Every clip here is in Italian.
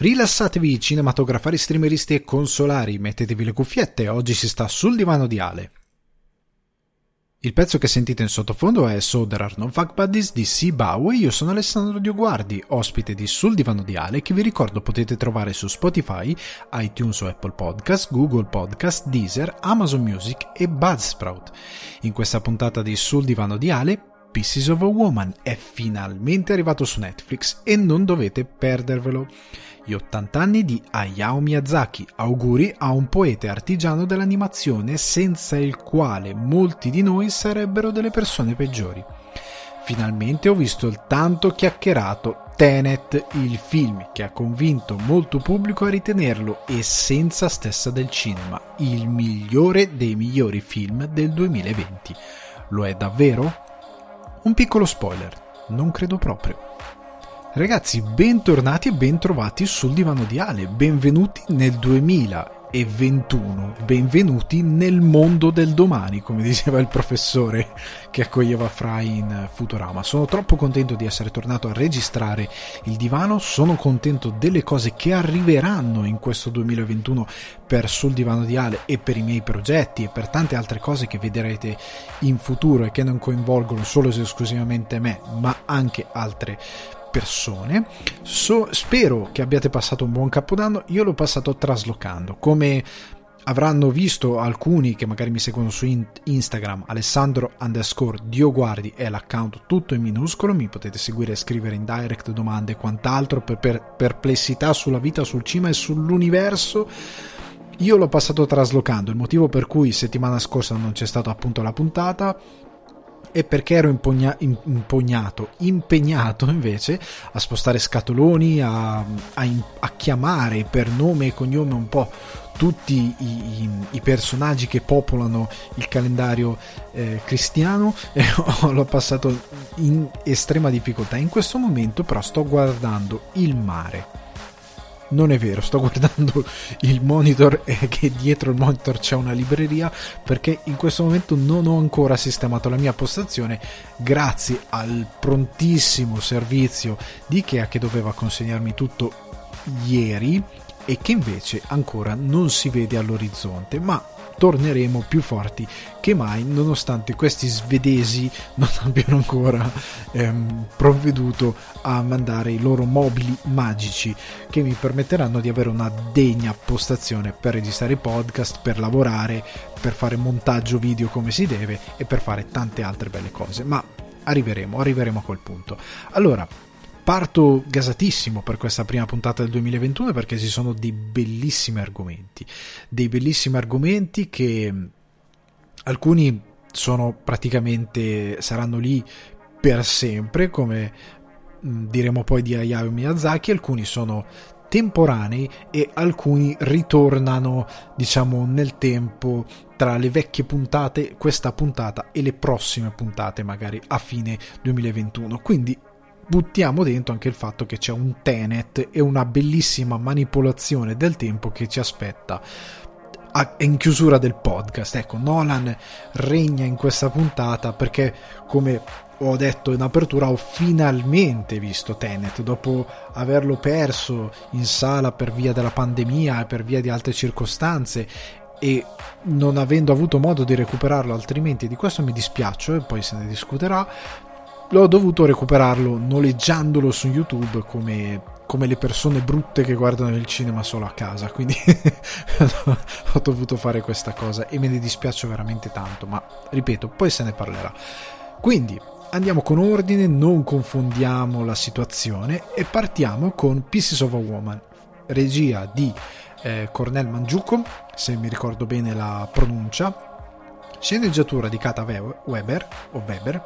Rilassatevi cinematografari, streameristi e consolari, mettetevi le cuffiette, oggi si sta sul divano di Ale. Il pezzo che sentite in sottofondo è So There Are No Fuck Buddies di C. Bow io sono Alessandro Dioguardi, ospite di Sul Divano di Ale, che vi ricordo potete trovare su Spotify, iTunes o Apple Podcast, Google Podcast, Deezer, Amazon Music e Buzzsprout. In questa puntata di Sul Divano di Ale, Pieces of a Woman è finalmente arrivato su Netflix e non dovete perdervelo gli 80 anni di Hayao Miyazaki, auguri a un poeta artigiano dell'animazione senza il quale molti di noi sarebbero delle persone peggiori. Finalmente ho visto il tanto chiacchierato Tenet, il film che ha convinto molto pubblico a ritenerlo essenza stessa del cinema, il migliore dei migliori film del 2020. Lo è davvero? Un piccolo spoiler, non credo proprio. Ragazzi, bentornati e bentrovati sul divano di Ale, benvenuti nel 2021, benvenuti nel mondo del domani, come diceva il professore che accoglieva Fry in Futurama. Sono troppo contento di essere tornato a registrare il divano, sono contento delle cose che arriveranno in questo 2021 per sul divano di Ale e per i miei progetti e per tante altre cose che vedrete in futuro e che non coinvolgono solo ed esclusivamente me, ma anche altre persone persone. So, spero che abbiate passato un buon capodanno. Io l'ho passato traslocando. Come avranno visto alcuni che magari mi seguono su Instagram, Alessandro underscore Dioguardi è l'account tutto in minuscolo. Mi potete seguire e scrivere in direct domande e quant'altro per, per perplessità sulla vita, sul cima e sull'universo. Io l'ho passato traslocando, il motivo per cui settimana scorsa non c'è stata appunto la puntata e perché ero impugna- impugnato, impegnato invece a spostare scatoloni, a, a, a, chiamare per nome e cognome un po' tutti i, i, i personaggi che popolano il calendario eh, cristiano e l'ho passato in estrema difficoltà. In questo momento però sto guardando il mare non è vero, sto guardando il monitor e che dietro il monitor c'è una libreria perché in questo momento non ho ancora sistemato la mia postazione grazie al prontissimo servizio di Ikea che doveva consegnarmi tutto ieri e che invece ancora non si vede all'orizzonte, ma torneremo più forti che mai nonostante questi svedesi non abbiano ancora ehm, provveduto a mandare i loro mobili magici che mi permetteranno di avere una degna postazione per registrare podcast, per lavorare, per fare montaggio video come si deve e per fare tante altre belle cose. Ma arriveremo, arriveremo a quel punto. Allora, parto gasatissimo per questa prima puntata del 2021 perché ci sono dei bellissimi argomenti, dei bellissimi argomenti che alcuni sono praticamente saranno lì per sempre come diremo poi di Hayao Miyazaki, alcuni sono temporanei e alcuni ritornano diciamo nel tempo tra le vecchie puntate, questa puntata e le prossime puntate magari a fine 2021. Quindi buttiamo dentro anche il fatto che c'è un Tenet e una bellissima manipolazione del tempo che ci aspetta in chiusura del podcast. Ecco, Nolan regna in questa puntata perché, come ho detto in apertura, ho finalmente visto Tenet dopo averlo perso in sala per via della pandemia e per via di altre circostanze e non avendo avuto modo di recuperarlo altrimenti di questo mi dispiaccio e poi se ne discuterà l'ho dovuto recuperarlo noleggiandolo su YouTube come, come, le persone brutte che guardano il cinema solo a casa. Quindi ho dovuto fare questa cosa e me ne dispiace veramente tanto. Ma ripeto, poi se ne parlerà. Quindi andiamo con ordine, non confondiamo la situazione e partiamo con Pieces of a Woman, regia di eh, Cornel Mangiuco, se mi ricordo bene la pronuncia. Sceneggiatura di Kata Weber o Weber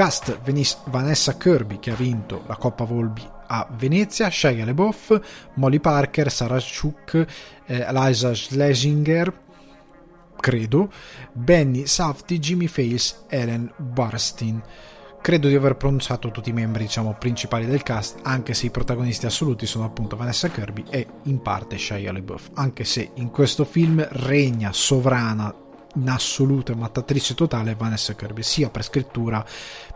Cast Vanessa Kirby che ha vinto la Coppa Volby a Venezia, Shia LeBoff, Molly Parker, Sarah Chuk, eh, Eliza Schlesinger, credo, Benny Safti, Jimmy Fails, Ellen Barstein. Credo di aver pronunciato tutti i membri diciamo, principali del cast, anche se i protagonisti assoluti sono appunto Vanessa Kirby e in parte Shia LeBoff, anche se in questo film regna sovrana in assoluto e mattatrice totale Vanessa Kirby, sia per scrittura,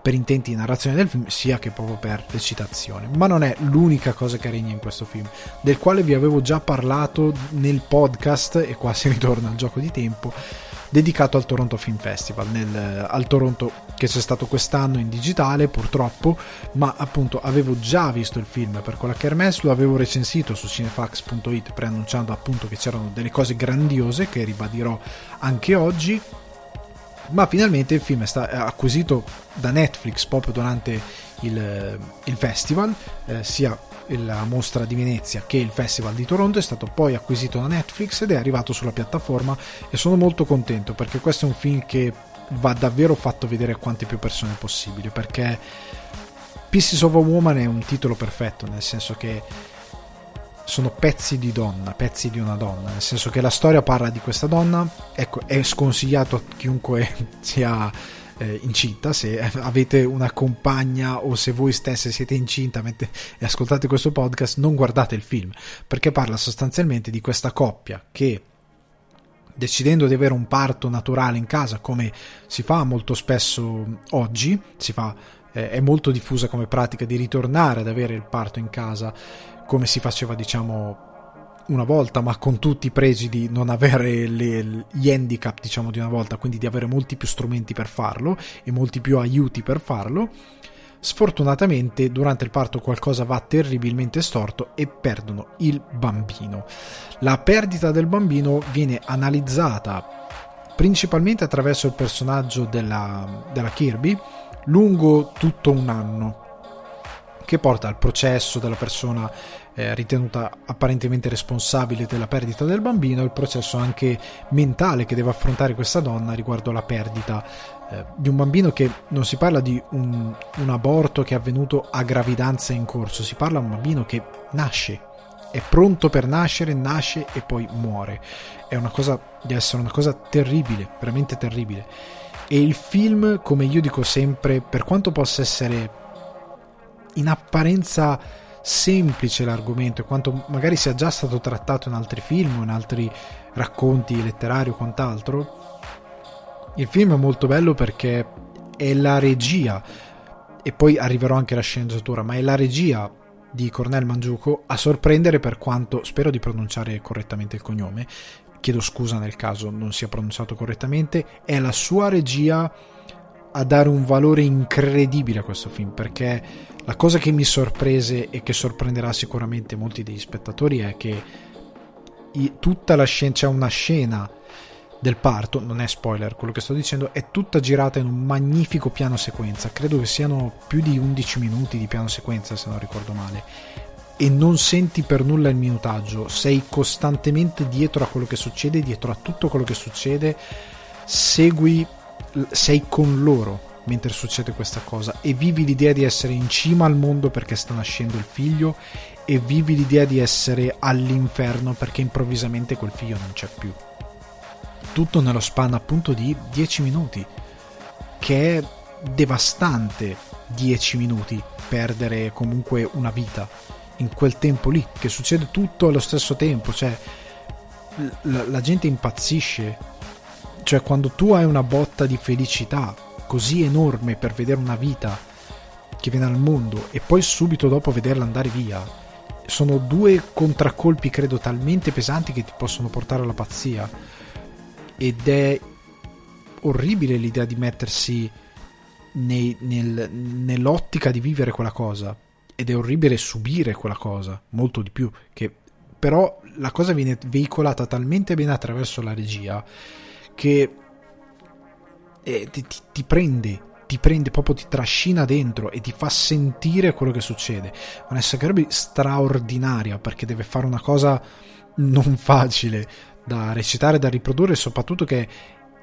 per intenti di narrazione del film, sia che proprio per recitazione. Ma non è l'unica cosa che regna in questo film, del quale vi avevo già parlato nel podcast, e qua si ritorna al gioco di tempo, dedicato al Toronto Film Festival, nel, al Toronto che c'è stato quest'anno in digitale purtroppo, ma appunto avevo già visto il film per quella kermesse, lo avevo recensito su cinefax.it preannunciando appunto che c'erano delle cose grandiose che ribadirò anche oggi, ma finalmente il film è stato acquisito da Netflix proprio durante il, il festival, eh, sia la mostra di Venezia che il Festival di Toronto è stato poi acquisito da Netflix ed è arrivato sulla piattaforma e sono molto contento perché questo è un film che va davvero fatto vedere a quante più persone possibile perché Pieces of a Woman è un titolo perfetto nel senso che sono pezzi di donna, pezzi di una donna, nel senso che la storia parla di questa donna, ecco, è sconsigliato a chiunque sia eh, incinta, se avete una compagna o se voi stesse siete incinta e ascoltate questo podcast, non guardate il film, perché parla sostanzialmente di questa coppia che decidendo di avere un parto naturale in casa, come si fa molto spesso oggi, fa, eh, è molto diffusa come pratica di ritornare ad avere il parto in casa, come si faceva diciamo una volta, ma con tutti i pregi di non avere le, gli handicap, diciamo, di una volta, quindi di avere molti più strumenti per farlo e molti più aiuti per farlo. Sfortunatamente durante il parto qualcosa va terribilmente storto e perdono il bambino. La perdita del bambino viene analizzata principalmente attraverso il personaggio della, della Kirby lungo tutto un anno che porta al processo della persona eh, ritenuta apparentemente responsabile della perdita del bambino il processo anche mentale che deve affrontare questa donna riguardo alla perdita eh, di un bambino che non si parla di un, un aborto che è avvenuto a gravidanza in corso, si parla di un bambino che nasce è pronto per nascere, nasce e poi muore. È una cosa, deve essere una cosa terribile, veramente terribile. E il film, come io dico sempre, per quanto possa essere in apparenza semplice l'argomento e quanto magari sia già stato trattato in altri film o in altri racconti letterari o quant'altro, il film è molto bello perché è la regia e poi arriverò anche alla sceneggiatura, ma è la regia di Cornel Mangiuco a sorprendere per quanto spero di pronunciare correttamente il cognome. Chiedo scusa nel caso non sia pronunciato correttamente, è la sua regia a dare un valore incredibile a questo film perché la cosa che mi sorprese e che sorprenderà sicuramente molti degli spettatori è che tutta la scena, c'è una scena del parto, non è spoiler quello che sto dicendo, è tutta girata in un magnifico piano sequenza, credo che siano più di 11 minuti di piano sequenza se non ricordo male, e non senti per nulla il minutaggio, sei costantemente dietro a quello che succede, dietro a tutto quello che succede, segui sei con loro mentre succede questa cosa e vivi l'idea di essere in cima al mondo perché sta nascendo il figlio e vivi l'idea di essere all'inferno perché improvvisamente quel figlio non c'è più. Tutto nello span appunto di 10 minuti, che è devastante 10 minuti perdere comunque una vita in quel tempo lì, che succede tutto allo stesso tempo, cioè la, la gente impazzisce cioè quando tu hai una botta di felicità così enorme per vedere una vita che viene al mondo e poi subito dopo vederla andare via, sono due contraccolpi credo talmente pesanti che ti possono portare alla pazzia. Ed è orribile l'idea di mettersi nei, nel, nell'ottica di vivere quella cosa. Ed è orribile subire quella cosa, molto di più. Che, però la cosa viene veicolata talmente bene attraverso la regia che eh, ti, ti, ti prende ti prende proprio, ti trascina dentro e ti fa sentire quello che succede. Vanessa Kirby straordinaria perché deve fare una cosa non facile da recitare, da riprodurre, soprattutto che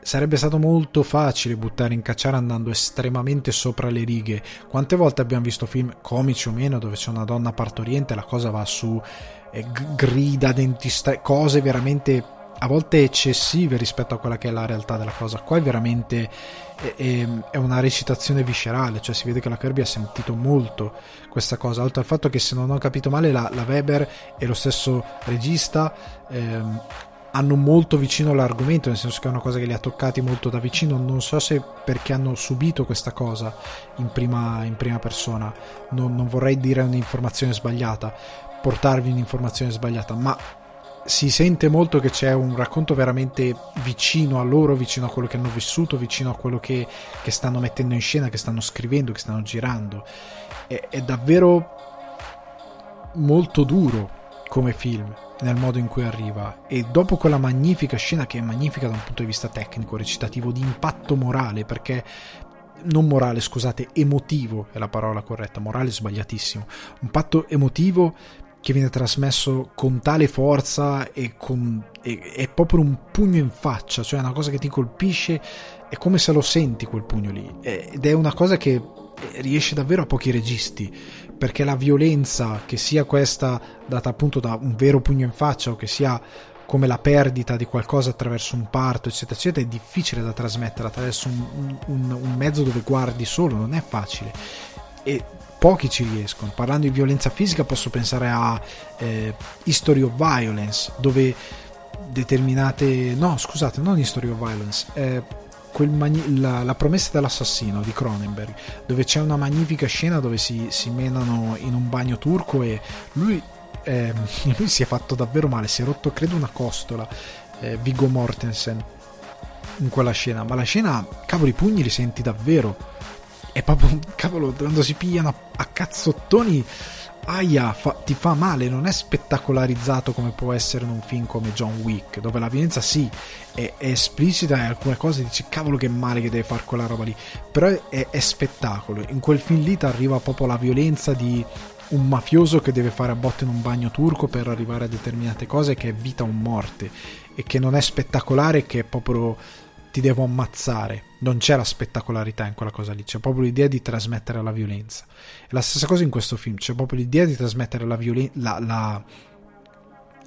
sarebbe stato molto facile buttare in cacciare andando estremamente sopra le righe. Quante volte abbiamo visto film comici o meno dove c'è una donna partoriente e la cosa va su eh, grida, dentista, cose veramente a volte eccessive rispetto a quella che è la realtà della cosa. Qua è veramente è, è, una recitazione viscerale, cioè si vede che la Kirby ha sentito molto questa cosa, oltre al fatto che se non ho capito male la, la Weber e lo stesso regista ehm, hanno molto vicino l'argomento, nel senso che è una cosa che li ha toccati molto da vicino. Non so se perché hanno subito questa cosa in prima, in prima persona. Non, non vorrei dire un'informazione sbagliata, portarvi un'informazione sbagliata, ma si sente molto che c'è un racconto veramente vicino a loro, vicino a quello che hanno vissuto, vicino a quello che, che stanno mettendo in scena, che stanno scrivendo, che stanno girando. È, è davvero molto duro come film nel modo in cui arriva e dopo quella magnifica scena che è magnifica da un punto di vista tecnico, recitativo, di impatto morale perché non morale, scusate, emotivo è la parola corretta, morale sbagliatissimo, un patto emotivo che viene trasmesso con tale forza e con, è, è proprio un pugno in faccia, cioè una cosa che ti colpisce, è come se lo senti quel pugno lì. Ed è una cosa che riesce davvero a pochi registi perché la violenza che sia questa data appunto da un vero pugno in faccia o che sia come la perdita di qualcosa attraverso un parto eccetera eccetera è difficile da trasmettere attraverso un, un, un mezzo dove guardi solo non è facile. E pochi ci riescono parlando di violenza fisica posso pensare a eh, History of Violence dove determinate no scusate non History of Violence eh, Mani- la, la, promessa dell'assassino di Cronenberg, dove c'è una magnifica scena dove si, si menano in un bagno turco e lui, eh, lui, si è fatto davvero male, si è rotto credo una costola, eh, Viggo Mortensen in quella scena, ma la scena, cavolo, i pugni li senti davvero. È proprio, cavolo, quando si pigliano a cazzottoni aia, fa, ti fa male, non è spettacolarizzato come può essere in un film come John Wick, dove la violenza sì, è, è esplicita e alcune cose dici cavolo che male che deve fare quella roba lì, però è, è spettacolo, in quel film lì ti arriva proprio la violenza di un mafioso che deve fare a botte in un bagno turco per arrivare a determinate cose che è vita o morte e che non è spettacolare, che è proprio ti devo ammazzare. Non c'è la spettacolarità in quella cosa lì, c'è proprio l'idea di trasmettere la violenza. È la stessa cosa in questo film, c'è proprio l'idea di trasmettere la, violen- la, la,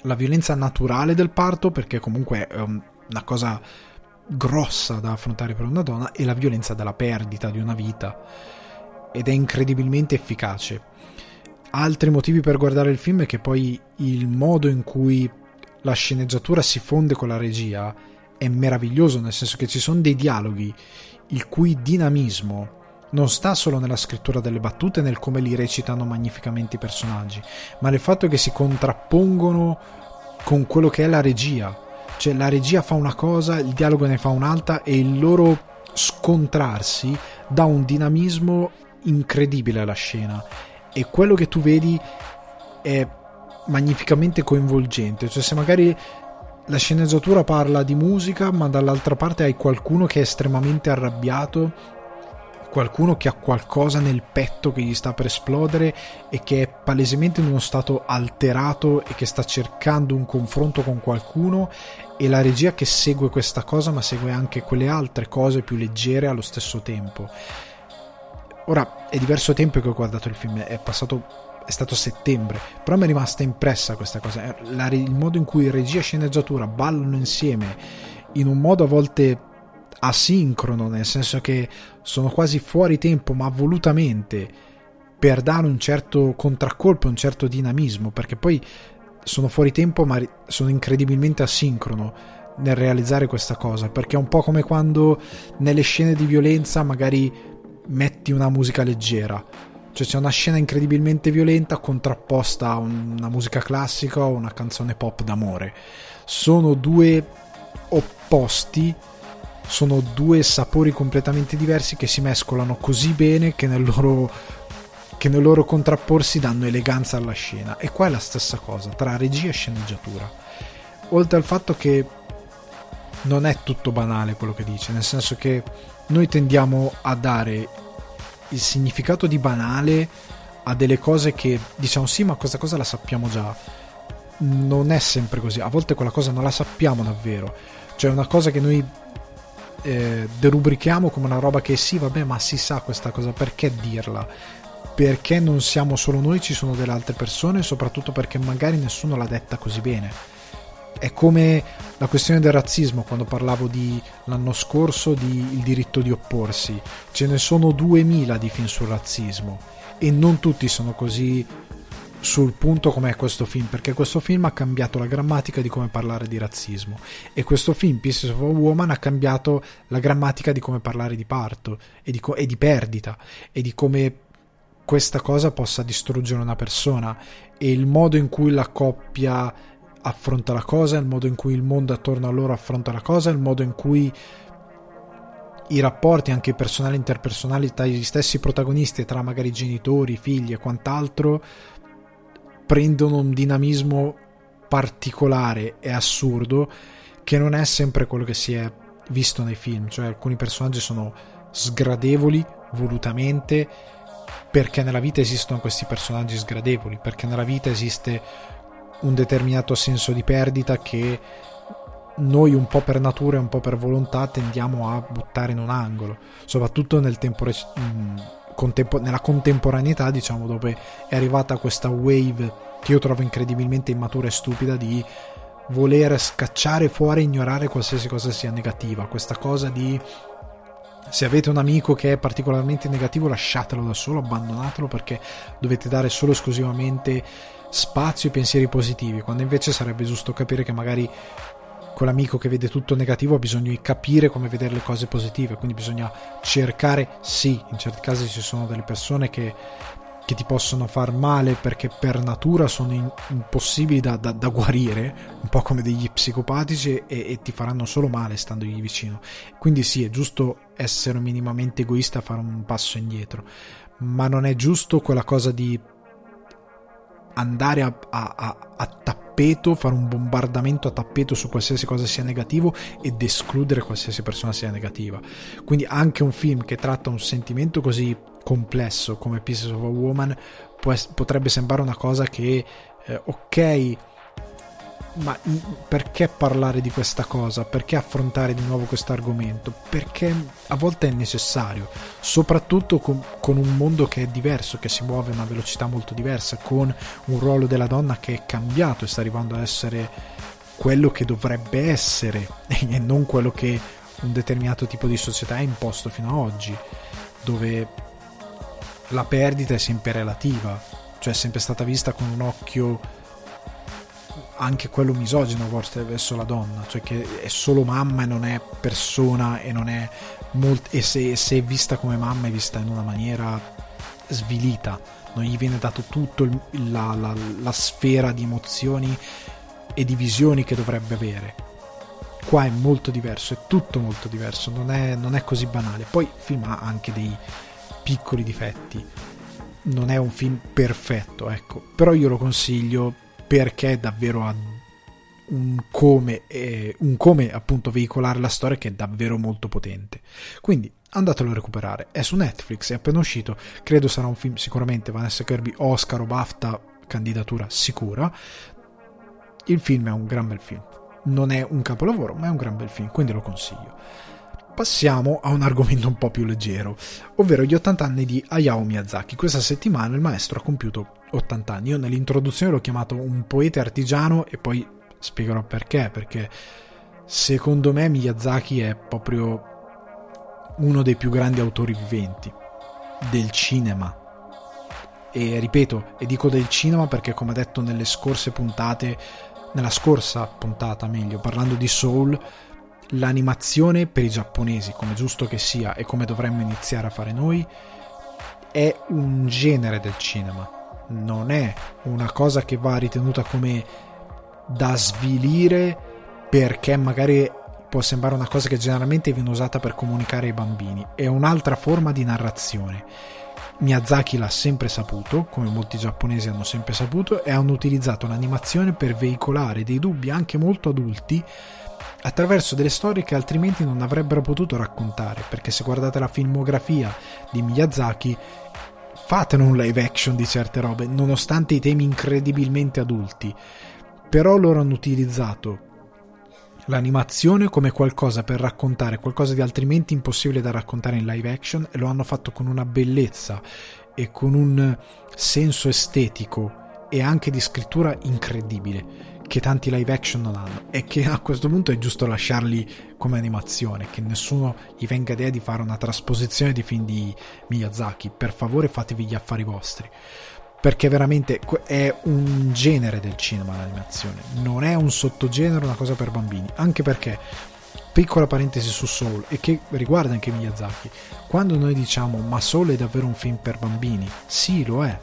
la violenza naturale del parto, perché comunque è una cosa grossa da affrontare per una donna, e la violenza della perdita di una vita. Ed è incredibilmente efficace. Altri motivi per guardare il film è che poi il modo in cui la sceneggiatura si fonde con la regia è meraviglioso, nel senso che ci sono dei dialoghi il cui dinamismo non sta solo nella scrittura delle battute, nel come li recitano magnificamente i personaggi, ma nel fatto che si contrappongono con quello che è la regia. Cioè la regia fa una cosa, il dialogo ne fa un'altra e il loro scontrarsi dà un dinamismo incredibile alla scena e quello che tu vedi è magnificamente coinvolgente, cioè se magari la sceneggiatura parla di musica, ma dall'altra parte hai qualcuno che è estremamente arrabbiato, qualcuno che ha qualcosa nel petto che gli sta per esplodere e che è palesemente in uno stato alterato e che sta cercando un confronto con qualcuno e la regia che segue questa cosa ma segue anche quelle altre cose più leggere allo stesso tempo. Ora è diverso tempo che ho guardato il film, è passato è stato settembre, però mi è rimasta impressa questa cosa, eh, La, il modo in cui regia e sceneggiatura ballano insieme in un modo a volte asincrono, nel senso che sono quasi fuori tempo, ma volutamente per dare un certo contraccolpo, un certo dinamismo, perché poi sono fuori tempo, ma sono incredibilmente asincrono nel realizzare questa cosa, perché è un po' come quando nelle scene di violenza magari metti una musica leggera cioè c'è una scena incredibilmente violenta contrapposta a una musica classica o una canzone pop d'amore. Sono due opposti, sono due sapori completamente diversi che si mescolano così bene che nel loro, che nel loro contrapporsi danno eleganza alla scena. E qua è la stessa cosa, tra regia e sceneggiatura. Oltre al fatto che non è tutto banale quello che dice, nel senso che noi tendiamo a dare il significato di banale a delle cose che diciamo sì, ma questa cosa la sappiamo già. Non è sempre così, a volte quella cosa non la sappiamo davvero. Cioè una cosa che noi eh, derubrichiamo come una roba che sì, vabbè, ma si sa questa cosa, perché dirla? Perché non siamo solo noi, ci sono delle altre persone, soprattutto perché magari nessuno l'ha detta così bene è come la questione del razzismo quando parlavo di l'anno scorso di il diritto di opporsi. Ce ne sono 2000 di film sul razzismo e non tutti sono così sul punto com'è questo film, perché questo film ha cambiato la grammatica di come parlare di razzismo. E questo film, Pieces of a Woman, ha cambiato la grammatica di come parlare di parto e di, co- e di perdita e di come questa cosa possa distruggere una persona. E il modo in cui la coppia affronta la cosa, il modo in cui il mondo attorno a loro affronta la cosa, il modo in cui i rapporti anche personali e interpersonali tra gli stessi protagonisti, tra magari genitori, figli e quant'altro, prendono un dinamismo particolare e assurdo che non è sempre quello che si è visto nei film, cioè alcuni personaggi sono sgradevoli volutamente perché nella vita esistono questi personaggi sgradevoli, perché nella vita esiste un determinato senso di perdita che noi un po' per natura e un po' per volontà tendiamo a buttare in un angolo, soprattutto nel tempo, mm, contempo, nella contemporaneità, diciamo, dove è arrivata questa wave che io trovo incredibilmente immatura e stupida di voler scacciare fuori e ignorare qualsiasi cosa sia negativa, questa cosa di se avete un amico che è particolarmente negativo lasciatelo da solo, abbandonatelo perché dovete dare solo esclusivamente spazio ai pensieri positivi, quando invece sarebbe giusto capire che magari quell'amico che vede tutto negativo ha bisogno di capire come vedere le cose positive, quindi bisogna cercare, sì, in certi casi ci sono delle persone che, che ti possono far male perché per natura sono in, impossibili da, da, da, guarire, un po' come degli psicopatici e, e ti faranno solo male standogli vicino. Quindi sì, è giusto essere minimamente egoista, fare un passo indietro, ma non è giusto quella cosa di andare a, a, a, a, tappeto, fare un bombardamento a tappeto su qualsiasi cosa sia negativo ed escludere qualsiasi persona sia negativa. Quindi anche un film che tratta un sentimento così complesso come Pieces of a Woman potrebbe sembrare una cosa che, eh, ok, ma perché parlare di questa cosa? Perché affrontare di nuovo questo argomento? Perché a volte è necessario, soprattutto con, con, un mondo che è diverso, che si muove a una velocità molto diversa, con un ruolo della donna che è cambiato e sta arrivando a essere quello che dovrebbe essere e non quello che un determinato tipo di società ha imposto fino ad oggi, dove la perdita è sempre relativa, cioè è sempre stata vista con un occhio anche quello misogino forse verso la donna, cioè che è solo mamma e non è persona e non è molt- e se, se, è vista come mamma è vista in una maniera svilita, non gli viene dato tutto il, la, la, la sfera di emozioni e di visioni che dovrebbe avere. Qua è molto diverso, è tutto molto diverso, non è, non è così banale. Poi il film ha anche dei piccoli difetti, non è un film perfetto, ecco, però io lo consiglio perché davvero ha un come, eh, un come appunto veicolare la storia che è davvero molto potente. Quindi andatelo a recuperare, è su Netflix, è appena uscito, credo sarà un film sicuramente Vanessa Kirby Oscar o BAFTA candidatura sicura. Il film è un gran bel film. Non è un capolavoro, ma è un gran bel film, quindi lo consiglio. Passiamo a un argomento un po' più leggero, ovvero gli 80 anni di Hayao Miyazaki. Questa settimana il maestro ha compiuto 80 anni. Io nell'introduzione l'ho chiamato un poeta artigiano e poi spiegherò perché, perché secondo me Miyazaki è proprio uno dei più grandi autori viventi del cinema. E ripeto, e dico del cinema perché come detto nelle scorse puntate, nella scorsa puntata meglio, parlando di Soul, l'animazione per i giapponesi, come giusto che sia e come dovremmo iniziare a fare noi, è un genere del cinema, non è una cosa che va ritenuta come da svilire perché magari può sembrare una cosa che generalmente viene usata per comunicare ai bambini, è un'altra forma di narrazione. Miyazaki l'ha sempre saputo, come molti giapponesi hanno sempre saputo, e hanno utilizzato l'animazione per veicolare dei dubbi anche molto adulti attraverso delle storie che altrimenti non avrebbero potuto raccontare, perché se guardate la filmografia di Miyazaki, fatene un live action di certe robe, nonostante i temi incredibilmente adulti. Però loro hanno utilizzato l'animazione come qualcosa per raccontare qualcosa di altrimenti impossibile da raccontare in live action e lo hanno fatto con una bellezza e con un senso estetico e anche di scrittura incredibile che tanti live action non hanno. E che a questo punto è giusto lasciarli come animazione, che nessuno gli venga idea di fare una trasposizione di film di Miyazaki, per favore fatevi gli affari vostri. perché veramente è un genere del cinema l'animazione, non è un sottogenere, una cosa per bambini, anche perché piccola parentesi su Soul e che riguarda anche Miyazaki. Quando noi diciamo ma Soul è davvero un film per bambini, sì lo è,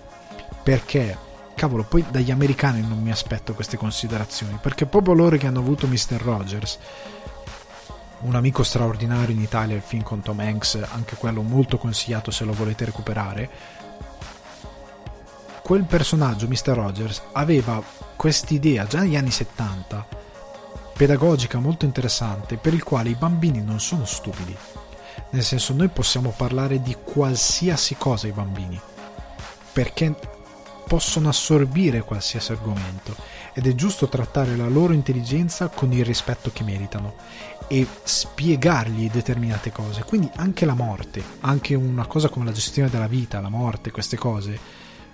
perché cavolo, poi dagli americani non mi aspetto queste considerazioni, perché proprio loro che hanno avuto Mr. Rogers, un amico straordinario in Italia, il film con Tom Hanks, anche quello molto consigliato se lo volete recuperare, quel personaggio, Mr. Rogers, aveva quest'idea già negli anni 70, pedagogica molto interessante, per il quale i bambini non sono stupidi. Nel senso, noi possiamo parlare di qualsiasi cosa ai bambini, perché possono assorbire qualsiasi argomento ed è giusto trattare la loro intelligenza con il rispetto che meritano e spiegargli determinate cose. Quindi anche la morte, anche una cosa come la gestione della vita, la morte, queste cose,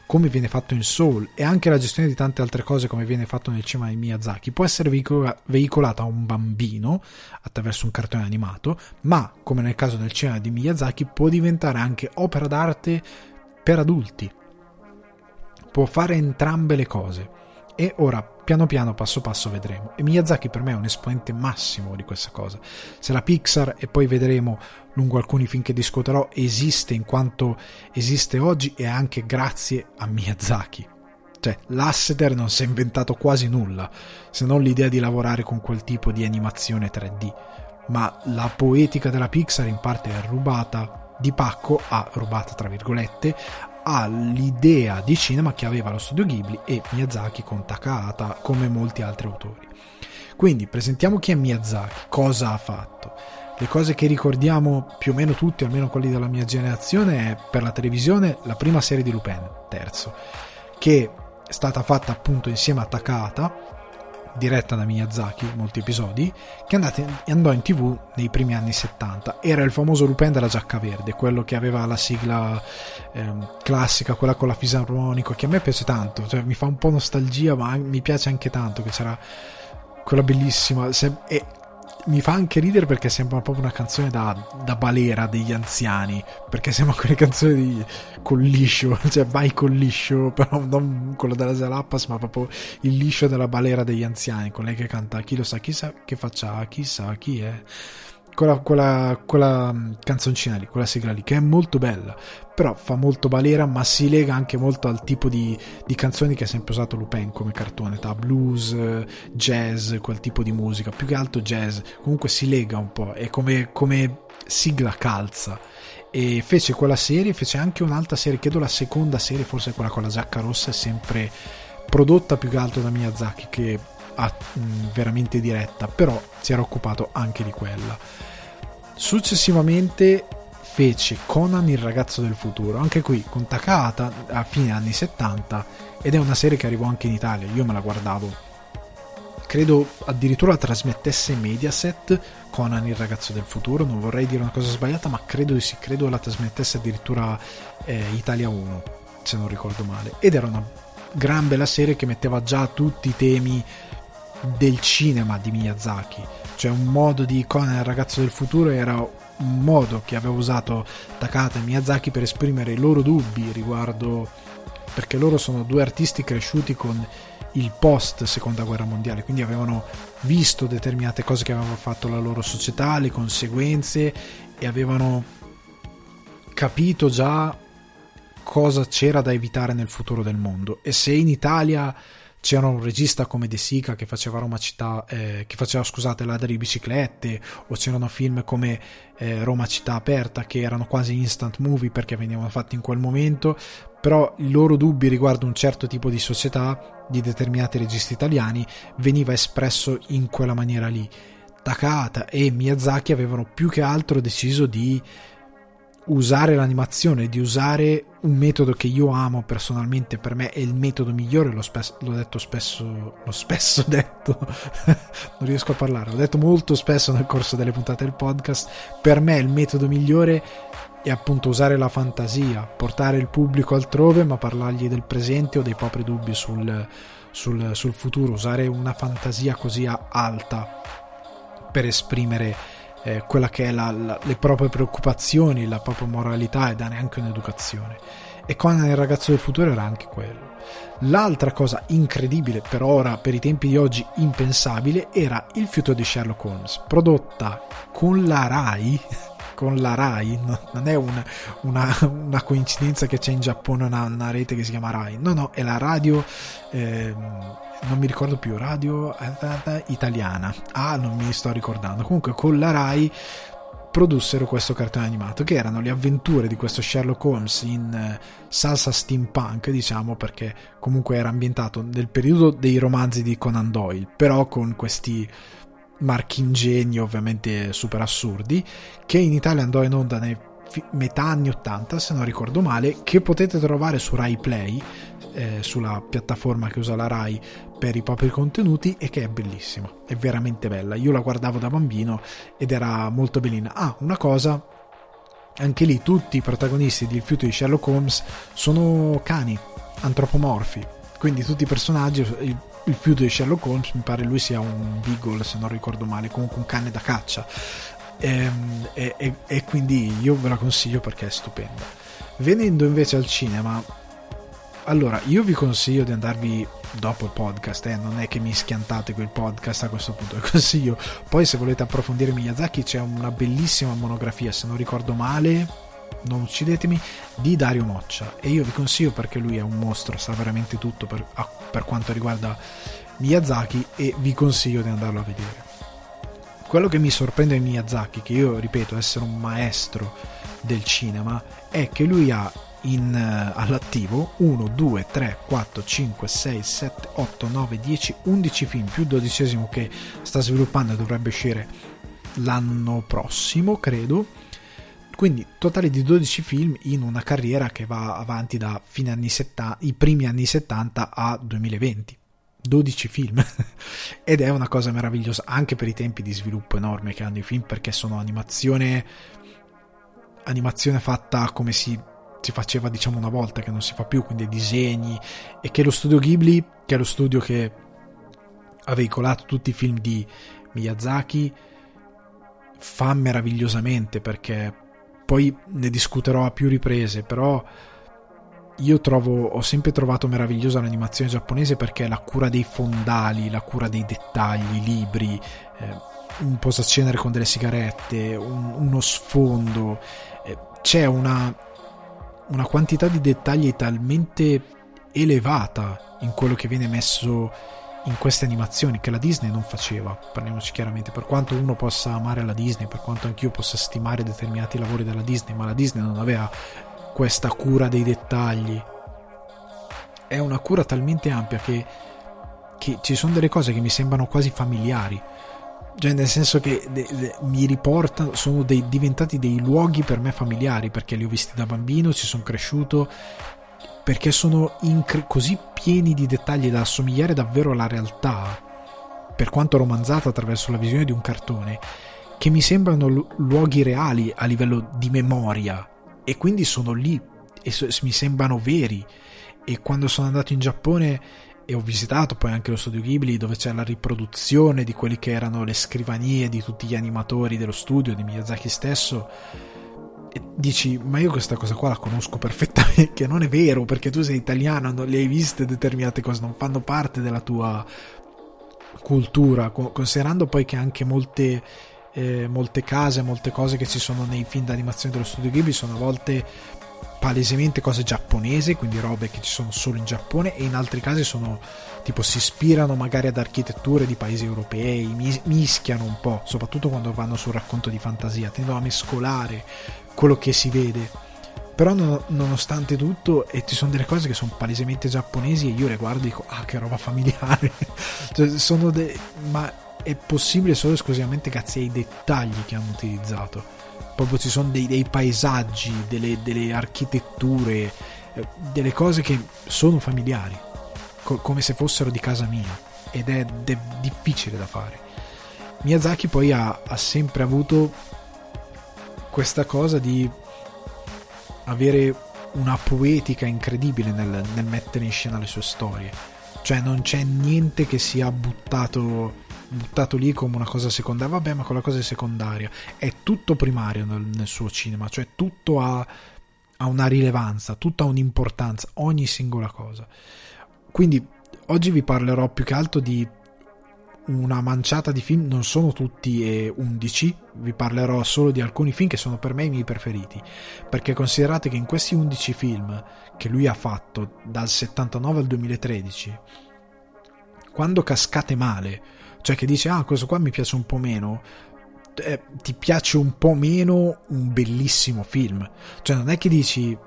come viene fatto in Soul e anche la gestione di tante altre cose come viene fatto nel cinema di Miyazaki, può essere veicolata a un bambino attraverso un cartone animato, ma come nel caso del cinema di Miyazaki può diventare anche opera d'arte per adulti può fare entrambe le cose. E ora, piano piano, passo passo, vedremo. E Miyazaki per me è un esponente massimo di questa cosa. Se la Pixar, e poi vedremo lungo alcuni film che discuterò, esiste in quanto esiste oggi, è anche grazie a Miyazaki. Cioè, l'Asseter non si è inventato quasi nulla, se non l'idea di lavorare con quel tipo di animazione 3D. Ma la poetica della Pixar in parte è rubata di pacco, ha rubata tra virgolette, all'idea di cinema che aveva lo studio Ghibli e Miyazaki con Takahata come molti altri autori. Quindi presentiamo chi è Miyazaki, cosa ha fatto. Le cose che ricordiamo più o meno tutti, almeno quelli della mia generazione, è per la televisione la prima serie di Lupin, terzo, che è stata fatta appunto insieme a Takahata diretta da Miyazaki, molti episodi, che andò in tv nei primi anni 70. Era il famoso Lupin della giacca verde, quello che aveva la sigla ehm, classica, quella con la fisarmonica, che a me piace tanto, cioè mi fa un po' nostalgia, ma mi piace anche tanto che c'era quella bellissima. Se, e mi fa anche ridere perché sembra proprio una canzone da, da balera degli anziani, perché sembra quelle canzoni di, con liscio, cioè vai con liscio, però non quello della Zalappas, ma proprio il liscio della balera degli anziani, con lei che canta chi lo sa, chissà che faccia, chissà chi è quella, quella, quella mm, canzoncina lì, quella sigla lì, che è molto bella, però fa molto balera, ma si lega anche molto al tipo di, di canzoni che ha sempre usato Lupin come cartone, tra blues, jazz, quel tipo di musica, più che altro jazz, comunque si lega un po', è come, come sigla calza. E fece quella serie, fece anche un'altra serie, credo la seconda serie, forse quella con la giacca rossa, è sempre prodotta più che altro da Miyazaki, che mh, veramente diretta, però si era occupato anche di quella. Successivamente fece Conan il ragazzo del futuro, anche qui con Takata a fine anni 70 ed è una serie che arrivò anche in Italia, io me la guardavo. Credo addirittura la trasmettesse Mediaset Conan il ragazzo del futuro, non vorrei dire una cosa sbagliata, ma credo di sì, credo la trasmettesse addirittura eh, Italia 1, se non ricordo male. Ed era una gran bella serie che metteva già tutti i temi del cinema di Miyazaki, cioè un modo di Conan il ragazzo del futuro era un modo che aveva usato Takata e Miyazaki per esprimere i loro dubbi riguardo perché loro sono due artisti cresciuti con il post seconda guerra mondiale quindi avevano visto determinate cose che aveva fatto la loro società le conseguenze e avevano capito già cosa c'era da evitare nel futuro del mondo. E se in Italia c'era un regista come De Sica che faceva Roma città, eh, che faceva scusate ladri di biciclette, o c'erano film come eh, Roma città aperta che erano quasi instant movie perché venivano fatti in quel momento, però i loro dubbi riguardo un certo tipo di società di determinati registi italiani veniva espresso in quella maniera lì. Takata e Miyazaki avevano più che altro deciso di usare l'animazione, di usare un metodo che io amo personalmente, per me è il metodo migliore, l'ho, spes- l'ho detto spesso, l'ho spesso detto, non riesco a parlare, l'ho detto molto spesso nel corso delle puntate del podcast, per me il metodo migliore è appunto usare la fantasia, portare il pubblico altrove ma parlargli del presente o dei propri dubbi sul, sul, sul futuro, usare una fantasia così alta per esprimere eh, quella che è la, la, le proprie preoccupazioni, la propria moralità e dare anche un'educazione. E Conan il ragazzo del futuro era anche quello. L'altra cosa incredibile, per ora, per i tempi di oggi impensabile, era Il fiuto di Sherlock Holmes, prodotta con la RAI, con la RAI, no, non è una, una, una, coincidenza che c'è in Giappone una, una, rete che si chiama RAI, no, no, è la radio, eh, non mi ricordo più, radio eh, italiana, ah, non mi sto ricordando, comunque con la RAI produssero questo cartone animato, che erano le avventure di questo Sherlock Holmes in eh, salsa steampunk, diciamo, perché comunque era ambientato nel periodo dei romanzi di Conan Doyle, però con questi marchingegni ovviamente super assurdi, che in Italia andò in onda nei metà anni 80 se non ricordo male che potete trovare su Rai Play eh, sulla piattaforma che usa la Rai per i propri contenuti e che è bellissima, è veramente bella. Io la guardavo da bambino ed era molto bellina. Ah, una cosa, anche lì tutti i protagonisti di Il fiuto di Sherlock Holmes sono cani, antropomorfi, quindi tutti i personaggi, il, il fiuto di Sherlock Holmes mi pare lui sia un beagle se non ricordo male, comunque un cane da caccia. Ehm, e, e, e quindi io ve la consiglio perché è stupenda. Venendo invece al cinema, allora, io vi consiglio di andarvi dopo il podcast, eh? non è che mi schiantate quel podcast a questo punto, vi consiglio. Poi se volete approfondire Miyazaki c'è una bellissima monografia, se non ricordo male, non uccidetemi, di Dario Moccia e io vi consiglio perché lui è un mostro, sa veramente tutto per, per quanto riguarda Miyazaki e vi consiglio di andarlo a vedere. Quello che mi sorprende in Miyazaki, che io ripeto essere un maestro del cinema, è che lui ha in, uh, all'attivo 1, 2, 3, 4, 5, 6, 7, 8, 9, 10, 11 film più il dodicesimo che sta sviluppando e dovrebbe uscire l'anno prossimo, credo. Quindi totale di 12 film in una carriera che va avanti da fine anni 70, i primi anni 70 a 2020. 12 film ed è una cosa meravigliosa anche per i tempi di sviluppo enorme che hanno i film perché sono animazione animazione fatta come si si faceva diciamo una volta che non si fa più quindi disegni e che lo studio Ghibli che è lo studio che ha veicolato tutti i film di Miyazaki fa meravigliosamente perché poi ne discuterò a più riprese però io trovo, ho sempre trovato meravigliosa l'animazione giapponese perché la cura dei fondali, la cura dei dettagli, i libri, eh, un posacenere con delle sigarette, un, uno sfondo, eh, c'è una, una quantità di dettagli talmente elevata in quello che viene messo in queste animazioni che la Disney non faceva, parliamoci chiaramente, per quanto uno possa amare la Disney, per quanto anch'io possa stimare determinati lavori della Disney, ma la Disney non aveva questa cura dei dettagli. È una cura talmente ampia che, che ci sono delle cose che mi sembrano quasi familiari cioè nel senso che de, de, mi riporta sono dei, diventati dei luoghi per me familiari perché li ho visti da bambino ci sono cresciuto perché sono incre- così pieni di dettagli da assomigliare davvero alla realtà per quanto romanzata attraverso la visione di un cartone che mi sembrano lu- luoghi reali a livello di memoria. E quindi sono lì e so- mi sembrano veri. E quando sono andato in Giappone e ho visitato poi anche lo studio Ghibli dove c'è la riproduzione di quelle che erano le scrivanie di tutti gli animatori dello studio, di Miyazaki stesso. E dici ma io questa cosa qua la conosco perfettamente che non è vero perché tu sei italiano non le hai viste determinate cose non fanno parte della tua cultura. Considerando poi che anche molte eh, molte case molte cose che ci sono nei film d'animazione dello studio Ghibli sono a volte palesemente cose giapponesi, quindi robe che ci sono solo in Giappone, e in altri casi sono tipo si ispirano magari ad architetture di paesi europei, mis- mischiano un po', soprattutto quando vanno sul racconto di fantasia, tendono a mescolare quello che si vede. Però no, nonostante tutto, e ci sono delle cose che sono palesemente giapponesi e io le guardo e dico, ah che roba familiare. cioè, sono de- ma è possibile solo esclusivamente grazie ai dettagli che hanno utilizzato proprio ci sono dei, dei paesaggi, delle, delle architetture, eh, delle cose che sono familiari, co- come se fossero di casa mia ed è, è difficile da fare. Miyazaki poi ha, ha sempre avuto questa cosa di avere una poetica incredibile nel, nel, mettere in scena le sue storie. Cioè non c'è niente che sia buttato buttato lì come una cosa secondaria, vabbè, ma quella cosa è secondaria, è tutto primario nel, nel suo cinema, cioè tutto ha, ha una rilevanza, tutta un'importanza, ogni singola cosa. Quindi oggi vi parlerò più che altro di una manciata di film, non sono tutti e 11, vi parlerò solo di alcuni film che sono per me i miei preferiti, perché considerate che in questi 11 film che lui ha fatto dal 79 al 2013, quando cascate male, cioè che dice ah questo qua mi piace un po' meno, eh, ti piace un po' meno un bellissimo film. Cioè, non è che dici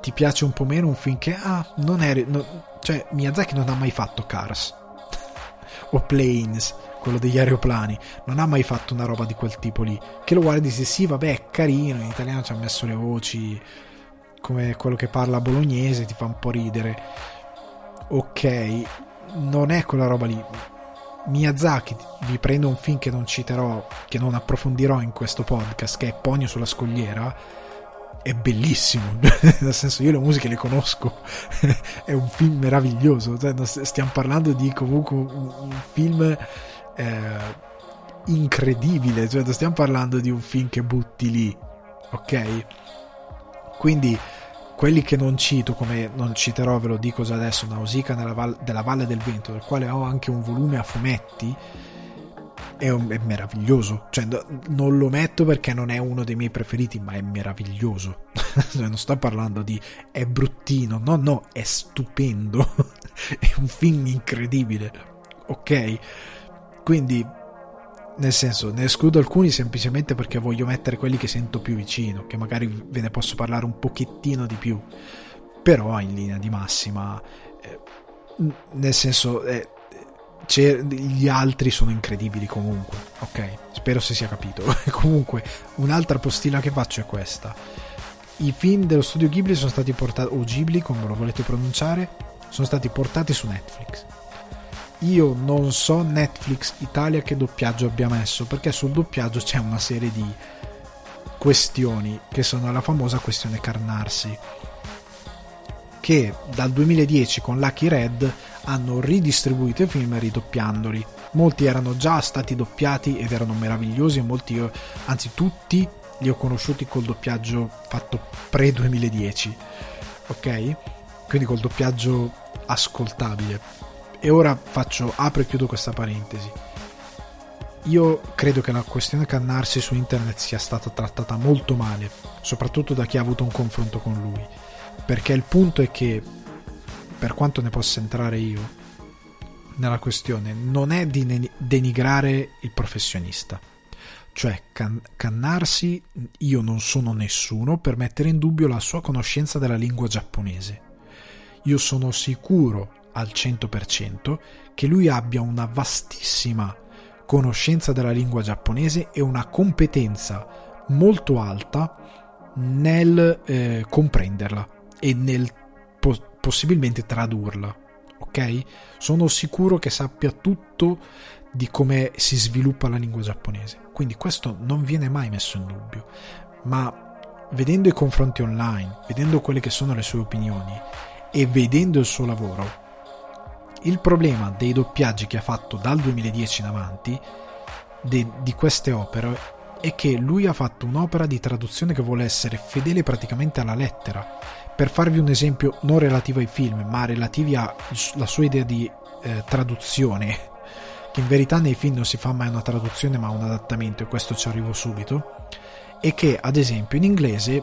ti piace un po' meno un film che ah, non è. No, cioè, Miyazaki non ha mai fatto Cars o Planes, quello degli aeroplani, non ha mai fatto una roba di quel tipo lì. Che lo guardi e dici sì, vabbè, è carino, in italiano ci ha messo le voci come quello che parla bolognese, ti fa un po' ridere. Ok, non è quella roba lì Miyazaki vi prendo un film che non citerò, che non approfondirò in questo podcast, che è Pogno sulla scogliera, è bellissimo, nel senso io le musiche le conosco, è un film meraviglioso, cioè, stiamo parlando di comunque un, film eh, incredibile, cioè, stiamo parlando di un film che butti lì, ok? Quindi quelli che non cito, come non citerò, ve lo dico già adesso, Nausicaa val- della Valle del Vento, del quale ho anche un volume a fumetti, è, un, è meraviglioso. Cioè, no, non lo metto perché non è uno dei miei preferiti, ma è meraviglioso. cioè, non sto parlando di è bruttino, no, no, è stupendo. è un film incredibile, ok? Quindi nel senso, ne escludo alcuni semplicemente perché voglio mettere quelli che sento più vicino, che magari ve ne posso parlare un pochettino di più. Però in linea di massima, eh, nel senso, eh, gli altri sono incredibili comunque. Ok, spero si sia capito. comunque, un'altra postilla che faccio è questa. I film dello studio Ghibli sono stati portati, o Ghibli come lo volete pronunciare, sono stati portati su Netflix io non so Netflix Italia che doppiaggio abbia messo perché sul doppiaggio c'è una serie di questioni che sono la famosa questione Carnarsi che dal 2010 con Lucky Red hanno ridistribuito i film ridoppiandoli. Molti erano già stati doppiati ed erano meravigliosi molti anzi tutti li ho conosciuti col doppiaggio fatto pre 2010 ok? Quindi col doppiaggio ascoltabile e ora faccio, apro e chiudo questa parentesi. Io credo che la questione cannarsi su internet sia stata trattata molto male, soprattutto da chi ha avuto un confronto con lui. Perché il punto è che, per quanto ne possa entrare io nella questione, non è di denigrare il professionista. Cioè, can- cannarsi, io non sono nessuno per mettere in dubbio la sua conoscenza della lingua giapponese. Io sono sicuro al 100% che lui abbia una vastissima conoscenza della lingua giapponese e una competenza molto alta nel eh, comprenderla e nel po- possibilmente tradurla. Ok? Sono sicuro che sappia tutto di come si sviluppa la lingua giapponese. Quindi questo non viene mai messo in dubbio. Ma vedendo i confronti online, vedendo quelle che sono le sue opinioni e vedendo il suo lavoro, il problema dei doppiaggi che ha fatto dal 2010 in avanti de, di queste opere è che lui ha fatto un'opera di traduzione che vuole essere fedele praticamente alla lettera. Per farvi un esempio non relativo ai film, ma relativi alla sua idea di eh, traduzione, che in verità nei film non si fa mai una traduzione ma un adattamento, e questo ci arrivo subito, è che ad esempio in inglese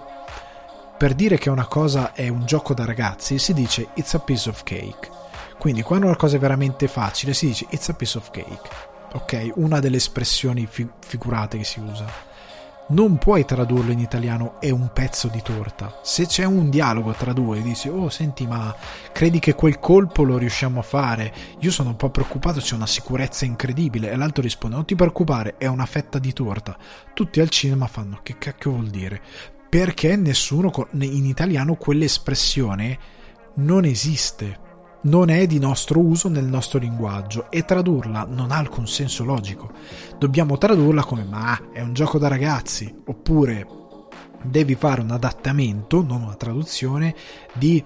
per dire che una cosa è un gioco da ragazzi si dice it's a piece of cake quindi quando una cosa è veramente facile si dice it's a piece of cake, ok? Una delle espressioni fi- figurate che si usa. Non puoi tradurlo in italiano è un pezzo di torta. Se c'è un dialogo tra due dici oh senti ma credi che quel colpo lo riusciamo a fare? Io sono un po' preoccupato, c'è una sicurezza incredibile e l'altro risponde non ti preoccupare è una fetta di torta. Tutti al cinema fanno che cacchio vuol dire? Perché nessuno in italiano quell'espressione non esiste non è di nostro uso nel nostro linguaggio e tradurla non ha alcun senso logico. Dobbiamo tradurla come ma è un gioco da ragazzi oppure devi fare un adattamento, non una traduzione, di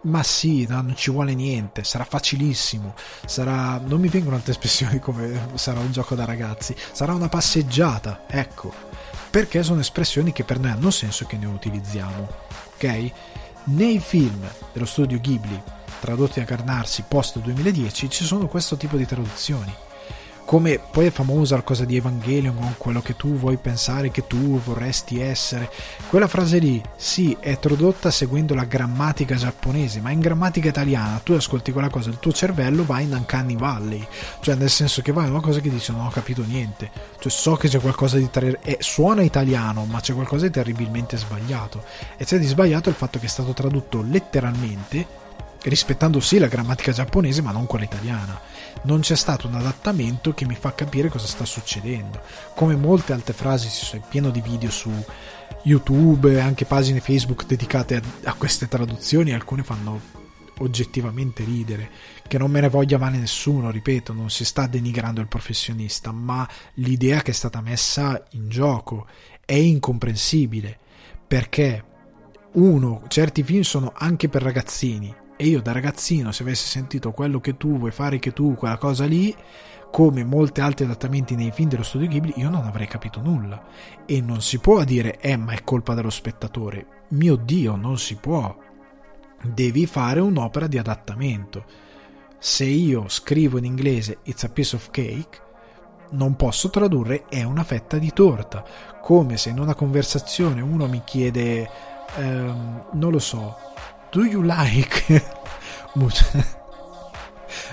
ma sì, no, non ci vuole niente, sarà facilissimo, sarà... non mi vengono altre espressioni come sarà un gioco da ragazzi, sarà una passeggiata, ecco. perché sono espressioni che per noi hanno senso e che noi utilizziamo. Ok? Nei film dello studio Ghibli tradotti a Carnarsi post 2010 ci sono questo tipo di traduzioni. Come poi è famosa la cosa di Evangelion quello che tu vuoi pensare che tu vorresti essere. Quella frase lì sì è tradotta seguendo la grammatica giapponese ma in grammatica italiana tu ascolti quella cosa il tuo cervello va in Uncanny Valley. Cioè nel senso che va in una cosa che dice non ho capito niente. Cioè so che c'è qualcosa di ter- eh, suona italiano ma c'è qualcosa di terribilmente sbagliato. E c'è di sbagliato il fatto che è stato tradotto letteralmente rispettando sì la grammatica giapponese ma non quella italiana non c'è stato un adattamento che mi fa capire cosa sta succedendo. Come molte altre frasi, è pieno di video su YouTube anche pagine Facebook dedicate a, a queste traduzioni, alcune fanno oggettivamente ridere, che non me ne voglia male nessuno, ripeto, non si sta denigrando il professionista, ma l'idea che è stata messa in gioco è incomprensibile, perché uno, certi film sono anche per ragazzini, e io da ragazzino, se avessi sentito quello che tu vuoi fare che tu, quella cosa lì, come molti altri adattamenti nei film dello studio Ghibli, io non avrei capito nulla. E non si può dire, eh, ma è colpa dello spettatore. Mio Dio, non si può. Devi fare un'opera di adattamento. Se io scrivo in inglese It's a piece of cake, non posso tradurre è una fetta di torta. Come se in una conversazione uno mi chiede, ehm, non lo so, Do you like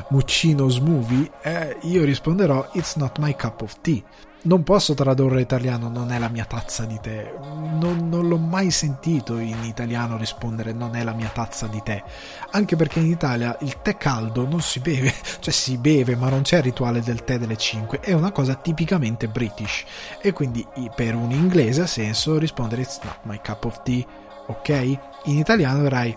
Muccino's movie? Eh, io risponderò It's not my cup of tea. Non posso tradurre italiano, non è la mia tazza di tè. Non, non, l'ho mai sentito in italiano rispondere non è la mia tazza di tè. Anche perché in Italia il tè caldo non si beve, cioè si beve, ma non c'è il rituale del tè delle 5. È una cosa tipicamente british. E quindi per un inglese ha senso rispondere It's not my cup of tea ok? In italiano avrai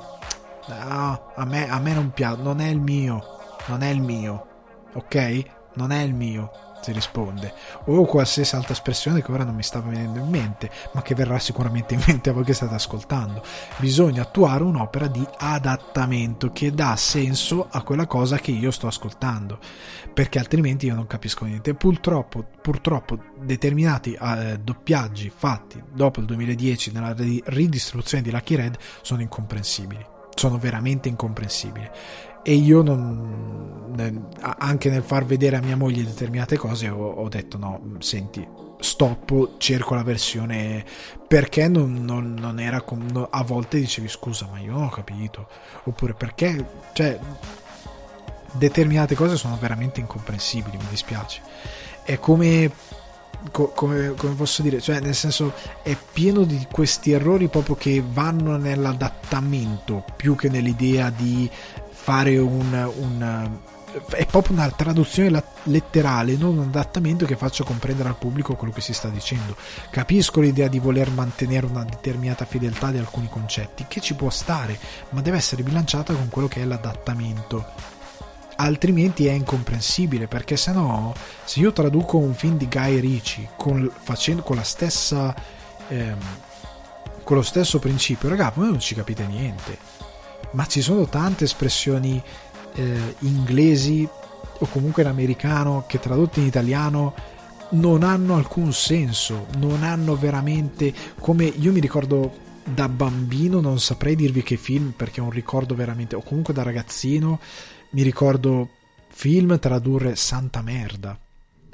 no, a me, a me non piace, non è il mio, non è il mio, ok? Non è il mio, si risponde, o qualsiasi altra espressione che ora non mi stava venendo in mente, ma che verrà sicuramente in mente a voi che state ascoltando. Bisogna attuare un'opera di adattamento che dà senso a quella cosa che io sto ascoltando, perché altrimenti io non capisco niente. Purtroppo, purtroppo determinati eh, doppiaggi fatti dopo il 2010 nella ridistribuzione di Lucky Red sono incomprensibili. Sono veramente incomprensibili. E io non, anche nel far vedere a mia moglie determinate cose ho, ho detto no, senti, stop, cerco la versione perché non, non, non era com- a volte dicevi scusa ma io non ho capito. Oppure perché? Cioè determinate cose sono veramente incomprensibili mi dispiace è come Co- come, come, posso dire, cioè nel senso è pieno di questi errori proprio che vanno nell'adattamento più che nell'idea di fare un, un è proprio una traduzione letterale, non un adattamento che faccia comprendere al pubblico quello che si sta dicendo. Capisco l'idea di voler mantenere una determinata fedeltà di alcuni concetti, che ci può stare, ma deve essere bilanciata con quello che è l'adattamento. Altrimenti è incomprensibile, perché se no, se io traduco un film di Guy Ritchie con, facendo, con la stessa. Ehm, con lo stesso principio, raga, voi non ci capite niente ma ci sono tante espressioni eh, inglesi o comunque in americano che tradotte in italiano non hanno alcun senso, non hanno veramente come io mi ricordo da bambino, non saprei dirvi che film perché è un ricordo veramente, o comunque da ragazzino mi ricordo film tradurre santa merda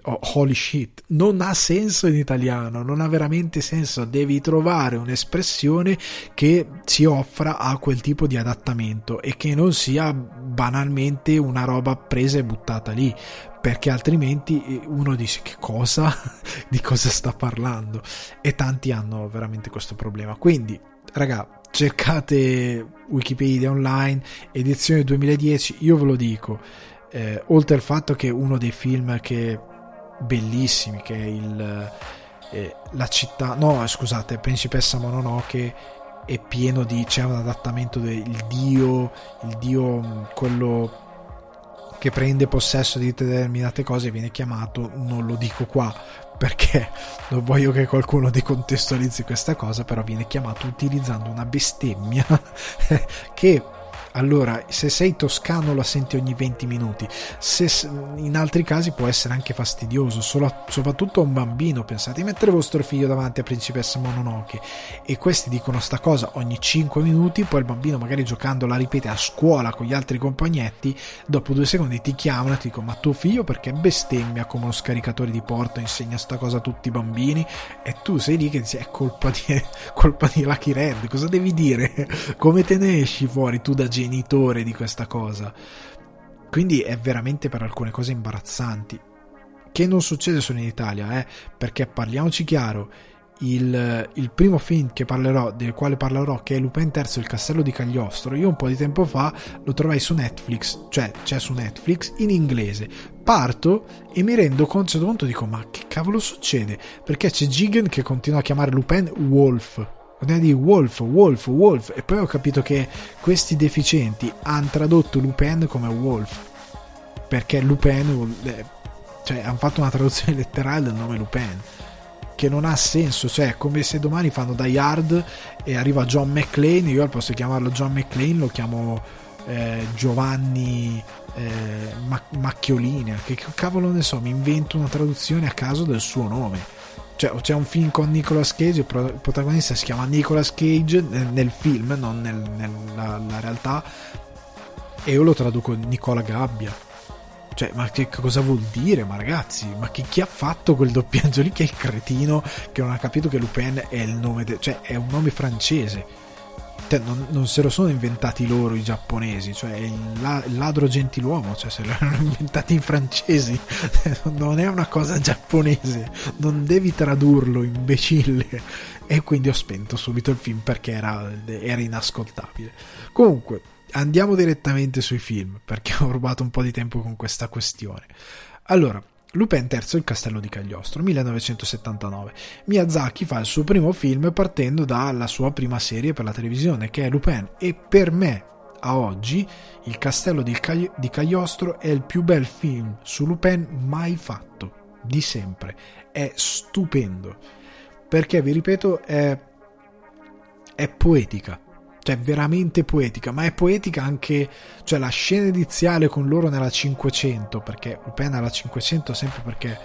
oh, holy shit, non ha senso in italiano, non ha veramente senso, devi trovare un'espressione che si offra a quel tipo di adattamento e che non sia banalmente una roba presa e buttata lì, perché altrimenti eh, uno dice che cosa, di cosa sta parlando? E tanti hanno veramente questo problema. Quindi, raga, cercate Wikipedia online, edizione 2010, io ve lo dico. Eh, oltre al fatto che uno dei film che bellissimi che è il eh, la città no scusate Principessa Mononoke è pieno di c'è un adattamento del dio il dio mm, quello che prende possesso di determinate cose viene chiamato non lo dico qua perché non voglio che qualcuno decontestualizzi questa cosa però viene chiamato utilizzando una bestemmia che allora se sei toscano la senti ogni 20 minuti, se in altri casi può essere anche fastidioso, solo, soprattutto a un bambino, pensate di mettere vostro figlio davanti a Principessa Mononoke e questi dicono sta cosa ogni 5 minuti, poi il bambino magari giocando la ripete a scuola con gli altri compagnetti, dopo due secondi ti chiamano e ti dicono ma tuo figlio perché bestemmia come uno scaricatore di porto, insegna sta cosa a tutti i bambini e tu sei lì che dici è colpa di, colpa di Lucky Red, cosa devi dire? Come te ne esci fuori tu da gente? Genitore di questa cosa. Quindi è veramente per alcune cose imbarazzanti. Che non succede solo in Italia, eh? perché parliamoci chiaro, il, il, primo film parlerò, del quale parlerò, che è Lupin III il castello di Cagliostro, io un po' di tempo fa lo trovai su Netflix, cioè c'è su Netflix in inglese. Parto e mi rendo conto, a un certo punto dico, ma che cavolo succede? Perché c'è Jigen che continua a chiamare Lupin Wolf di Wolf, Wolf, Wolf. E poi ho capito che questi deficienti hanno tradotto Lupin come Wolf. Perché Lupin cioè hanno fatto una traduzione letterale del nome Lupin che non ha senso, cioè è come se domani fanno Die Hard e arriva John McClane, io al posto di chiamarlo John McClane lo chiamo eh, Giovanni eh, Mac- Macchiolina, che cavolo ne so, mi invento una traduzione a caso del suo nome cioè, c'è un film con Nicolas Cage, il protagonista si chiama Nicolas Cage nel, nel film, non nel, nella realtà, e io lo traduco Nicola Gabbia. Cioè, ma che cosa vuol dire? Ma ragazzi, ma chi, chi, ha fatto quel doppiaggio lì che è il cretino che non ha capito che Lupin è il nome, de- cioè è un nome francese cioè, non, non, se lo sono inventati loro i giapponesi, cioè il, la, il ladro gentiluomo, cioè se lo hanno inventati i francesi, non è una cosa giapponese, non devi tradurlo, imbecille. E quindi ho spento subito il film perché era, era inascoltabile. Comunque, andiamo direttamente sui film, perché ho rubato un po' di tempo con questa questione. Allora, Lupin III il castello di Cagliostro, 1979. Miyazaki fa il suo primo film partendo dalla sua prima serie per la televisione, che è Lupin, e per me, a oggi, il castello di, Cagli- di Cagliostro è il più bel film su Lupin mai fatto, di sempre. È stupendo, perché, vi ripeto, è, è poetica cioè veramente poetica, ma è poetica anche, cioè la scena iniziale con loro nella 500, perché Lupin alla 500 sempre perché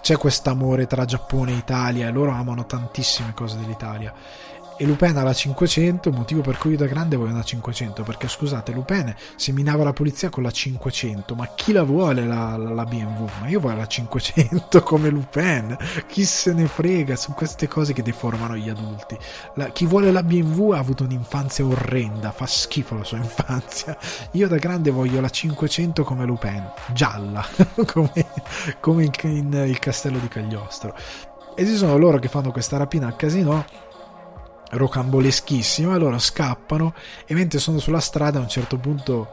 c'è quest'amore tra Giappone e Italia e loro amano tantissime cose dell'Italia e Lupin ha la 500, motivo per cui io da grande voglio una 500, perché scusate, Lupin seminava la polizia con la 500, ma chi la vuole la, la, la BMW? Ma io voglio la 500 come Lupin, chi se ne frega, su queste cose che deformano gli adulti. La, chi vuole la BMW ha avuto un'infanzia orrenda, fa schifo la sua infanzia. Io da grande voglio la 500 come Lupin, gialla, come, come in, in il castello di Cagliostro. E ci sono loro che fanno questa rapina al casino rocamboleschissima, loro scappano e mentre sono sulla strada a un certo punto,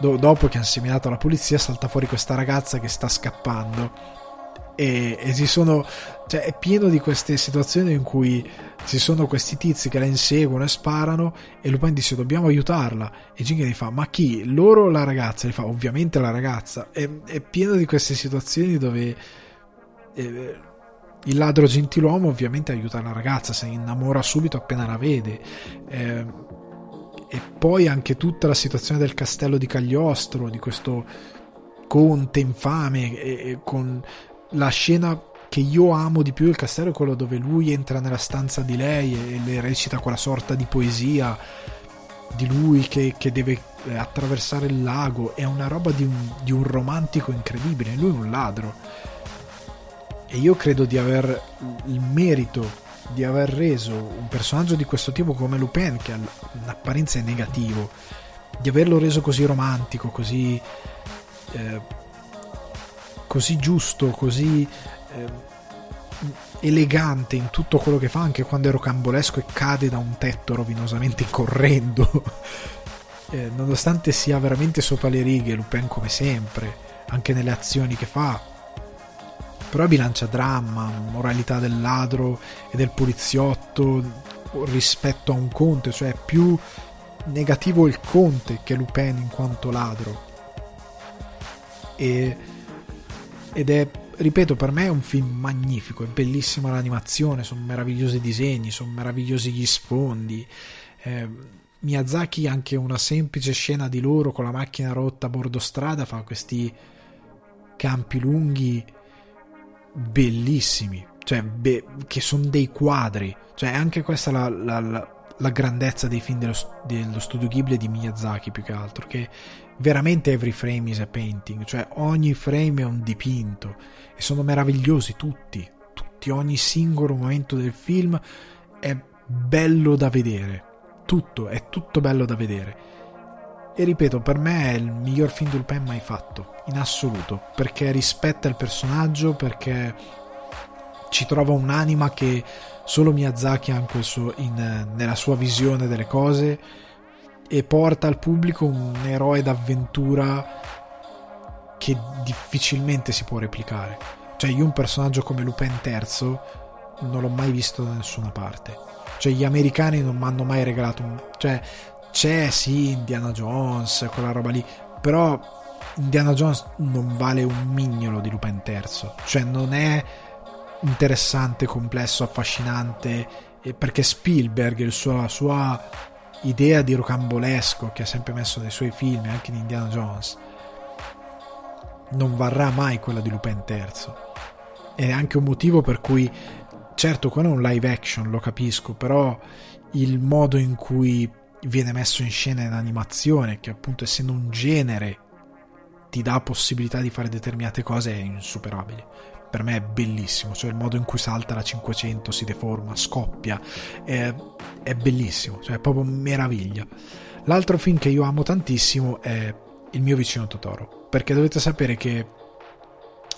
do- dopo che hanno seminato la polizia, salta fuori questa ragazza che sta scappando e, e sono, cioè è pieno di queste situazioni in cui ci sono questi tizi che la inseguono e sparano e Lupin dice dobbiamo aiutarla e Jing gli fa ma chi? Loro o la ragazza? Gli fa ovviamente la ragazza è, è pieno di queste situazioni dove eh, il ladro gentiluomo ovviamente aiuta la ragazza, si innamora subito appena la vede. Eh, e poi anche tutta la situazione del castello di Cagliostro, di questo conte infame, e, e con la scena che io amo di più del castello è quello dove lui entra nella stanza di lei e le recita quella sorta di poesia di lui che, che deve eh, attraversare il lago. È una roba di un, di un romantico incredibile. Lui è un ladro e io credo di aver il merito di aver reso un personaggio di questo tipo come Lupin, che ha è negativo, di averlo reso così romantico, così, eh, così giusto, così eh, elegante in tutto quello che fa, anche quando è rocambolesco e cade da un tetto rovinosamente correndo. eh, nonostante sia veramente sopra le righe, Lupin come sempre, anche nelle azioni che fa, però bilancia dramma, moralità del ladro e del poliziotto rispetto a un conte, cioè più negativo il conte che Lupin in quanto ladro. E, ed è, ripeto, per me è un film magnifico, è bellissima l'animazione, sono meravigliosi i disegni, sono meravigliosi gli sfondi. Eh, Miyazaki anche una semplice scena di loro con la macchina rotta a bordo strada fa questi campi lunghi bellissimi, cioè be- che sono dei quadri, cioè anche questa la, la, la, la grandezza dei film dello, dello, studio Ghibli e di Miyazaki più che altro, che veramente every frame is a painting, cioè ogni frame è un dipinto e sono meravigliosi tutti, tutti, ogni singolo momento del film è bello da vedere, tutto, è tutto bello da vedere. E ripeto, per me è il miglior film di Lupin mai fatto, in assoluto, perché rispetta il personaggio, perché ci trova un'anima che solo Miyazaki ha nella sua visione delle cose e porta al pubblico un eroe d'avventura che difficilmente si può replicare. Cioè io un personaggio come Lupin III non l'ho mai visto da nessuna parte. Cioè gli americani non mi hanno mai regalato un... Cioè c'è sì Indiana Jones, quella roba lì, però Indiana Jones non vale un mignolo di Lupin III. Cioè non è interessante, complesso, affascinante, perché Spielberg, il suo, la sua idea di rocambolesco che ha sempre messo nei suoi film, anche in Indiana Jones, non varrà mai quella di Lupin III. È anche un motivo per cui, certo, quello è un live action, lo capisco, però il modo in cui viene messo in scena in animazione, che appunto essendo un genere ti dà possibilità di fare determinate cose, è insuperabile per me è bellissimo, cioè il modo in cui salta la 500, si deforma, scoppia, è, è bellissimo, cioè è proprio meraviglia. L'altro film che io amo tantissimo è Il mio vicino Totoro, perché dovete sapere che,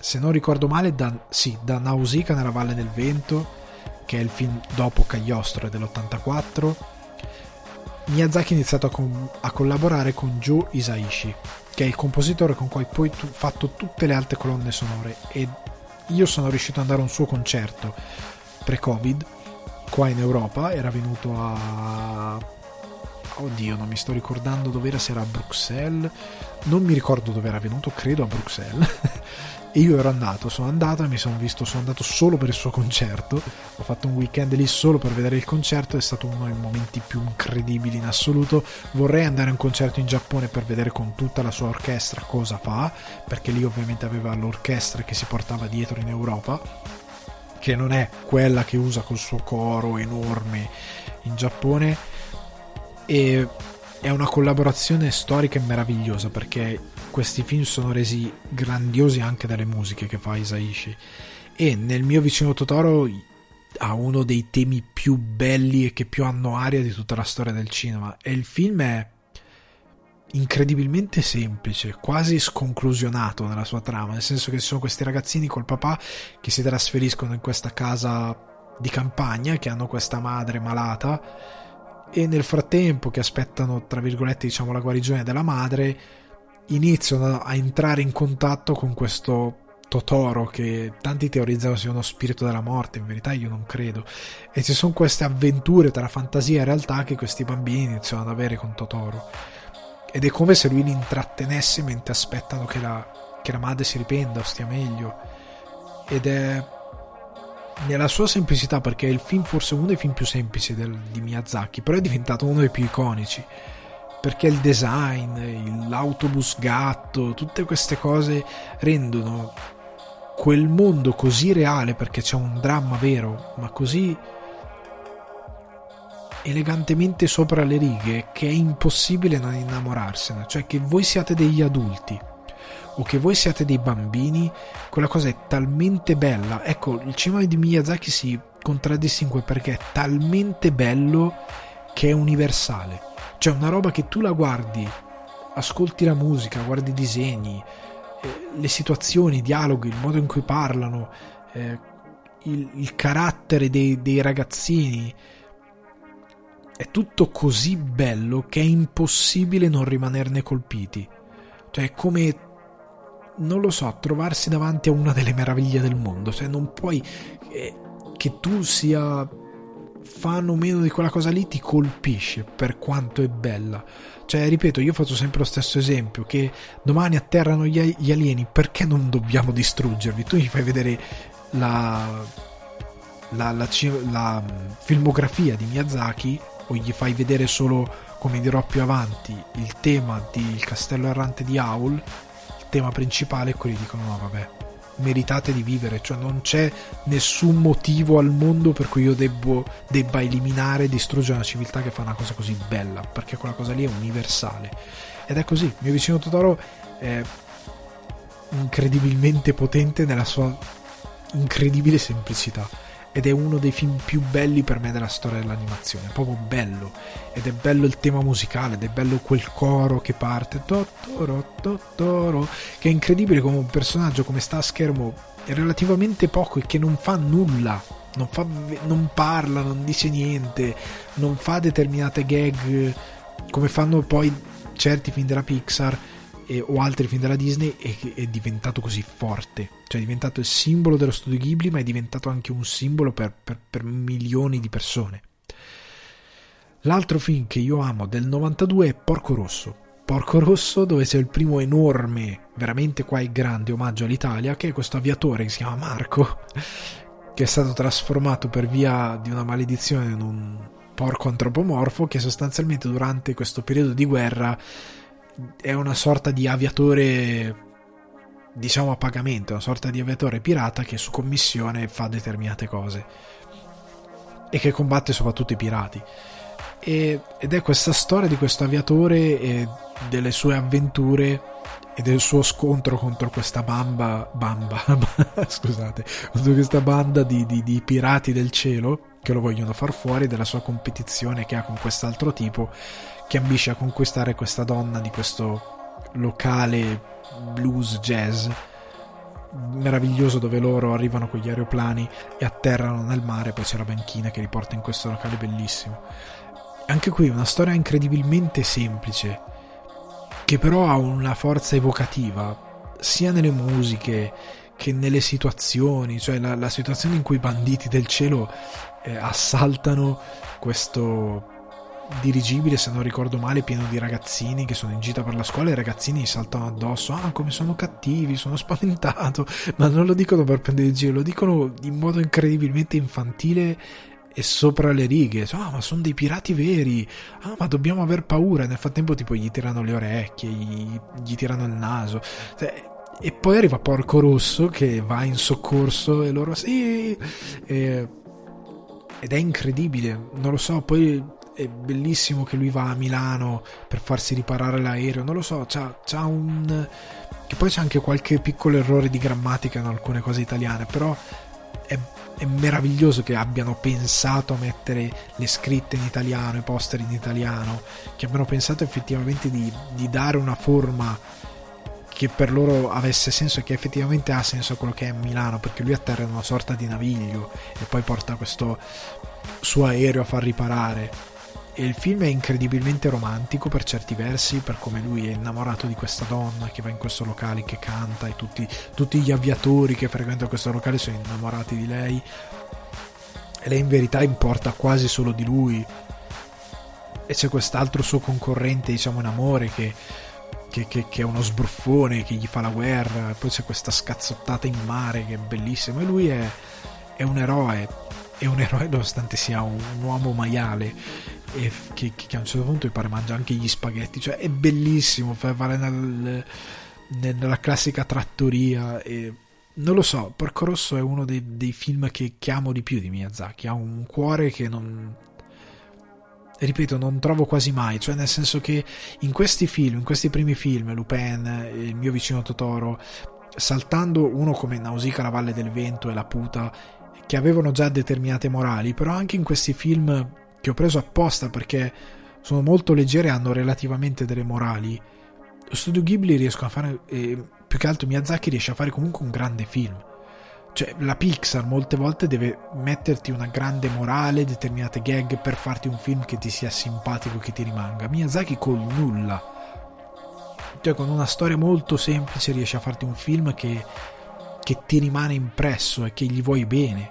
se non ricordo male, da, sì, da Nausicaa nella Valle del Vento, che è il film dopo Cagliostro dell'84, Miyazaki ha iniziato a, com- a collaborare con Joe Isaishi, che è il compositore con cui poi ha tu- fatto tutte le altre colonne sonore e io sono riuscito ad andare a un suo concerto pre-Covid qua in Europa, era venuto a... Oddio, non mi sto ricordando dove era, se era a Bruxelles, non mi ricordo dove era venuto, credo a Bruxelles. e io ero andato, sono andato e mi sono visto, sono andato solo per il suo concerto, ho fatto un weekend lì solo per vedere il concerto, è stato uno dei momenti più incredibili in assoluto, vorrei andare a un concerto in Giappone per vedere con tutta la sua orchestra cosa fa, perché lì ovviamente aveva l'orchestra che si portava dietro in Europa, che non è quella che usa col suo coro enorme in Giappone, e è una collaborazione storica e meravigliosa perché questi film sono resi grandiosi anche dalle musiche che fa Isaishi e nel mio vicino Totoro ha uno dei temi più belli e che più hanno aria di tutta la storia del cinema. E il film è incredibilmente semplice, quasi sconclusionato nella sua trama, nel senso che ci sono questi ragazzini col papà che si trasferiscono in questa casa di campagna, che hanno questa madre malata e nel frattempo che aspettano, tra virgolette, diciamo la guarigione della madre, iniziano a entrare in contatto con questo Totoro che tanti teorizzano sia uno spirito della morte, in verità io non credo. E ci sono queste avventure tra fantasia e realtà che questi bambini iniziano ad avere con Totoro. Ed è come se lui li intrattenesse mentre aspettano che la, che la madre si riprenda o stia meglio. Ed è nella sua semplicità, perché è il film forse uno dei film più semplici del, di Miyazaki, però è diventato uno dei più iconici perché il design, l'autobus gatto, tutte queste cose rendono quel mondo così reale perché c'è un dramma vero, ma così elegantemente sopra le righe che è impossibile non innamorarsene, cioè che voi siate degli adulti o che voi siate dei bambini, quella cosa è talmente bella. Ecco, il cinema di Miyazaki si contraddistingue perché è talmente bello che è universale cioè una roba che tu la guardi, ascolti la musica, guardi i disegni, eh, le situazioni, i dialoghi, il modo in cui parlano, eh, il, il, carattere dei, dei ragazzini. È tutto così bello che è impossibile non rimanerne colpiti. Cioè è come non lo so, trovarsi davanti a una delle meraviglie del mondo. Cioè, non puoi eh, che tu sia fanno meno di quella cosa lì ti colpisce per quanto è bella. Cioè, ripeto, io faccio sempre lo stesso esempio, che domani atterrano gli, gli alieni, perché non dobbiamo distruggervi? Tu gli fai vedere la, la, la, la filmografia di Miyazaki o gli fai vedere solo come dirò più avanti, il tema del castello errante di Aul, il tema principale, quelli dicono no vabbè, meritate di vivere, cioè non c'è nessun motivo al mondo per cui io debbo, debba eliminare e distruggere una civiltà che fa una cosa così bella, perché quella cosa lì è universale. Ed è così, il mio vicino Totoro è incredibilmente potente nella sua incredibile semplicità ed è uno dei film più belli per me della storia dell'animazione, è proprio bello. Ed è bello il tema musicale ed è bello quel coro che parte Totoro, Totoro, che è incredibile come un personaggio come sta a schermo relativamente poco e che non fa nulla non, fa, non parla, non dice niente non fa determinate gag come fanno poi certi film della Pixar e, o altri film della Disney è, è diventato così forte. Cioè è diventato il simbolo dello studio Ghibli, ma è diventato anche un simbolo per, per, per milioni di persone. L'altro film che io amo del 92 è Porco Rosso. Porco Rosso, dove c'è il primo enorme, veramente qua è grande omaggio all'Italia, che è questo aviatore che si chiama Marco, che è stato trasformato per via di una maledizione in un porco antropomorfo, che sostanzialmente durante questo periodo di guerra è una sorta di aviatore diciamo a pagamento, una sorta di aviatore pirata che su commissione fa determinate cose e che combatte soprattutto i pirati. E, ed è questa storia di questo aviatore e delle sue avventure e del suo scontro contro questa bamba, bamba, scusate, contro questa banda di, di, di pirati del cielo che lo vogliono far fuori, della sua competizione che ha con quest'altro tipo che ambisce a conquistare questa donna di questo locale blues jazz meraviglioso dove loro arrivano con gli aeroplani e atterrano nel mare, poi c'è la banchina che li porta in questo locale bellissimo. Anche qui una storia incredibilmente semplice, che però ha una forza evocativa, sia nelle musiche che nelle situazioni, cioè la, la situazione in cui i banditi del cielo eh, assaltano questo dirigibile, se non ricordo male, pieno di ragazzini che sono in gita per la scuola e i ragazzini saltano addosso. Ah, come sono cattivi, sono spaventato. Ma non lo dicono per prendere in giro, lo dicono in modo incredibilmente infantile e sopra le righe. Ah, ma sono dei pirati veri. Ah, ma dobbiamo aver paura. E nel frattempo, tipo, gli tirano le orecchie, gli, gli tirano il naso. Cioè, e poi arriva Porco Rosso che va in soccorso e loro sì. E, ed è incredibile, non lo so. Poi è bellissimo che lui va a Milano per farsi riparare l'aereo, non lo so, c'ha, c'ha un... che poi c'è anche qualche piccolo errore di grammatica in alcune cose italiane, però è, è meraviglioso che abbiano pensato a mettere le scritte in italiano, i poster in italiano, che abbiano pensato effettivamente di, di dare una forma che per loro avesse senso e che effettivamente ha senso quello che è Milano, perché lui atterra in una sorta di naviglio e poi porta questo suo aereo a far riparare e il film è incredibilmente romantico per certi versi, per come lui è innamorato di questa donna che va in questo locale, che canta e tutti, tutti gli aviatori che frequentano questo locale sono innamorati di lei. E lei in verità importa quasi solo di lui. E c'è quest'altro suo concorrente, diciamo in amore, che, che, che, che, è uno sbruffone, che gli fa la guerra. Poi c'è questa scazzottata in mare che è bellissima. E lui è, è un eroe. È un eroe nonostante sia un, un uomo maiale e che, che, a un certo punto mi pare mangia anche gli spaghetti cioè è bellissimo fare nel, nella classica trattoria e non lo so Porco Rosso è uno dei, dei film che, che amo di più di Miyazaki ha un cuore che non ripeto, non trovo quasi mai, cioè nel senso che in questi film, in questi primi film, Lupin, il mio vicino Totoro, saltando uno come Nausicaa, la Valle del Vento e La Puta, che avevano già determinate morali, però anche in questi film che ho preso apposta perché sono molto leggere e hanno relativamente delle morali. Lo studio Ghibli riesco a fare, eh, più che altro Miyazaki riesce a fare comunque un grande film. Cioè, la Pixar molte volte deve metterti una grande morale, determinate gag per farti un film che ti sia simpatico e che ti rimanga. Miyazaki col nulla. Cioè, con una storia molto semplice riesce a farti un film che, che ti rimane impresso e che gli vuoi bene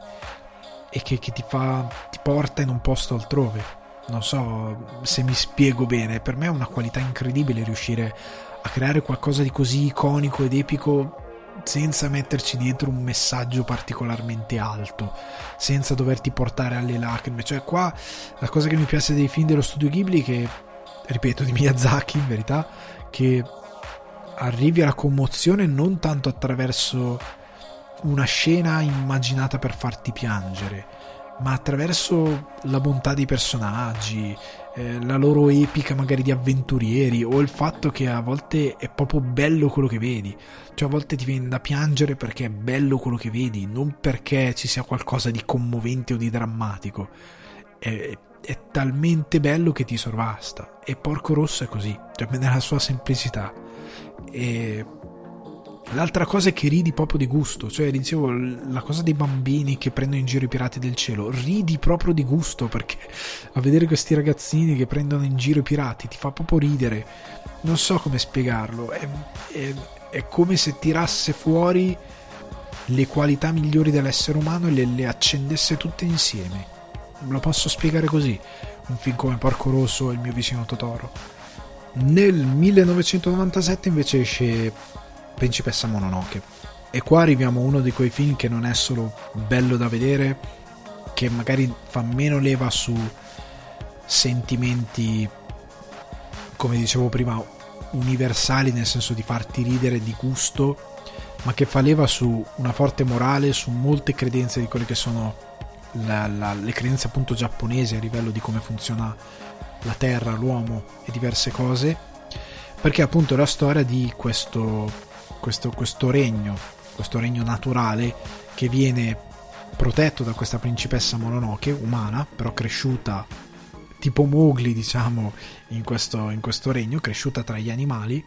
e che, che ti, fa, ti porta in un posto altrove. Non so se mi spiego bene, per me è una qualità incredibile riuscire a creare qualcosa di così iconico ed epico senza metterci dietro un messaggio particolarmente alto, senza doverti portare alle lacrime. Cioè, qua la cosa che mi piace dei film dello studio Ghibli che ripeto, di Miyazaki in verità, che arrivi alla commozione non tanto attraverso una scena immaginata per farti piangere, ma attraverso la bontà dei personaggi, eh, la loro epica magari di avventurieri o il fatto che a volte è proprio bello quello che vedi, cioè a volte ti viene da piangere perché è bello quello che vedi, non perché ci sia qualcosa di commovente o di drammatico. È, è talmente bello che ti sovrasta e Porco Rosso è così, cioè nella sua semplicità. E L'altra cosa è che ridi proprio di gusto, cioè dicevo la cosa dei bambini che prendono in giro i pirati del cielo, ridi proprio di gusto perché a vedere questi ragazzini che prendono in giro i pirati ti fa proprio ridere, non so come spiegarlo, è, è, è come se tirasse fuori le qualità migliori dell'essere umano e le, le accendesse tutte insieme, lo posso spiegare così, un film come Porco Rosso e il mio vicino Totoro. Nel 1997 invece esce Principessa Mononoke. E qua arriviamo a uno di quei film che non è solo bello da vedere, che magari fa meno leva su sentimenti, come dicevo prima, universali nel senso di farti ridere di gusto, ma che fa leva su una forte morale, su molte credenze di quelle che sono la, la, le credenze appunto giapponesi a livello di come funziona la terra, l'uomo e diverse cose, perché appunto è la storia di questo questo, questo regno, questo regno naturale che viene protetto da questa principessa Mononoke, umana, però cresciuta tipo Mowgli, diciamo, in questo, in questo regno, cresciuta tra gli animali,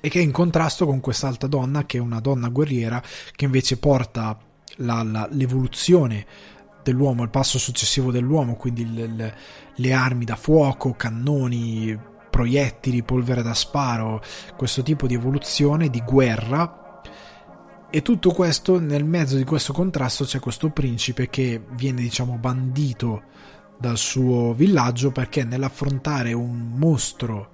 e che è in contrasto con quest'altra donna, che è una donna guerriera, che invece porta la, la, l'evoluzione dell'uomo, il passo successivo dell'uomo, quindi le, le, le armi da fuoco, cannoni, proiettili, polvere da sparo, questo tipo di evoluzione, di guerra. E tutto questo, nel mezzo di questo contrasto c'è questo principe che viene, diciamo, bandito dal suo villaggio perché nell'affrontare un mostro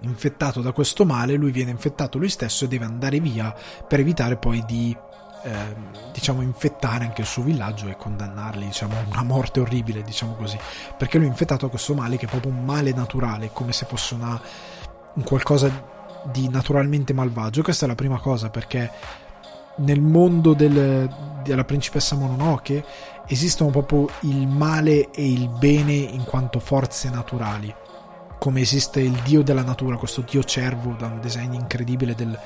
infettato da questo male, lui viene infettato lui stesso e deve andare via per evitare poi di eh, diciamo infettare anche il suo villaggio e condannarli diciamo, a una morte orribile diciamo così. Perché lui è infettato da questo male che è proprio un male naturale come se fosse una, un qualcosa di naturalmente malvagio. Questa è la prima cosa perché nel mondo del, della principessa Mononoke esistono proprio il male e il bene in quanto forze naturali. Come esiste il dio della natura questo dio cervo da un disegno incredibile del,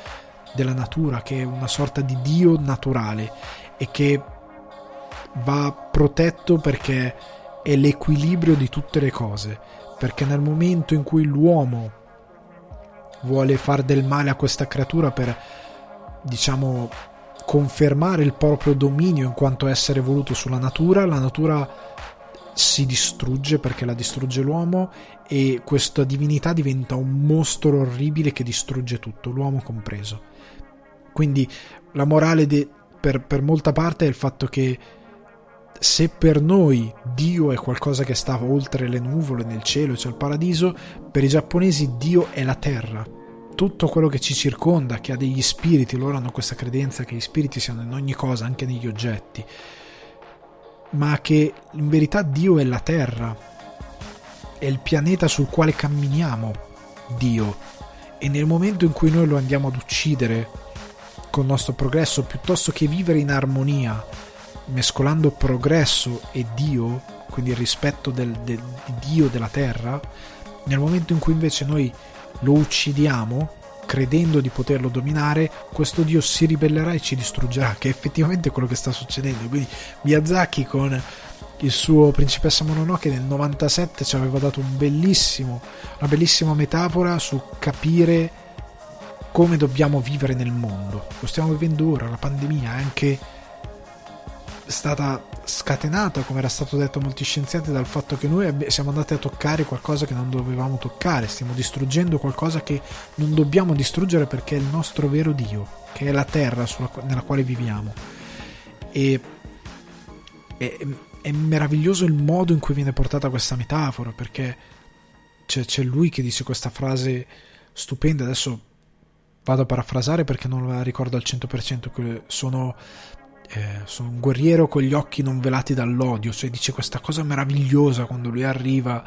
della natura, che è una sorta di dio naturale e che va protetto perché è l'equilibrio di tutte le cose, perché nel momento in cui l'uomo vuole far del male a questa creatura per diciamo confermare il proprio dominio in quanto essere voluto sulla natura, la natura si distrugge perché la distrugge l'uomo e questa divinità diventa un mostro orribile che distrugge tutto, l'uomo compreso. Quindi la morale de, per, per molta parte è il fatto che se per noi Dio è qualcosa che sta oltre le nuvole, nel cielo, c'è il paradiso, per i giapponesi Dio è la terra. Tutto quello che ci circonda, che ha degli spiriti, loro hanno questa credenza che gli spiriti siano in ogni cosa, anche negli oggetti, ma che in verità Dio è la terra, è il pianeta sul quale camminiamo, Dio. E nel momento in cui noi lo andiamo ad uccidere col nostro progresso piuttosto che vivere in armonia, mescolando progresso e Dio, quindi il rispetto del, del, di Dio della terra, nel momento in cui invece noi lo uccidiamo, credendo di poterlo dominare, questo Dio si ribellerà e ci distruggerà, che è effettivamente quello che sta succedendo. Quindi Miyazaki con il suo Principessa Mononoke nel 97 ci aveva dato un una bellissima metafora su capire come dobbiamo vivere nel mondo. Lo stiamo vivendo ora, la pandemia anche stata scatenata, come era stato detto a molti scienziati, dal fatto che noi siamo andati a toccare qualcosa che non dovevamo toccare, stiamo distruggendo qualcosa che non dobbiamo distruggere perché è il nostro vero Dio, che è la terra sulla, nella quale viviamo. E è, è, meraviglioso il modo in cui viene portata questa metafora, perché c'è, c'è lui che dice questa frase stupenda, adesso vado a parafrasare perché non la ricordo al 100%, sono, eh, sono un guerriero con gli occhi non velati dall'odio, cioè dice questa cosa meravigliosa quando lui arriva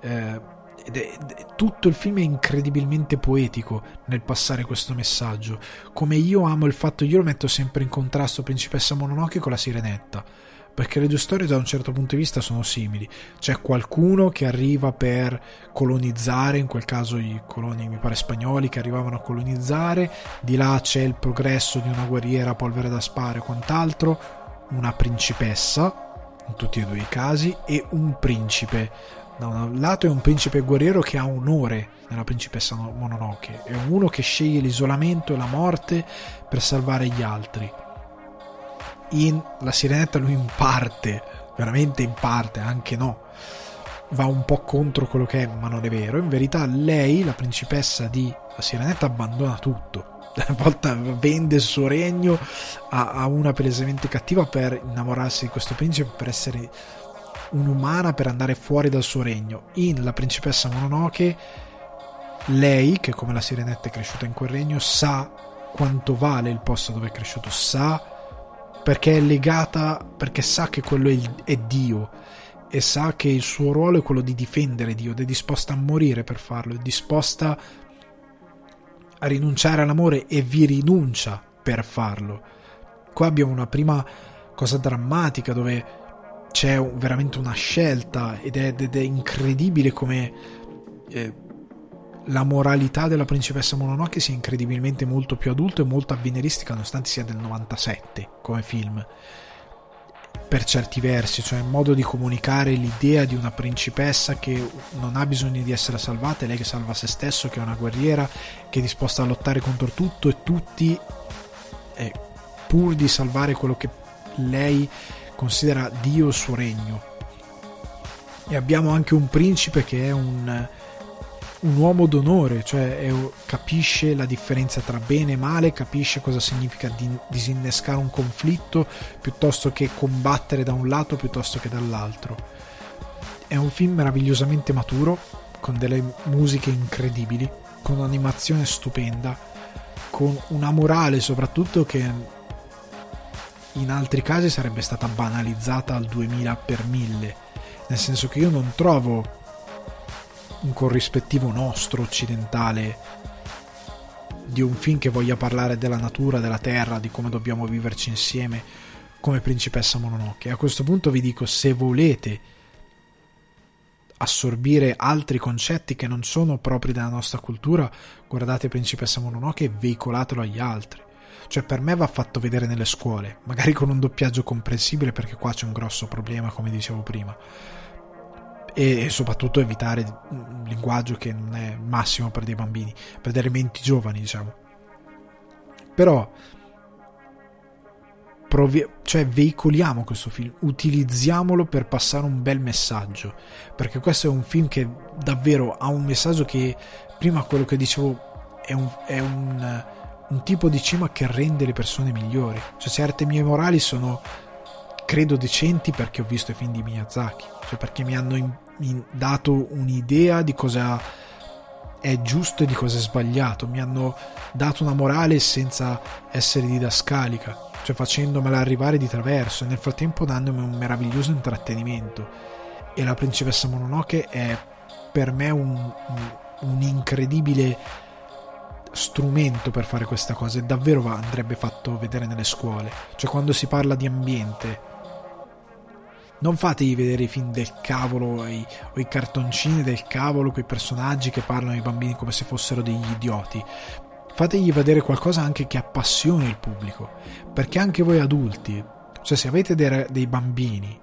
eh, ed è, tutto il film è incredibilmente poetico nel passare questo messaggio. Come io amo il fatto, io lo metto sempre in contrasto Principessa Mononoke con la Sirenetta. Perché le due storie da un certo punto di vista sono simili. C'è qualcuno che arriva per colonizzare, in quel caso i coloni mi pare spagnoli che arrivavano a colonizzare, di là c'è il progresso di una guerriera polvere da spare e quant'altro, una principessa, in tutti e due i casi, e un principe da un lato è un principe guerriero che ha onore nella principessa Mononoke, è uno che sceglie l'isolamento e la morte per salvare gli altri. In La Sirenetta lui in parte, veramente in parte, anche no, va un po' contro quello che è, ma non è vero. In verità lei, la principessa di La Sirenetta, abbandona tutto. A volte vende il suo regno a, a una palesemente cattiva per innamorarsi di questo principe, per essere un'umana per andare fuori dal suo regno. In La principessa Mononoke, lei, che come la sirenetta è cresciuta in quel regno, sa quanto vale il posto dove è cresciuto, sa perché è legata, perché sa che quello è, il, è Dio e sa che il suo ruolo è quello di difendere Dio ed è disposta a morire per farlo, è disposta a rinunciare all'amore e vi rinuncia per farlo. Qua abbiamo una prima cosa drammatica dove c'è veramente una scelta ed è, ed è incredibile come eh, la moralità della principessa Mononoke sia incredibilmente molto più adulta e molto avveniristica nonostante sia del 97 come film per certi versi, cioè il modo di comunicare l'idea di una principessa che non ha bisogno di essere salvata, è lei che salva se stesso, che è una guerriera, che è disposta a lottare contro tutto e tutti, eh, pur di salvare quello che lei considera Dio il suo regno. E abbiamo anche un principe che è un, un uomo d'onore, cioè è, capisce la differenza tra bene e male, capisce cosa significa di, disinnescare un conflitto piuttosto che combattere da un lato piuttosto che dall'altro. È un film meravigliosamente maturo, con delle musiche incredibili, con un'animazione stupenda, con una morale soprattutto che in altri casi sarebbe stata banalizzata al 2000 per 1000, nel senso che io non trovo un corrispettivo nostro occidentale di un film che voglia parlare della natura, della terra, di come dobbiamo viverci insieme come Principessa Mononoke. A questo punto vi dico, se volete assorbire altri concetti che non sono propri della nostra cultura, guardate Principessa Mononoke e veicolatelo agli altri. Cioè, per me va fatto vedere nelle scuole, magari con un doppiaggio comprensibile, perché qua c'è un grosso problema, come dicevo prima. E, soprattutto evitare un linguaggio che non è massimo per dei bambini, per delle menti giovani, diciamo. Però provi- cioè veicoliamo questo film, utilizziamolo per passare un bel messaggio, perché questo è un film che davvero ha un messaggio che prima quello che dicevo è un, è un un tipo di cinema che rende le persone migliori. Cioè, certe mie morali sono, credo, decenti perché ho visto i film di Miyazaki, cioè perché mi hanno dato un'idea di cosa è giusto e di cosa è sbagliato, mi hanno dato una morale senza essere didascalica, cioè facendomela arrivare di traverso e nel frattempo dandomi un meraviglioso intrattenimento. E la principessa Mononoke è per me un, un, un incredibile strumento per fare questa cosa e davvero va, andrebbe fatto vedere nelle scuole. Cioè quando si parla di ambiente, non fategli vedere i film del cavolo i, o i cartoncini del cavolo, quei personaggi che parlano ai bambini come se fossero degli idioti. Fategli vedere qualcosa anche che appassioni il pubblico, perché anche voi adulti, cioè se avete dei, dei bambini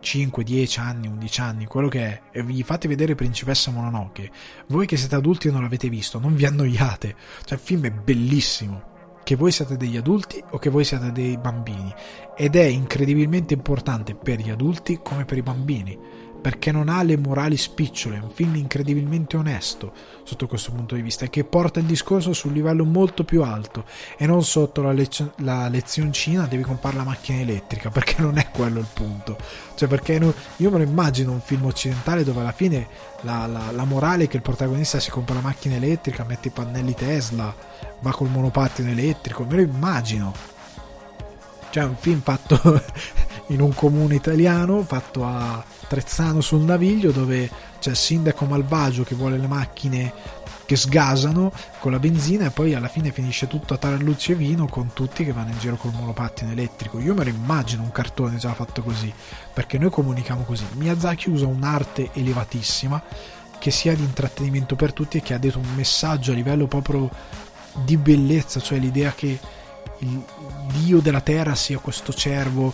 5, 10 anni, 11 anni, quello che è, e gli fate vedere Principessa Mononoke, voi che siete adulti e non l'avete visto, non vi annoiate. Cioè, il film è bellissimo. Che voi siate degli adulti o che voi siate dei bambini. Ed è incredibilmente importante per gli adulti come per i bambini perché non ha le morali spicciole, è un film incredibilmente onesto sotto questo punto di vista e che porta il discorso su un livello molto più alto. E non sotto la, lezio- la lezioncina devi comprare la macchina elettrica perché non è quello il punto. Cioè perché no, io me lo immagino un film occidentale dove alla fine la, la, la morale è che il protagonista si compra la macchina elettrica mette i pannelli Tesla va col monopattino elettrico me lo immagino. Cioè un film fatto in un comune italiano fatto a Trezzano sul Naviglio dove c'è il sindaco malvagio che vuole le macchine che sgasano con la benzina e poi alla fine finisce tutto a tarallucci e vino con tutti che vanno in giro col monopattino elettrico. Io me lo immagino un cartone già fatto così, perché noi comunichiamo così. Miyazaki usa un'arte elevatissima che sia di intrattenimento per tutti e che ha detto un messaggio a livello proprio di bellezza, cioè l'idea che il dio della terra sia questo cervo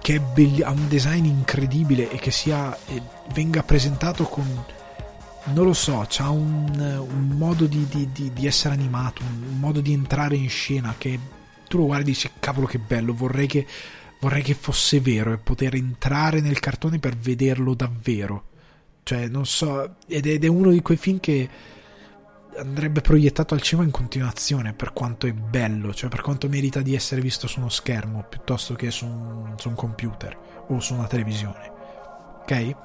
che belli- ha un design incredibile e che sia, e venga presentato con non lo so, ha un, un, modo di, di, di, di, essere animato, un modo di entrare in scena che tu lo guardi e dici cavolo che bello, vorrei che, vorrei che fosse vero e poter entrare nel cartone per vederlo davvero. Cioè, non so, ed è, ed è uno di quei film che andrebbe proiettato al cinema in continuazione per quanto è bello, cioè per quanto merita di essere visto su uno schermo piuttosto che su un, su un computer o su una televisione. Ok?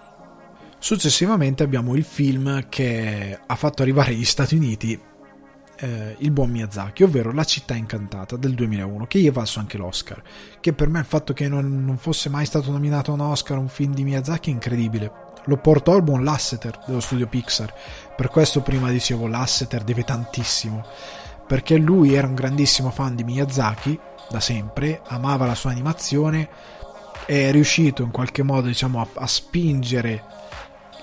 Successivamente abbiamo il film che ha fatto arrivare agli Stati Uniti eh, il buon Miyazaki, ovvero La città incantata del 2001, che gli è valso anche l'Oscar. Che per me il fatto che non, non fosse mai stato nominato a un Oscar un film di Miyazaki è incredibile. Lo portò al buon Lasseter dello studio Pixar. Per questo prima dicevo Lasseter deve tantissimo. Perché lui era un grandissimo fan di Miyazaki da sempre, amava la sua animazione, è riuscito in qualche modo diciamo, a, a spingere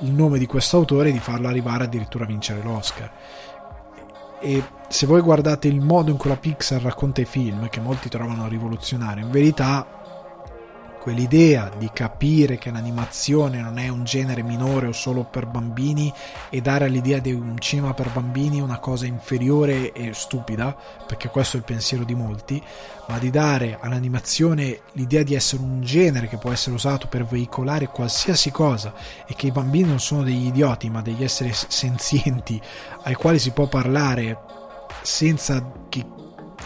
il nome di questo autore di farlo arrivare addirittura a vincere l'Oscar. E se voi guardate il modo in cui la Pixar racconta i film, che molti trovano rivoluzionario, in verità quell'idea di capire che l'animazione non è un genere minore o solo per bambini e dare all'idea di un cinema per bambini una cosa inferiore e stupida, perché questo è il pensiero di molti, ma di dare all'animazione l'idea di essere un genere che può essere usato per veicolare qualsiasi cosa e che i bambini non sono degli idioti ma degli esseri senzienti ai quali si può parlare senza che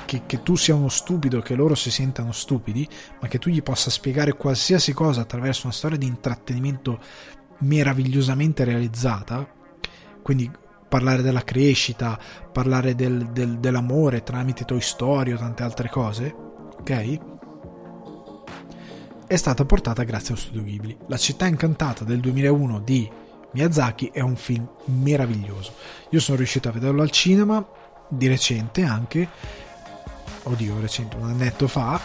che, che, tu sia uno stupido, che loro si sentano stupidi, ma che tu gli possa spiegare qualsiasi cosa attraverso una storia di intrattenimento meravigliosamente realizzata, quindi parlare della crescita, parlare del, del, dell'amore tramite Toy Story o tante altre cose, ok? È stata portata grazie allo studio Ghibli. La città incantata del 2001 di Miyazaki è un film meraviglioso. Io sono riuscito a vederlo al cinema di recente anche oddio, recente, un annetto fa,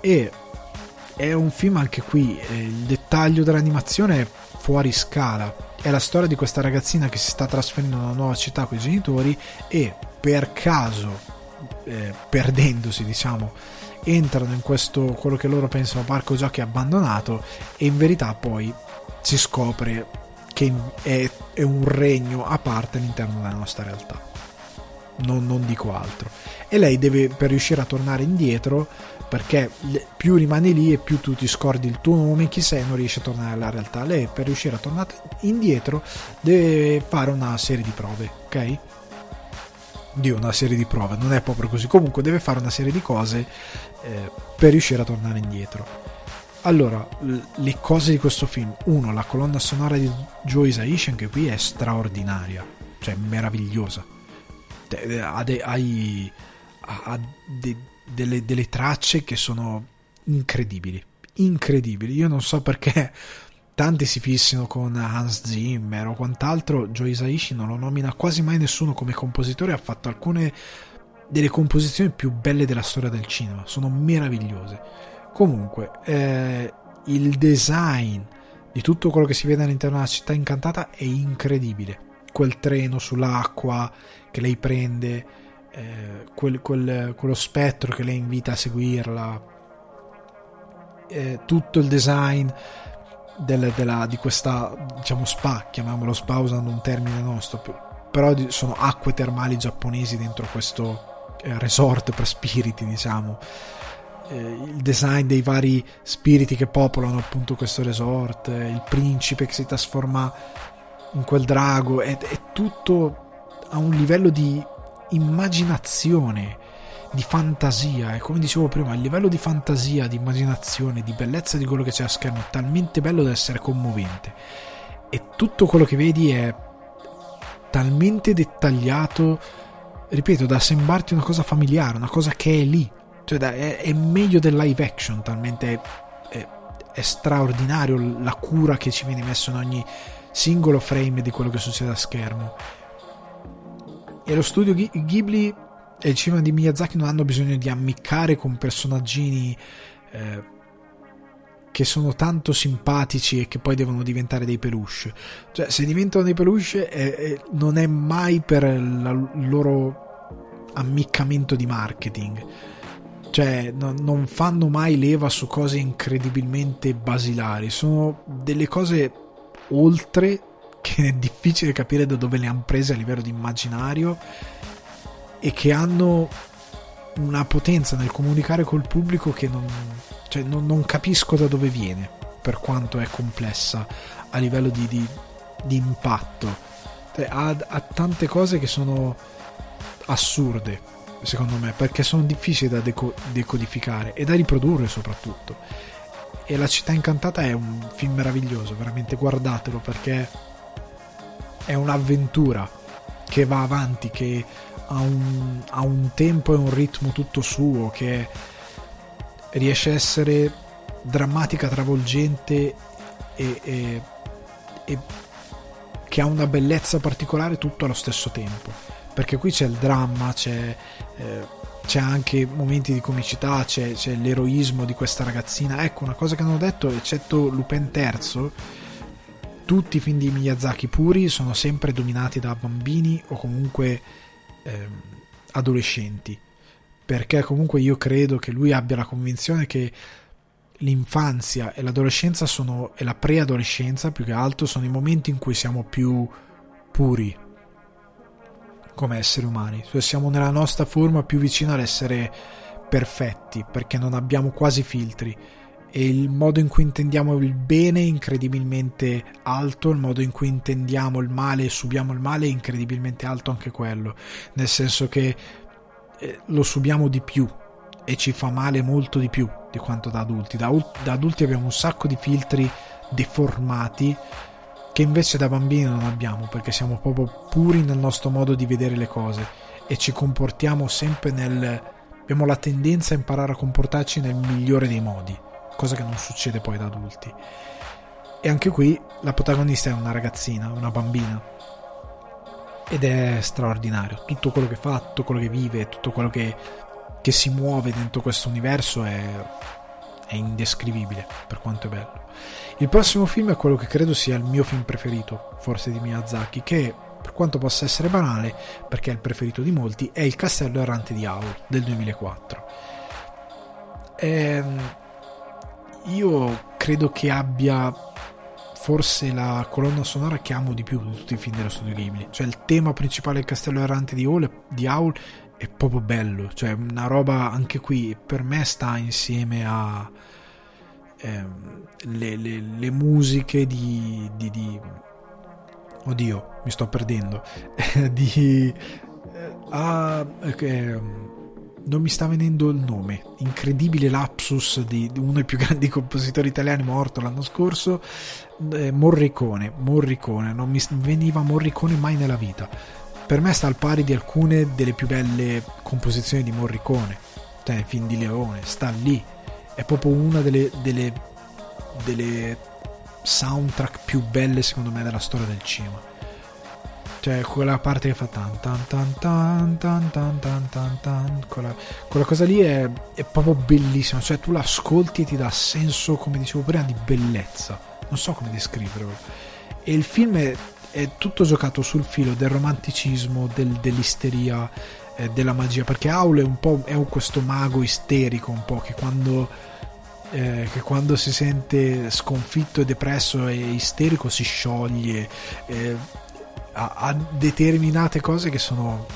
e è un film anche qui, eh, il dettaglio dell'animazione è fuori scala. È la storia di questa ragazzina che si sta trasferendo in una nuova città con i genitori e per caso, eh, perdendosi, diciamo, entrano in questo quello che loro pensano parco giochi abbandonato e in verità poi si scopre che è, è un regno a parte all'interno della nostra realtà. Non, non dico altro e lei deve per riuscire a tornare indietro perché più rimani lì e più tu ti scordi il tuo nome, chi sei, non riesci a tornare alla realtà. Lei per riuscire a tornare indietro deve fare una serie di prove, ok? Dio, una serie di prove, non è proprio così. Comunque deve fare una serie di cose eh, per riuscire a tornare indietro. Allora, le cose di questo film. Uno, la colonna sonora di Joe Hisaishi anche qui è straordinaria, cioè meravigliosa. Hai ha de, delle, delle tracce che sono incredibili, incredibili. Io non so perché tanti si fissino con Hans Zimmer o quant'altro, Joe Hisaishi non lo nomina quasi mai nessuno come compositore, ha fatto alcune delle composizioni più belle della storia del cinema, sono meravigliose. Comunque, eh, il design di tutto quello che si vede all'interno della città incantata è incredibile. Quel treno sull'acqua che lei prende, eh, quel, quel, quello spettro che lei invita a seguirla, eh, tutto il design del, della, di questa diciamo spa, chiamiamolo spa usando un termine nostro, però sono acque termali giapponesi dentro questo eh, resort per spiriti, diciamo. Eh, il design dei vari spiriti che popolano appunto questo resort, eh, il principe che si trasforma in quel drago, è, è tutto a un livello di immaginazione, di fantasia e come dicevo prima il livello di fantasia, di immaginazione, di bellezza di quello che c'è a schermo è talmente bello da essere commovente. E tutto quello che vedi è talmente dettagliato ripeto da sembrarti una cosa familiare una cosa che è lì. Cioè è, è, meglio del live action talmente è, è straordinario la cura che ci viene messa in ogni singolo frame di quello che succede a schermo. E lo studio Ghibli e il cinema di Miyazaki non hanno bisogno di ammiccare con personaggini eh, che sono tanto simpatici e che poi devono diventare dei peluche. Cioè, se diventano dei peluche eh, eh, non è mai per il loro ammiccamento di marketing. Cioè, no, non fanno mai leva su cose incredibilmente basilari. Sono delle cose oltre che è difficile capire da dove le hanno prese a livello di immaginario e che hanno una potenza nel comunicare col pubblico che non, cioè non, non capisco da dove viene, per quanto è complessa a livello di, di, di impatto. Cioè, ha, ha tante cose che sono assurde, secondo me, perché sono difficili da deco- decodificare e da riprodurre soprattutto. E La città incantata è un film meraviglioso, veramente guardatelo perché è un'avventura che va avanti, che ha un, ha un tempo e un ritmo tutto suo, che riesce a essere drammatica, travolgente e, e, e che ha una bellezza particolare tutto allo stesso tempo. Perché qui c'è il dramma, c'è, eh, c'è anche momenti di comicità, c'è, c'è, l'eroismo di questa ragazzina. Ecco, una cosa che ho detto, eccetto Lupin III, tutti i film di Miyazaki puri sono sempre dominati da bambini o comunque eh, adolescenti perché comunque io credo che lui abbia la convinzione che l'infanzia e l'adolescenza sono e la preadolescenza più che altro sono i momenti in cui siamo più puri come esseri umani, cioè siamo nella nostra forma più vicina all'essere perfetti perché non abbiamo quasi filtri. E il modo in cui intendiamo il bene è incredibilmente alto, il modo in cui intendiamo il male e subiamo il male è incredibilmente alto anche quello, nel senso che eh, lo subiamo di più e ci fa male molto di più di quanto da adulti. Da, da adulti abbiamo un sacco di filtri deformati che invece da bambini non abbiamo perché siamo proprio puri nel nostro modo di vedere le cose e ci comportiamo sempre nel abbiamo la tendenza a imparare a comportarci nel migliore dei modi cosa che non succede poi da adulti. E anche qui la protagonista è una ragazzina, una bambina. Ed è straordinario. Tutto quello che fa, tutto quello che vive, tutto quello che, che si muove dentro questo universo è, è indescrivibile per quanto è bello. Il prossimo film è quello che credo sia il mio film preferito, forse di Miyazaki, che per quanto possa essere banale, perché è il preferito di molti, è Il castello errante di Aul del 2004. Ehm, io credo che abbia forse la colonna sonora che amo di più di tutti i film dello studio Ghibli. Cioè il tema principale del castello errante di Aul, di Aul è proprio bello. Cioè una roba anche qui per me sta insieme a ehm, le, le, le, musiche di, di, di, Oddio, mi sto perdendo. di... Eh, a, eh, non mi sta venendo il nome, incredibile lapsus di, uno dei più grandi compositori italiani morto l'anno scorso, eh, Morricone, Morricone, non mi veniva Morricone mai nella vita. Per me sta al pari di alcune delle più belle composizioni di Morricone, cioè film di Leone, sta lì, è proprio una delle, delle, delle soundtrack più belle secondo me della storia del cinema. Cioè quella parte che fa tan tan tan tan tan tan tan tan tan quella, quella cosa lì è, è, proprio bellissima. Cioè tu l'ascolti e ti dà senso come dicevo prima di bellezza. Non so come descriverlo. E il film è, è tutto giocato sul filo del romanticismo del, dell'isteria eh, della magia. Perché Aule è un po' è questo mago isterico un po' che quando eh, che quando si sente sconfitto e depresso e isterico si scioglie eh, a, a determinate cose che sono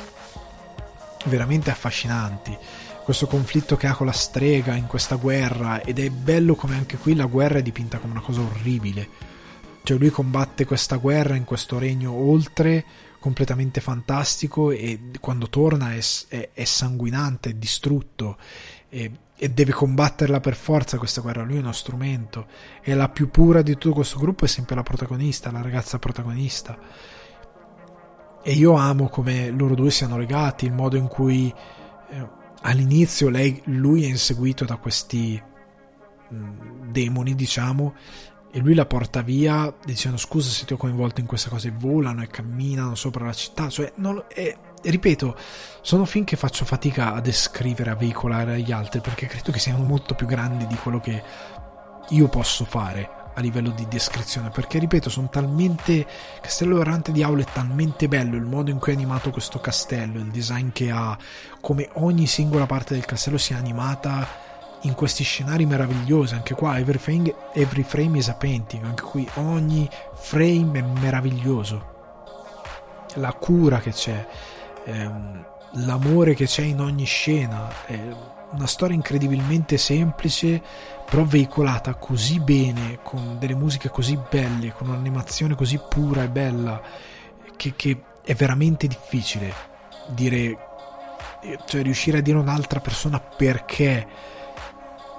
veramente affascinanti. Questo conflitto che ha con la strega in questa guerra ed è bello come anche qui la guerra è dipinta come una cosa orribile. Cioè lui combatte questa guerra in questo regno oltre completamente fantastico e quando torna è, è, è sanguinante, è distrutto. E, e, deve combatterla per forza questa guerra, lui è uno strumento. E la più pura di tutto questo gruppo è sempre la protagonista, la ragazza protagonista. E io amo come loro due siano legati, il modo in cui eh, all'inizio lei, lui è inseguito da questi mh, mm, demoni, diciamo, e lui la porta via dicendo scusa se ti ho coinvolto in questa cosa e volano e camminano sopra la città, cioè non, è, ripeto, sono film che faccio fatica a descrivere, a veicolare agli altri perché credo che siano molto più grandi di quello che io posso fare a livello di descrizione. Perché ripeto sono talmente Castello Errante di Aula è talmente bello il modo in cui è animato questo castello il design che ha come ogni singola parte del castello sia animata in questi scenari meravigliosi. Anche qua every every frame is a painting. Anche qui ogni frame è meraviglioso. La cura che c'è ehm, l'amore che c'è in ogni scena è una storia incredibilmente semplice però veicolata così bene, con delle musiche così belle, con un'animazione così pura e bella, che, che è veramente difficile dire, cioè riuscire a dire a un'altra persona perché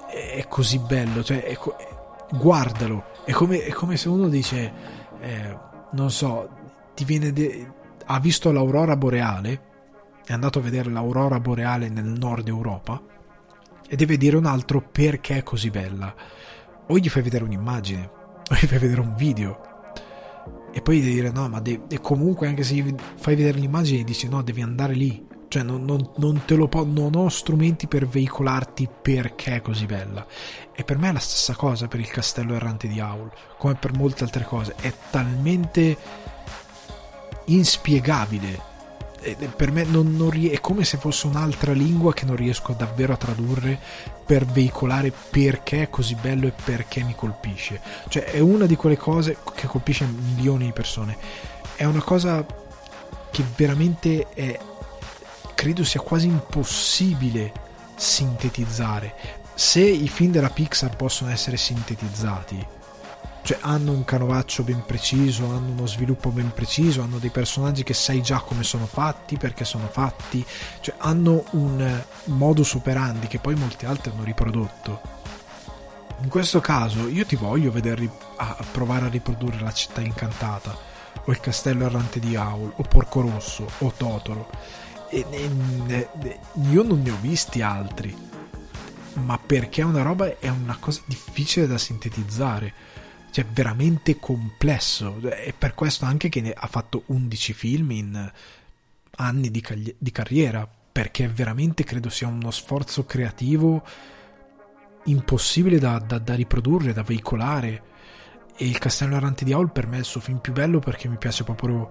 è così bello, cioè è, guardalo, è come, è come, se uno dice, eh, non so, ti viene de- ha visto l'aurora boreale, è andato a vedere l'aurora boreale nel nord Europa, e deve dire un altro perché è così bella. O gli fai vedere un'immagine, o gli fai vedere un video. E poi devi dire no, ma de- e comunque anche se gli fai vedere l'immagine dici no, devi andare lì. Cioè non, non, non te lo po- non ho strumenti per veicolarti perché è così bella. E per me è la stessa cosa per il castello errante di Aul, come per molte altre cose. È talmente inspiegabile per me non, non è come se fosse un'altra lingua che non riesco davvero a tradurre per veicolare perché è così bello e perché mi colpisce. Cioè è una di quelle cose che colpisce milioni di persone. È una cosa che veramente è, credo sia quasi impossibile sintetizzare. Se i film della Pixar possono essere sintetizzati, cioè hanno un canovaccio ben preciso, hanno uno sviluppo ben preciso, hanno dei personaggi che sai già come sono fatti, perché sono fatti, cioè hanno un modus operandi che poi molti altri hanno riprodotto. In questo caso io ti voglio vedere a provare a riprodurre la città incantata, o il castello errante di Aul, o Porco Rosso, o Totoro. E, e, e, io non ne ho visti altri, ma perché è una roba, è una cosa difficile da sintetizzare cioè veramente complesso. È per questo anche che ha fatto 11 film in anni di, cagli- di carriera perché veramente credo sia uno sforzo creativo impossibile da, da, da, riprodurre, da veicolare. E il Castello Errante di Aul per me è il suo film più bello perché mi piace proprio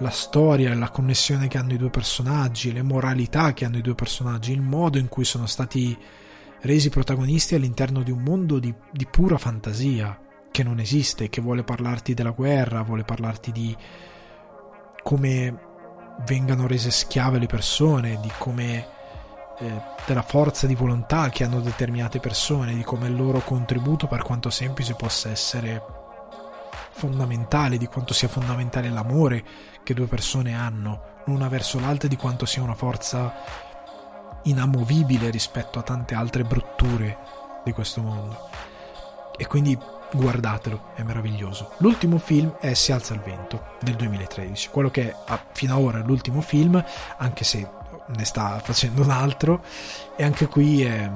la storia, la connessione che hanno i due personaggi, le moralità che hanno i due personaggi, il modo in cui sono stati resi protagonisti all'interno di un mondo di, di pura fantasia che non esiste, che vuole parlarti della guerra, vuole parlarti di come vengano rese schiave le persone, di come eh, della forza di volontà che hanno determinate persone, di come il loro contributo, per quanto semplice, possa essere fondamentale, di quanto sia fondamentale l'amore che due persone hanno l'una verso l'altra, di quanto sia una forza inamovibile rispetto a tante altre brutture di questo mondo. E quindi guardatelo, è meraviglioso. L'ultimo film è Si alza il vento del 2013, quello che è fino ad ora l'ultimo film, anche se ne sta facendo un altro, e anche qui è,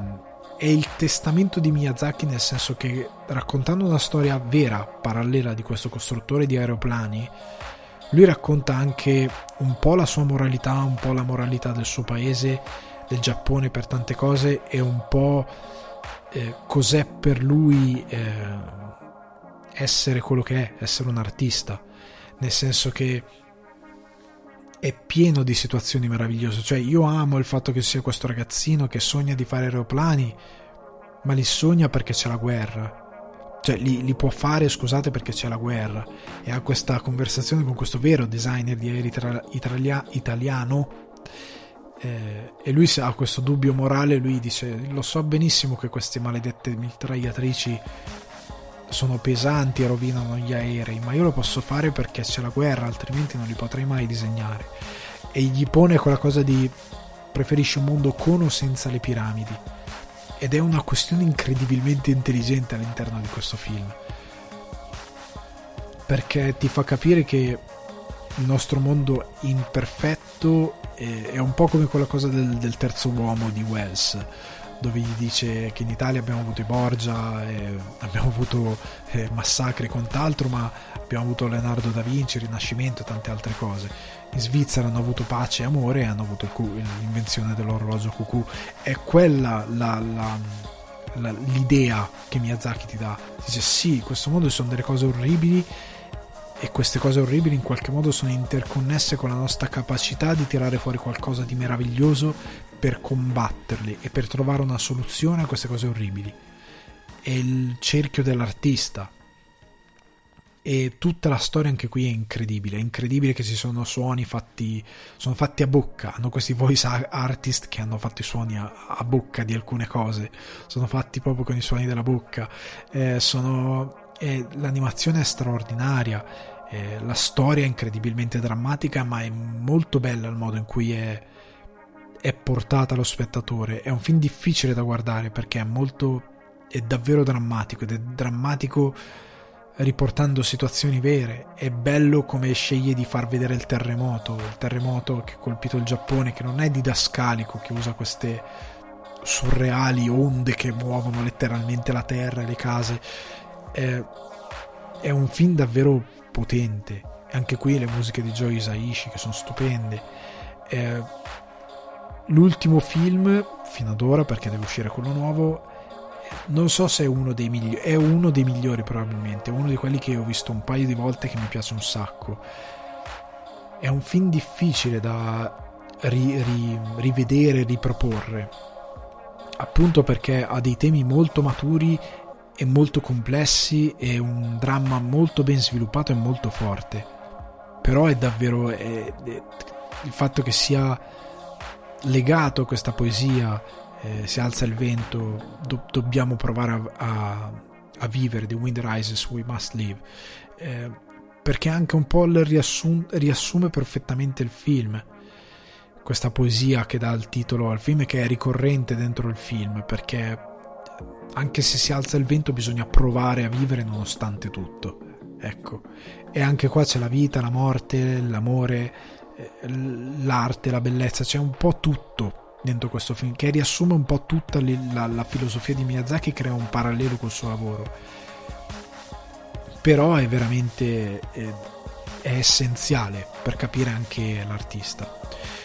è il testamento di Miyazaki nel senso che raccontando una storia vera, parallela di questo costruttore di aeroplani, lui racconta anche un po' la sua moralità, un po' la moralità del suo paese, del Giappone per tante cose e un po' eh, cos'è per lui eh, essere quello che è, essere un artista, nel senso che è pieno di situazioni meravigliose, cioè io amo il fatto che sia questo ragazzino che sogna di fare aeroplani, ma li sogna perché c'è la guerra, cioè li, li, può fare, scusate, perché c'è la guerra. E ha questa conversazione con questo vero designer di aerei italia, italiano eh, e lui ha questo dubbio morale, lui dice lo so benissimo che queste maledette mitragliatrici sono pesanti e rovinano gli aerei, ma io lo posso fare perché c'è la guerra, altrimenti non li potrei mai disegnare. E gli pone quella cosa di preferisci un mondo con o senza le piramidi. Ed è una questione incredibilmente intelligente all'interno di questo film. Perché ti fa capire che il nostro mondo imperfetto è, un po' come quella cosa del, del terzo uomo di Wells dove gli dice che in Italia abbiamo avuto i Borgia, abbiamo avuto eh, massacri e quant'altro, ma abbiamo avuto Leonardo da Vinci, Rinascimento e tante altre cose. In Svizzera hanno avuto pace e amore e hanno avuto l'invenzione dell'orologio cucù. È quella la, la, la, l'idea che Miyazaki ti dà. Dice sì, in questo mondo ci sono delle cose orribili e queste cose orribili in qualche modo sono interconnesse con la nostra capacità di tirare fuori qualcosa di meraviglioso per combatterle e per trovare una soluzione a queste cose orribili. È il cerchio dell'artista. E tutta la storia anche qui è incredibile. È incredibile che ci sono suoni fatti, sono fatti a bocca. Hanno questi voice artist che hanno fatto i suoni a, a bocca di alcune cose. Sono fatti proprio con i suoni della bocca. Eh, sono, eh, l'animazione è straordinaria. Eh, la storia è incredibilmente drammatica, ma è molto bella il modo in cui è è portata allo spettatore. È un film difficile da guardare perché è molto. è davvero drammatico ed è drammatico riportando situazioni vere. È bello come sceglie di far vedere il terremoto, il terremoto che ha colpito il Giappone, che non è didascalico, che usa queste surreali onde che muovono letteralmente la terra e le case. È, è un film davvero potente. Anche qui le musiche di Joe Isaishi che sono stupende. È, l'ultimo film fino ad ora perché deve uscire quello nuovo non so se è uno dei migliori è uno dei migliori probabilmente uno di quelli che ho visto un paio di volte che mi piace un sacco. È un film difficile da ri, ri, rivedere riproporre appunto perché ha dei temi molto maturi e molto complessi e un dramma molto ben sviluppato e molto forte. Però è davvero è, è, il fatto che sia legato a questa poesia, eh, Se alza il vento, do- dobbiamo provare a, a, a, vivere, The Wind Rises, We Must Live, eh, perché anche un po' riassum- riassume perfettamente il film, questa poesia che dà il titolo al film e che è ricorrente dentro il film, perché anche se si alza il vento bisogna provare a vivere nonostante tutto. Ecco, e anche qua c'è la vita, la morte, l'amore, l'arte, la bellezza, c'è un po' tutto dentro questo film che riassume un po' tutta la, la filosofia di Miyazaki e crea un parallelo col suo lavoro. Però è veramente è, è essenziale per capire anche l'artista.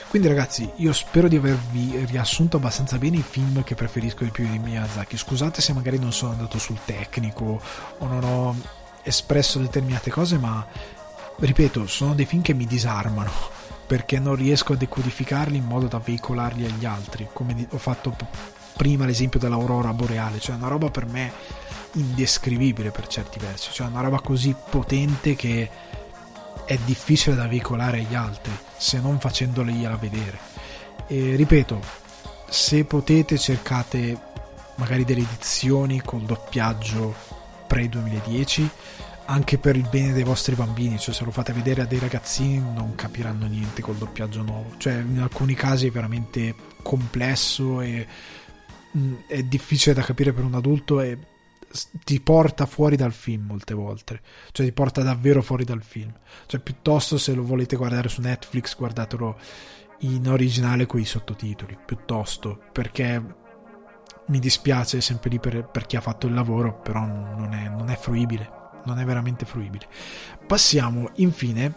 Quindi ragazzi, io spero di avervi riassunto abbastanza bene i film che preferisco di più di Miyazaki. Scusate se magari non sono andato sul tecnico o non ho espresso determinate cose, ma ripeto, sono dei film che mi disarmano perché non riesco a decodificarli in modo da veicolarli agli altri, come ho fatto prima l'esempio dell'aurora boreale, cioè una roba per me indescrivibile per certi versi, cioè una roba così potente che è difficile da veicolare agli altri se non facendogliela vedere. E ripeto, se potete cercate magari delle edizioni col doppiaggio pre 2010 anche per il bene dei vostri bambini, cioè se lo fate vedere a dei ragazzini non capiranno niente col doppiaggio nuovo, cioè in alcuni casi è veramente complesso e mh, mm, è difficile da capire per un adulto e ti porta fuori dal film molte volte, cioè ti porta davvero fuori dal film, cioè piuttosto se lo volete guardare su Netflix guardatelo in originale con i sottotitoli, piuttosto perché mi dispiace sempre lì per, per chi ha fatto il lavoro, però non è, non è fruibile non è veramente fruibile. Passiamo infine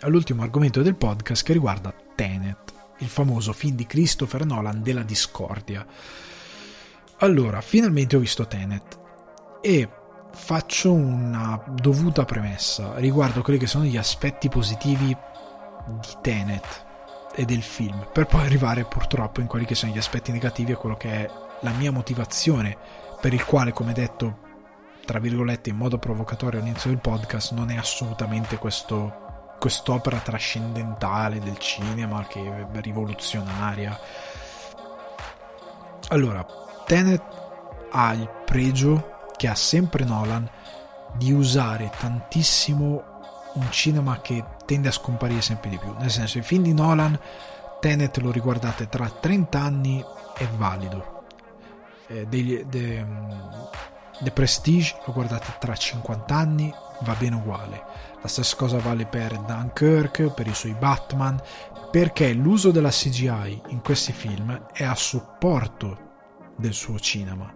all'ultimo argomento del podcast che riguarda Tenet, il famoso film di Christopher Nolan della discordia. Allora, finalmente ho visto Tenet e faccio una dovuta premessa riguardo quelli che sono gli aspetti positivi di Tenet e del film, per poi arrivare purtroppo in quelli che sono gli aspetti negativi e quello che è la mia motivazione per il quale, come detto tra virgolette in modo provocatorio all'inizio del podcast non è assolutamente questo, quest'opera trascendentale del cinema che è rivoluzionaria. Allora, Tenet ha il pregio che ha sempre Nolan di usare tantissimo un cinema che tende a scomparire sempre di più. Nel senso, i film di Nolan, Tenet lo riguardate tra 30 anni è valido. Eh, degli, de, The Prestige lo guardate tra 50 anni, va bene uguale. La stessa cosa vale per Dunkirk, per i suoi Batman, perché l'uso della CGI in questi film è a supporto del suo cinema.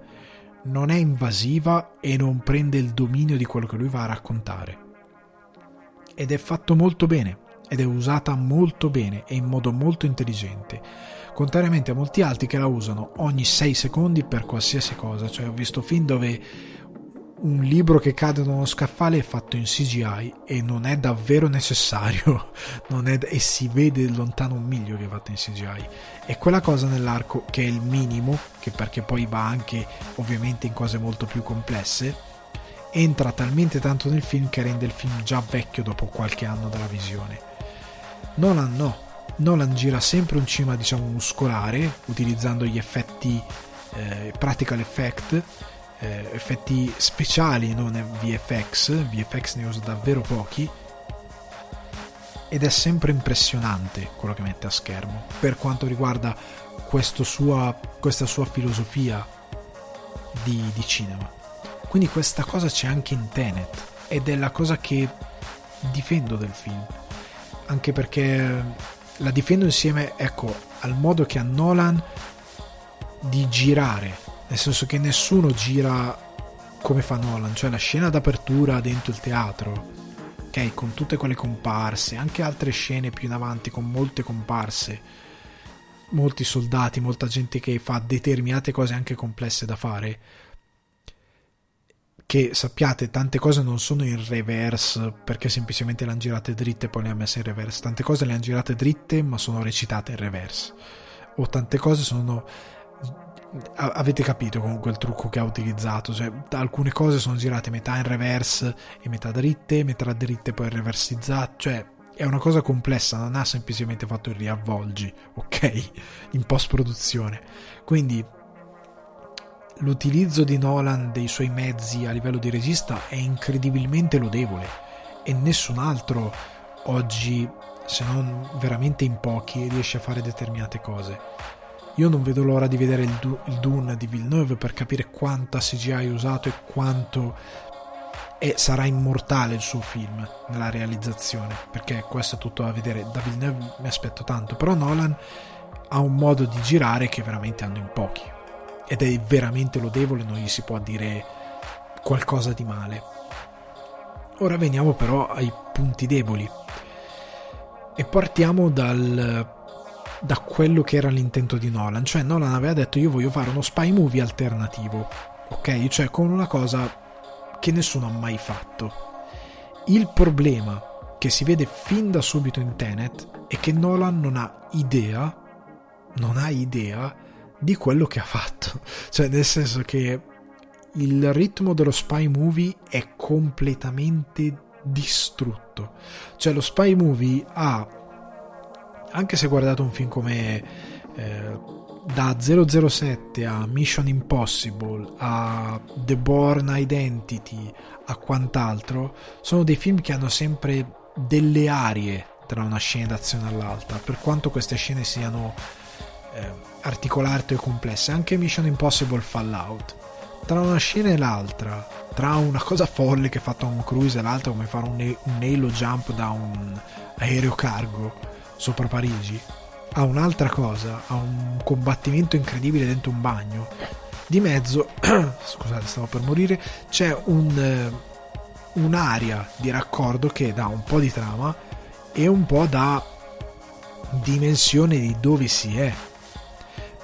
Non è invasiva e non prende il dominio di quello che lui va a raccontare. Ed è fatto molto bene, ed è usata molto bene e in modo molto intelligente, contrariamente a molti altri che la usano ogni 6 secondi per qualsiasi cosa. Cioè ho visto film dove un libro che cade da uno scaffale è fatto in CGI e non è davvero necessario. È, e si vede lontano un miglio che è fatto in CGI e quella cosa nell'arco che è il minimo che perché poi va anche ovviamente in cose molto più complesse entra talmente tanto nel film che rende il film già vecchio dopo qualche anno dalla visione. Nolan no Nolan gira sempre un cinema diciamo muscolare utilizzando gli effetti eh, practical effect eh, effetti speciali, non VFX, VFX ne usa davvero pochi. Ed è sempre impressionante quello che mette a schermo. Per quanto riguarda sua, questa sua filosofia di, di cinema. Quindi questa cosa c'è anche in Tenet. Ed è la cosa che difendo del film, anche perché la difendo insieme, ecco, al modo che ha Nolan di girare nel senso che nessuno gira come fa Nolan, cioè la scena d'apertura dentro il teatro, ok, con tutte quelle comparse, anche altre scene più in avanti con molte comparse, molti soldati, molta gente che fa determinate cose anche complesse da fare. Che sappiate, tante cose non sono in reverse perché semplicemente le hanno girate dritte e poi le hanno messe in reverse. Tante cose le hanno girate dritte ma sono recitate in reverse. O tante cose sono avete capito comunque il trucco che ha utilizzato cioè alcune cose sono girate metà in reverse e metà dritte metà dritte poi reversizzate cioè è una cosa complessa non ha semplicemente fatto il riavvolgi ok in post produzione quindi l'utilizzo di Nolan dei suoi mezzi a livello di regista è incredibilmente lodevole e nessun altro oggi se non veramente in pochi riesce a fare determinate cose. Io non vedo l'ora di vedere il, du- il Dune di Villeneuve per capire quanta CGI ha usato e quanto e sarà immortale il suo film nella realizzazione perché questo è tutto da vedere. Da Villeneuve mi aspetto tanto però Nolan ha un modo di girare che veramente hanno in pochi ed è veramente lodevole non gli si può dire qualcosa di male ora veniamo però ai punti deboli e partiamo dal da quello che era l'intento di Nolan. Cioè Nolan aveva detto io voglio fare uno spy movie alternativo, ok? Cioè con una cosa che nessuno ha mai fatto. Il problema che si vede fin da subito in Tenet è che Nolan non ha idea, non ha idea di quello che ha fatto. Cioè nel senso che il ritmo dello spy movie è completamente distrutto. Cioè lo spy movie ha anche se guardate un film come eh, da 007 a Mission Impossible a The Born Identity a quant'altro, sono dei film che hanno sempre delle arie tra una scena d'azione all'altra, per quanto queste scene siano eh, articolate e complesse. Anche Mission Impossible Fallout. Tra una scena e l'altra, tra una cosa folle che fa Tom Cruise e l'altra come fare un, un halo jump da un aereo cargo, sopra Parigi, a un'altra cosa, a un combattimento incredibile dentro un bagno. Di mezzo, scusate, stavo per morire, c'è un, eh, un'area di raccordo che dà un po' di trama e un po' da dimensione di dove si è.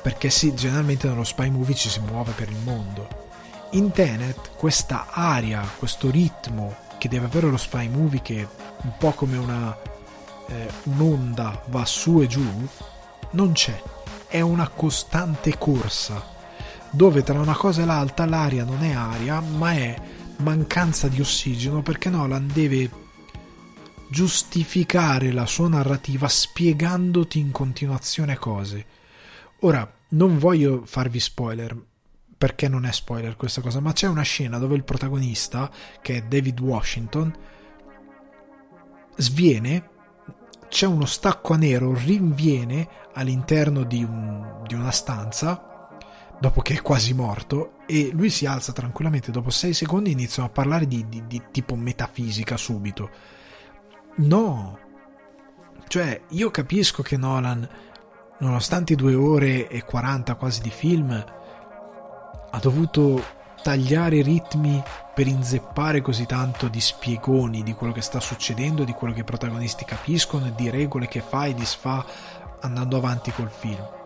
Perché sì, generalmente nello spy movie ci si muove per il mondo. In Tenet questa aria, questo ritmo che deve avere lo spy movie che un po' come una eh, un'onda va su e giù, non c'è. È una costante corsa dove tra una cosa e l'altra l'aria non è aria, ma è mancanza di ossigeno perché Nolan deve giustificare la sua narrativa spiegandoti in continuazione cose. Ora, non voglio farvi spoiler, perché non è spoiler questa cosa, ma c'è una scena dove il protagonista, che è David Washington, sviene c'è uno stacco a nero, rinviene all'interno di, un, di una stanza dopo che è quasi morto e lui si alza tranquillamente dopo 6 secondi iniziano a parlare di, di, di, tipo metafisica subito. No. Cioè io capisco che Nolan nonostante due ore e 40 quasi di film ha dovuto tagliare i ritmi per inzeppare così tanto di spiegoni di quello che sta succedendo, di quello che i protagonisti capiscono e di regole che fa e disfa andando avanti col film.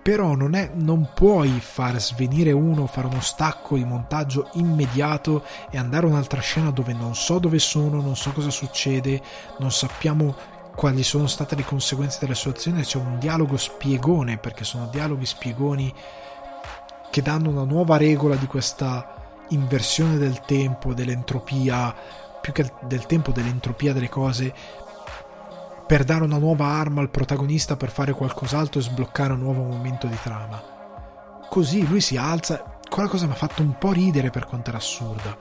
Però non, è, non puoi far svenire uno, fare uno stacco di montaggio immediato e andare a un'altra scena dove non so dove sono, non so cosa succede, non sappiamo quali sono state le conseguenze delle sue azioni, c'è un dialogo spiegone, perché sono dialoghi spiegoni che danno una nuova regola di questa inversione del tempo, dell'entropia, più che del tempo, dell'entropia delle cose, per dare una nuova arma al protagonista per fare qualcos'altro e sbloccare un nuovo momento di trama. Così lui si alza. Quella cosa mi ha fatto un po' ridere per quanto era assurda.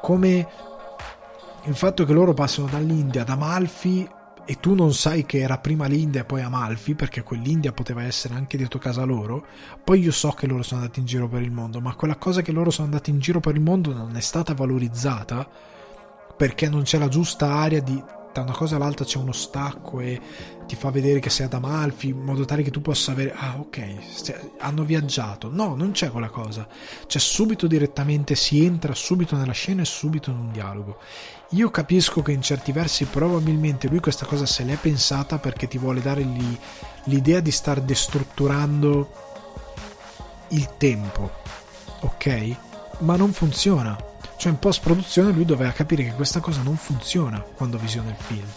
Come il fatto che loro passano dall'India ad Amalfi e tu non sai che era prima l'India e poi Amalfi, perché quell'India poteva essere anche dietro casa loro, poi io so che loro sono andati in giro per il mondo, ma quella cosa che loro sono andati in giro per il mondo non è stata valorizzata perché non c'è la giusta area di da una cosa all'altra c'è uno stacco e ti fa vedere che sei ad Amalfi in modo tale che tu possa avere ah ok hanno viaggiato. No non c'è quella cosa. C'è subito direttamente si entra subito nella scena e subito in un dialogo io capisco che in certi versi probabilmente lui questa cosa se l'è pensata perché ti vuole dare lì, l'idea di star destrutturando il tempo, ok? Ma non funziona. Cioè in post produzione lui doveva capire che questa cosa non funziona quando visiona il film.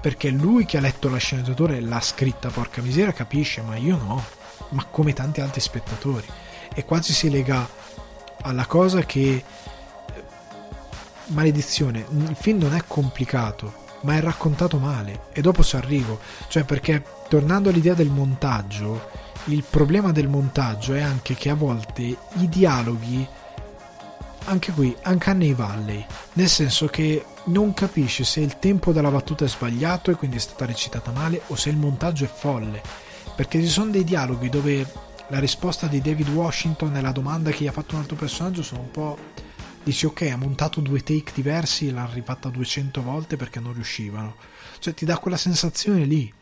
Perché lui che ha letto la sceneggiatura e l'ha scritta, porca miseria, capisce, ma io no. Ma come tanti altri spettatori. E quasi si lega alla cosa che maledizione, il film non è complicato, ma è raccontato male. E dopo ci arrivo. Cioè, perché tornando all'idea del montaggio, il problema del montaggio è anche che a volte i dialoghi, anche qui, anche nei Valley, nel senso che non capisci se il tempo della battuta è sbagliato e quindi è stata recitata male o se il montaggio è folle. Perché ci sono dei dialoghi dove la risposta di David Washington e la domanda che gli ha fatto un altro personaggio sono un po' dici ok ha montato due take diversi e l'ha rifatta 200 volte perché non riuscivano. Cioè ti dà quella sensazione lì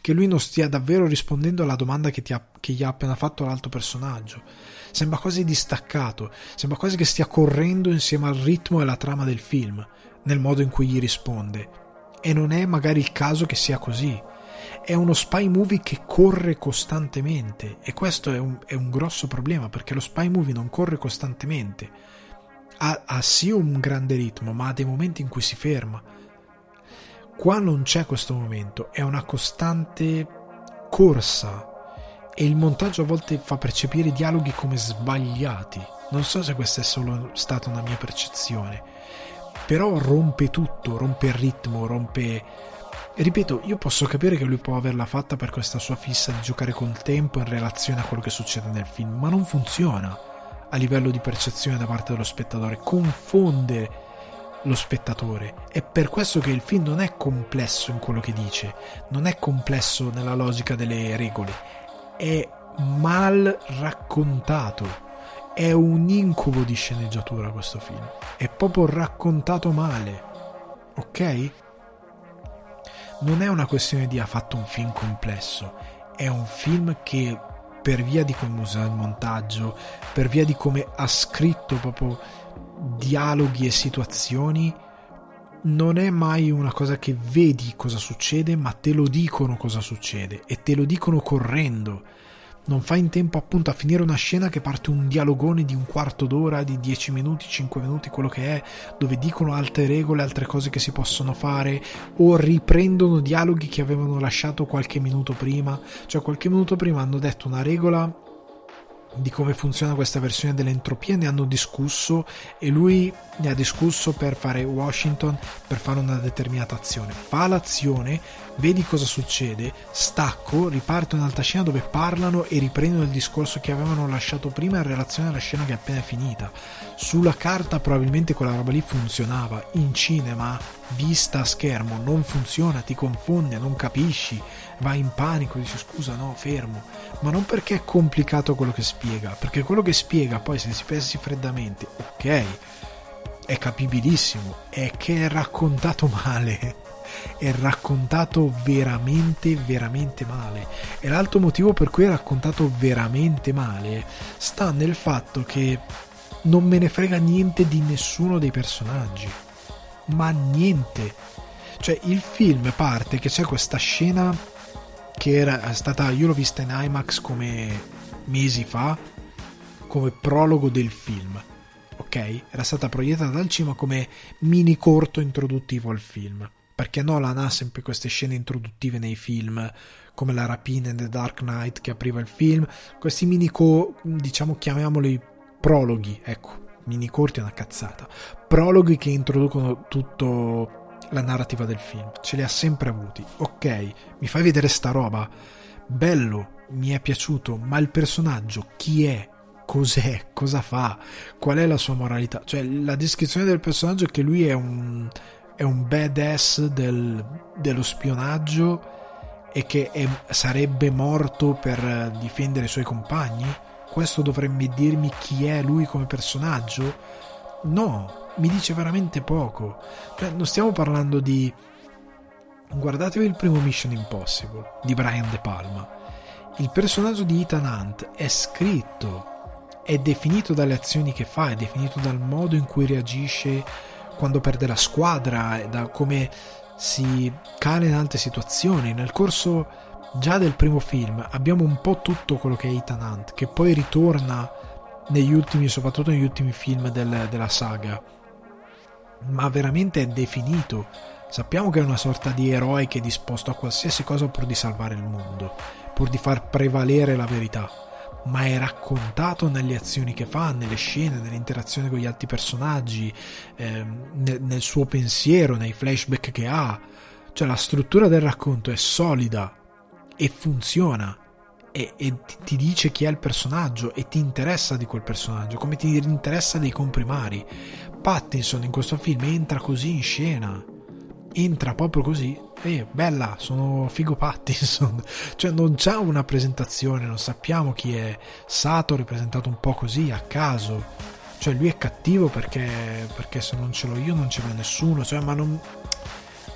che lui non stia davvero rispondendo alla domanda che, ha, che gli ha appena fatto l'altro personaggio. Sembra quasi distaccato sembra quasi che stia correndo insieme al ritmo e alla trama del film nel modo in cui gli risponde. E non è magari il caso che sia così. È uno spy movie che corre costantemente e questo è un, è un grosso problema perché lo spy movie non corre costantemente ha, ha sì un grande ritmo, ma ha dei momenti in cui si ferma. Qua non c'è questo momento, è una costante corsa e il montaggio a volte fa percepire i dialoghi come sbagliati. Non so se questa è solo stata una mia percezione, però rompe tutto, rompe il ritmo, rompe... ripeto, io posso capire che lui può averla fatta per questa sua fissa di giocare col tempo in relazione a quello che succede nel film, ma non funziona a livello di percezione da parte dello spettatore, confonde lo spettatore. È per questo che il film non è complesso in quello che dice, non è complesso nella logica delle regole, è mal raccontato. È un incubo di sceneggiatura questo film. È proprio raccontato male. Ok? Non è una questione di ha fatto un film complesso, è un film che per via di come usa il montaggio, per via di come ha scritto proprio dialoghi e situazioni, non è mai una cosa che vedi cosa succede, ma te lo dicono cosa succede e te lo dicono correndo non fa in tempo appunto a finire una scena che parte un dialogone di un quarto d'ora, di 10 minuti, 5 minuti, quello che è, dove dicono altre regole, altre cose che si possono fare, o riprendono dialoghi che avevano lasciato qualche minuto prima, cioè qualche minuto prima hanno detto una regola di come funziona questa versione dell'entropia ne hanno discusso e lui ne ha discusso per fare Washington per fare una determinata azione. Fa l'azione vedi cosa succede stacco riparte un'altra scena dove parlano e riprendono il discorso che avevano lasciato prima in relazione alla scena che è appena finita. Sulla carta probabilmente quella roba lì funzionava. In cinema vista a schermo non funziona ti confonde non capisci vai in panico dici scusa no fermo ma non perché è complicato quello che spiega, perché quello che spiega poi se si pensi freddamente, ok, è capibilissimo, è che è raccontato male. è raccontato veramente, veramente male. E l'altro motivo per cui è raccontato veramente male sta nel fatto che non me ne frega niente di nessuno dei personaggi. Ma niente. Cioè, il film parte che c'è questa scena che era stata, io l'ho vista in IMAX come mesi fa, come prologo del film ok? Era stata proiettata al cinema come mini corto introduttivo al film. Perché Nolan ha sempre queste scene introduttive nei film, come la rapina in The Dark Knight che apriva il film, questi mini co, diciamo chiamiamoli prologhi, ecco, mini corti è una cazzata. Prologhi che introducono tutto la narrativa del film. Ce li ha sempre avuti. Ok, mi fai vedere sta roba. Bello, mi è piaciuto, ma il personaggio chi è? cos'è, cosa fa, qual è la sua moralità. Cioè, la descrizione del personaggio è che lui è un, è un badass del, dello spionaggio e che è, sarebbe morto per difendere i suoi compagni. Questo dovrebbe dirmi chi è lui come personaggio? No, mi dice veramente poco. Cioè, non stiamo parlando di. Guardatevi il primo Mission Impossible di Brian De Palma. Il personaggio di Ethan Hunt è scritto è definito dalle azioni che fa, è definito dal modo in cui reagisce quando perde la squadra, da come si cala in altre situazioni. Nel corso già del primo film abbiamo un po' tutto quello che è Ethan Hunt, che poi ritorna negli ultimi, soprattutto negli ultimi film del, della saga, ma veramente è definito. Sappiamo che è una sorta di eroe che è disposto a qualsiasi cosa pur di salvare il mondo, pur di far prevalere la verità ma è raccontato nelle azioni che fa, nelle scene, nell'interazione con gli altri personaggi, ehm, nel, nel suo pensiero, nei flashback che ha. Cioè la struttura del racconto è solida e funziona e, e, ti dice chi è il personaggio e ti interessa di quel personaggio, come ti interessa dei comprimari. Pattinson in questo film entra così in scena, entra proprio così eh, bella, sono Figo Pattinson. cioè non c'è una presentazione, non sappiamo chi è. Sato ripresentato un po' così, a caso. Cioè lui è cattivo perché, perché se non ce l'ho io non ce l'ha nessuno. Cioè, ma non,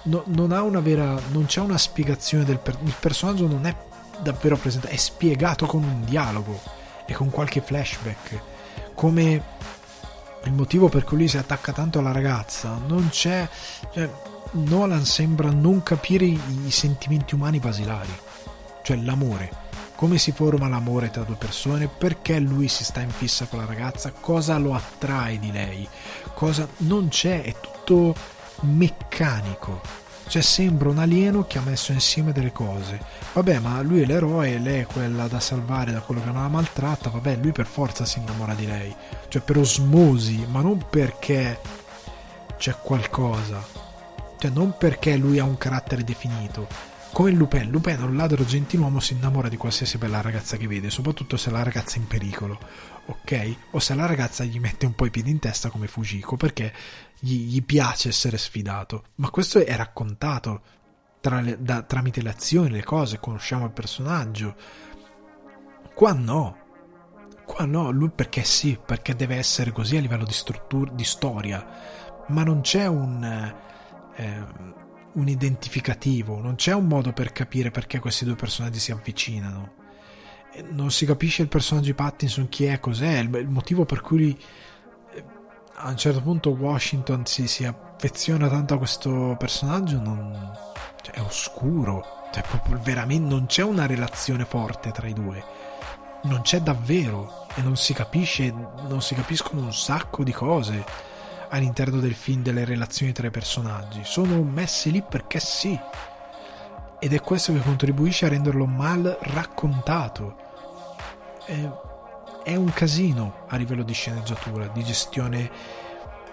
no, non ha una vera... non c'è una spiegazione del per, il personaggio non è davvero presentato, è spiegato con un dialogo e con qualche flashback. Come il motivo per cui lui si attacca tanto alla ragazza non c'è cioè, Nolan sembra non capire i, i sentimenti umani basilari, cioè l'amore. Come si forma l'amore tra due persone? Perché lui si sta in fissa con la ragazza? Cosa lo attrae di lei? Cosa non c'è, è tutto meccanico. Cioè sembra un alieno che ha messo insieme delle cose. Vabbè, ma lui è l'eroe lei è quella da salvare da quello che non la maltratta. Vabbè, lui per forza si innamora di lei. Cioè per osmosi, ma non perché c'è qualcosa cioè non perché lui ha un carattere definito. Come Lupin, Lupin è un ladro gentiluomo, si innamora di qualsiasi bella ragazza che vede, soprattutto se la ragazza è in pericolo, ok? O se la ragazza gli mette un po' i piedi in testa come Fujiko, perché gli, gli piace essere sfidato. Ma questo è raccontato tra le, da, tramite le azioni, le cose, conosciamo il personaggio. Qua no. Qua no, lui perché sì, perché deve essere così a livello di struttura, di storia. Ma non c'è un eh, un identificativo, non c'è un modo per capire perché questi due personaggi si avvicinano. Non si capisce il personaggio di Pattinson chi è, cos'è, il, motivo per cui a un certo punto Washington si, si affeziona tanto a questo personaggio non, cioè, è oscuro, cioè, proprio veramente non c'è una relazione forte tra i due, non c'è davvero e non si capisce, non si capiscono un sacco di cose all'interno del film delle relazioni tra i personaggi, sono messi lì perché sì. Ed è questo che contribuisce a renderlo mal raccontato. È, è un casino a livello di sceneggiatura, di gestione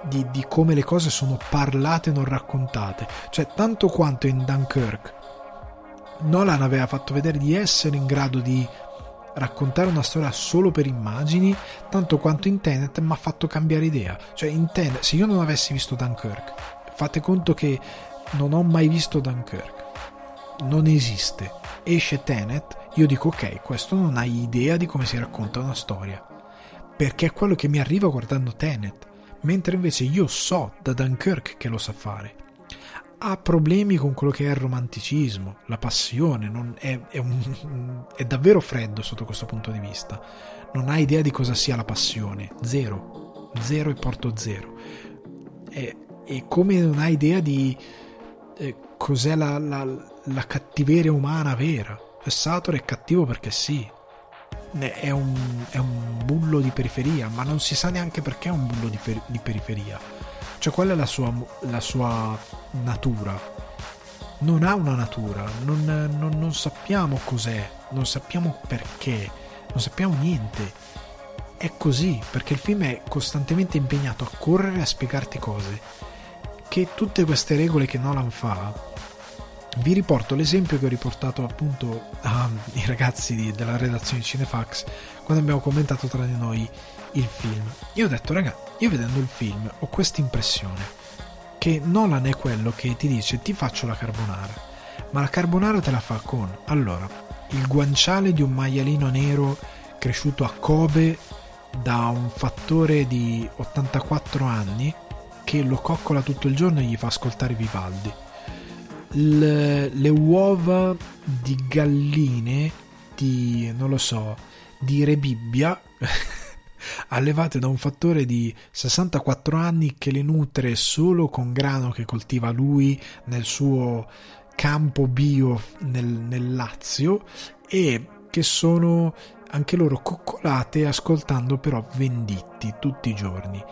di, di, come le cose sono parlate e non raccontate. Cioè, tanto quanto in Dunkirk Nolan aveva fatto vedere di essere in grado di raccontare una storia solo per immagini, tanto quanto in Tenet mi ha fatto cambiare idea. Cioè, in Tenet, se io non avessi visto Dunkirk, fate conto che non ho mai visto Dunkirk, non esiste. Esce Tenet, io dico ok, questo non hai idea di come si racconta una storia, perché è quello che mi arriva guardando Tenet, mentre invece io so da Dunkirk che lo sa fare. ha problemi con quello che è il romanticismo, la passione, è, è, un, è, davvero freddo sotto questo punto di vista. Non ha idea di cosa sia la passione, zero, zero e porto zero. E, e come non ha idea di eh, cos'è la, la, la, cattiveria umana vera. Sator è cattivo perché sì, è un, è un, bullo di periferia, ma non si sa neanche perché è un bullo di, di periferia cioè, qual è la sua, la sua natura? Non ha una natura, non, non, non sappiamo cos'è, non sappiamo perché, non sappiamo niente. È così, perché il film è costantemente impegnato a correre a spiegarti cose. Che tutte queste regole che Nolan fa, vi riporto l'esempio che ho riportato appunto ai ragazzi di, della redazione Cinefax quando abbiamo commentato tra di noi il film. Io ho detto, raga, io vedendo il film ho questa impressione che Nolan è quello che ti dice ti faccio la carbonara, ma la carbonara te la fa con, allora, il guanciale di un maialino nero cresciuto a Kobe da un fattore di 84 anni che lo coccola tutto il giorno e gli fa ascoltare Vivaldi. Le, le uova di galline di, non lo so, di Rebibbia allevate da un fattore di 64 anni che le nutre solo con grano che coltiva lui nel suo campo bio nel, nel Lazio e che sono anche loro coccolate ascoltando però venditti tutti i giorni.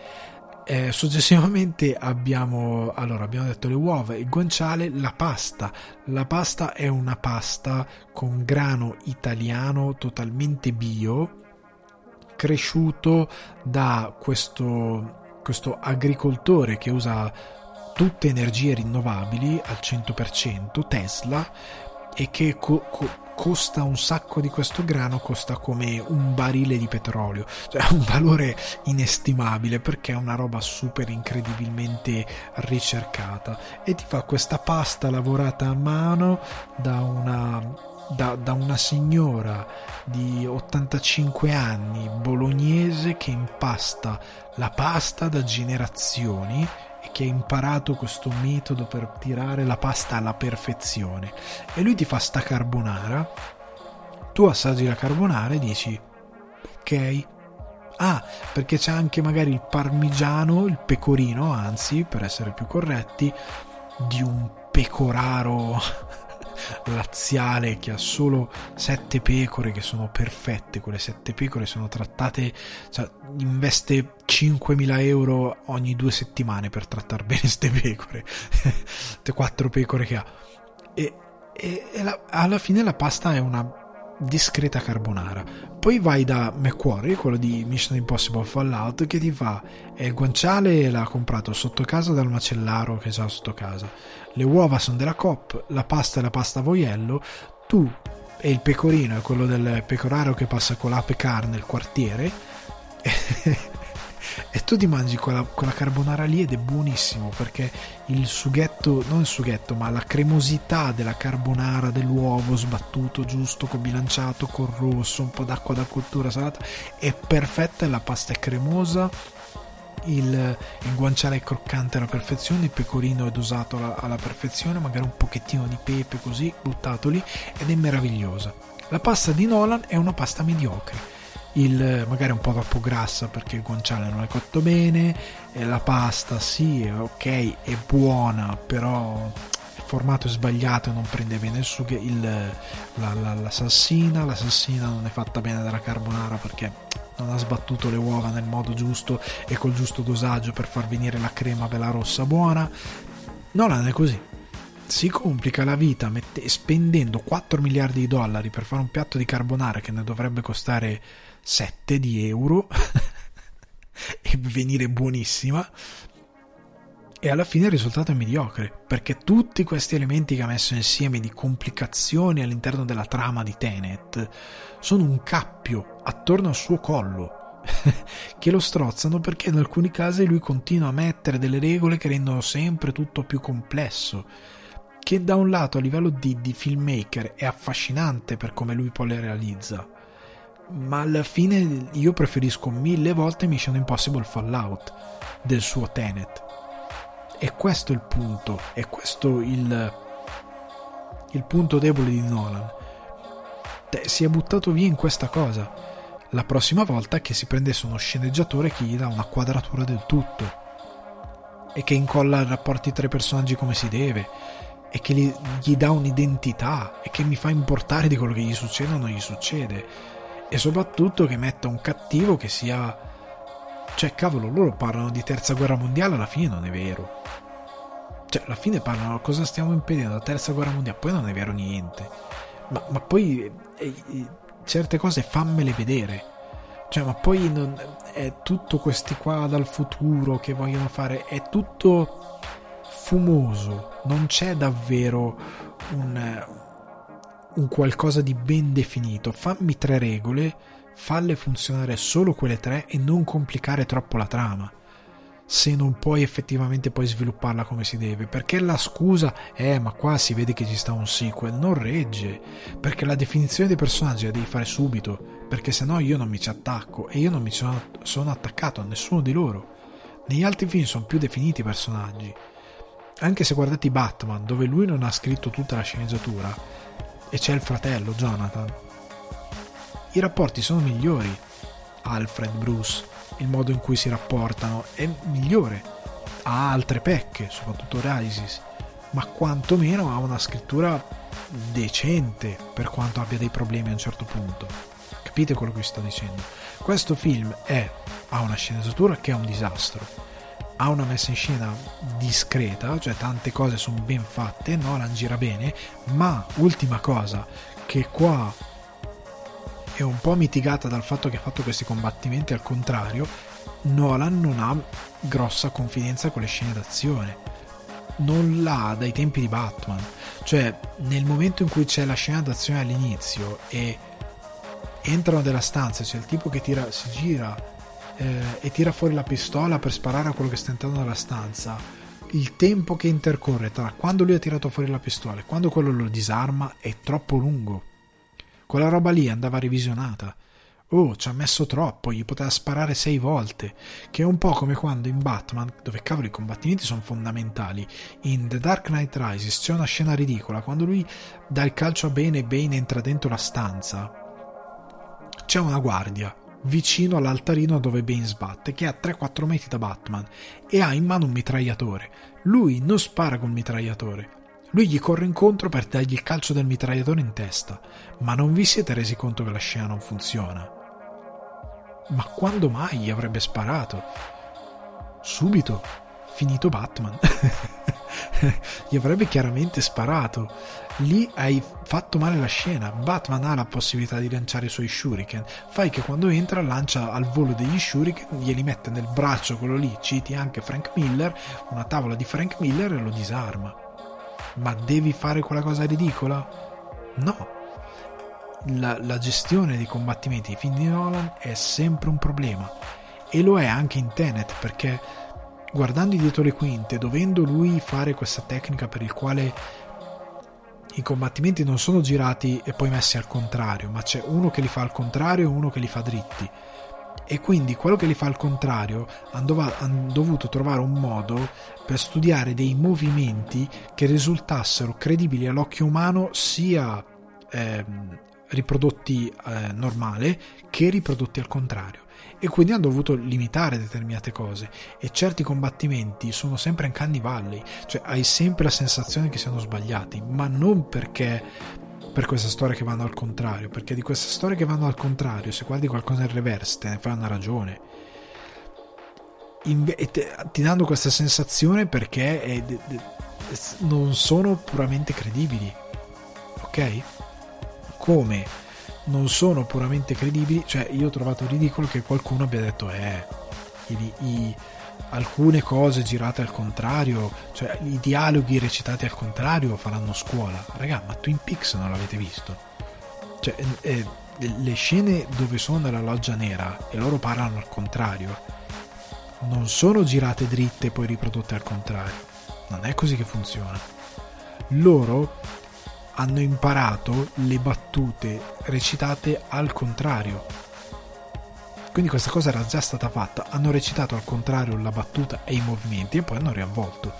Eh, successivamente abbiamo, allora, abbiamo detto le uova, il guanciale, la pasta. La pasta è una pasta con grano italiano totalmente bio cresciuto da questo, questo agricoltore che usa tutte energie rinnovabili al 100%, Tesla, e che co- co- costa un sacco di questo grano, costa come un barile di petrolio, cioè un valore inestimabile perché è una roba super incredibilmente ricercata. E ti fa questa pasta lavorata a mano da una da, da, una signora di 85 anni bolognese che impasta la pasta da generazioni che ha imparato questo metodo per tirare la pasta alla perfezione. E lui ti fa sta carbonara tu assaggi la carbonara e dici ok. Ah perché c'è anche magari il parmigiano il pecorino anzi per essere più corretti di un pecoraro laziale che ha solo sette pecore che sono perfette, quelle sette pecore sono trattate, cioè investe 5.000 euro ogni due settimane per trattare bene queste pecore, queste quattro pecore che ha. E, e, e la, alla fine la pasta è una discreta carbonara. Poi vai da McQuarrie, quello di Mission Impossible Fallout, che ti fa il guanciale l'ha comprato sotto casa dal macellaro che ha sotto casa. Le uova sono della Coop, la pasta è la pasta voiello, tu e il pecorino è quello del pecoraro che passa con l'ape car nel quartiere. e tu ti mangi quella, quella, carbonara lì ed è buonissimo perché il sughetto, non il sughetto, ma la cremosità della carbonara, dell'uovo sbattuto giusto, bilanciato col rosso, un po' d'acqua da cottura salata, è perfetta e la pasta è cremosa. Il, il guanciale è croccante alla perfezione, il pecorino è dosato alla, alla perfezione, magari un pochettino di pepe così buttato lì ed è meravigliosa. La pasta di Nolan è una pasta mediocre il, magari un po' troppo grassa perché il guanciale non è cotto bene, la pasta sì, è ok, è buona, però il formato è sbagliato e non prende bene il sughe, il, la, la, la salsina, la salsina non è fatta bene dalla carbonara perché non ha sbattuto le uova nel modo giusto e col giusto dosaggio per far venire la crema bella rossa buona. non è così. Si complica la vita mette, spendendo 4 miliardi di dollari per fare un piatto di carbonara che ne dovrebbe costare 7 di euro e venire buonissima e alla fine il risultato è mediocre perché tutti questi elementi che ha messo insieme di complicazioni all'interno della trama di Tenet sono un cappio attorno al suo collo che lo strozzano perché in alcuni casi lui continua a mettere delle regole che rendono sempre tutto più complesso che da un lato a livello di, di filmmaker è affascinante per come lui poi le realizza ma alla fine io preferisco mille volte Mission Impossible Fallout del suo Tenet E questo è il punto, è questo il, il punto debole di Nolan. Si è buttato via in questa cosa. La prossima volta che si prendesse uno sceneggiatore che gli dà una quadratura del tutto e che incolla i rapporti tra i personaggi come si deve e che gli, gli dà un'identità e che mi fa importare di quello che gli succede o non gli succede e soprattutto che metta un cattivo che sia cioè cavolo loro parlano di terza guerra mondiale alla fine non è vero. Cioè alla fine parlano cosa stiamo impedendo? La terza guerra mondiale. Poi non è vero niente. Ma, ma poi eh, eh, certe cose fammele vedere. Cioè ma poi non, è tutto questi qua dal futuro che vogliono fare è tutto fumoso. Non c'è davvero un, un qualcosa di ben definito. Fammi tre regole falle funzionare solo quelle tre e non complicare troppo la trama se non puoi effettivamente poi svilupparla come si deve perché la scusa è ma qua si vede che ci sta un sequel non regge perché la definizione dei personaggi la devi fare subito perché se no io non mi ci attacco e io non mi sono, sono attaccato a nessuno di loro. Negli altri film sono più definiti i personaggi. Anche se guardate Batman dove lui non ha scritto tutta la sceneggiatura e c'è il fratello Jonathan i rapporti sono migliori Alfred, Bruce il modo in cui si rapportano è migliore. Ha altre pecche, soprattutto Rises, ma quantomeno ha una scrittura decente per quanto abbia dei problemi a un certo punto. Capite quello che vi sto dicendo? Questo film è, ha una sceneggiatura che è un disastro, ha una messa in scena discreta, cioè tante cose sono ben fatte, Nolan gira bene, ma ultima cosa, che qua è un po' mitigata dal fatto che ha fatto questi combattimenti al contrario, Nolan non ha grossa confidenza con le scene d'azione. Non l'ha dai tempi di Batman. Cioè, nel momento in cui c'è la scena d'azione all'inizio e entrano nella stanza, c'è il tipo che tira, si gira eh, e tira fuori la pistola per sparare a quello che sta entrando nella stanza, il tempo che intercorre tra quando lui ha tirato fuori la pistola e quando quello lo disarma è troppo lungo quella roba lì andava revisionata. Oh, ci ha messo troppo, gli poteva sparare sei volte. Che è un po' come quando in Batman, dove cavolo i combattimenti sono fondamentali. In The Dark Knight Rises c'è una scena ridicola, quando lui dà il calcio a Bane e Bane entra dentro la stanza. C'è una guardia vicino all'altarino dove Bane sbatte, che è a 3-4 metri da Batman, e ha in mano un mitragliatore. Lui non spara col mitragliatore, lui gli corre incontro per dargli il calcio del mitragliatore in testa, ma non vi siete resi conto che la scena non funziona? Ma quando mai gli avrebbe sparato? Subito, finito Batman. gli avrebbe chiaramente sparato. Lì hai fatto male la scena. Batman ha la possibilità di lanciare i suoi shuriken. Fai che quando entra lancia al volo degli shuriken, glieli mette nel braccio quello lì, citi anche Frank Miller, una tavola di Frank Miller e lo disarma ma devi fare quella cosa ridicola? No. La, la gestione dei combattimenti di film di Nolan è sempre un problema e lo è anche in Tenet perché guardando dietro le quinte, dovendo lui fare questa tecnica per il quale i combattimenti non sono girati e poi messi al contrario, ma c'è uno che li fa al contrario e uno che li fa dritti e quindi quello che li fa al contrario hanno dovuto trovare un modo per studiare dei movimenti che risultassero credibili all'occhio umano sia eh, riprodotti eh, normale che riprodotti al contrario. E quindi hanno dovuto limitare determinate cose. E certi combattimenti sono sempre in canny valley. Cioè hai sempre la sensazione che siano sbagliati ma non perché per queste storie che vanno al contrario, perché di queste storie che vanno al contrario, se guardi qualcosa in reverse, te ne fai una ragione. Inve- te, ti danno questa sensazione perché è, è, è, non sono puramente credibili, ok? Come non sono puramente credibili, cioè io ho trovato ridicolo che qualcuno abbia detto, eh, i, i alcune cose girate al contrario, cioè i dialoghi recitati al contrario faranno scuola. Raga, ma Twin Peaks non l'avete visto? Cioè, eh, le scene dove sono nella loggia nera e loro parlano al contrario non sono girate dritte e poi riprodotte al contrario. Non è così che funziona. Loro hanno imparato le battute recitate al contrario Quindi questa cosa era già stata fatta, hanno recitato al contrario la battuta e i movimenti e poi hanno riavvolto.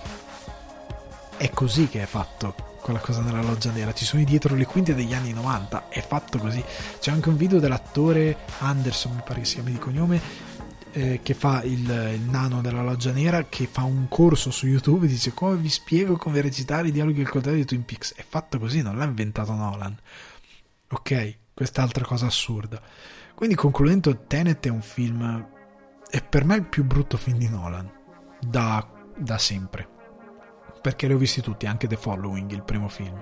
È così che è fatto quella cosa nella loggia nera, ci sono dietro le quinte degli anni 90, è fatto così. C'è anche un video dell'attore Anderson, mi pare che si chiami di cognome, eh, che fa il, il, nano della loggia nera, che fa un corso su YouTube e dice come vi spiego come recitare i dialoghi del contrario di Twin Peaks. È fatto così, non l'ha inventato Nolan. Ok, quest'altra cosa assurda. Quindi concludendo, Tenet è un film, è per me il più brutto film di Nolan, da, da sempre perché li ho visti tutti, anche The Following, il primo film.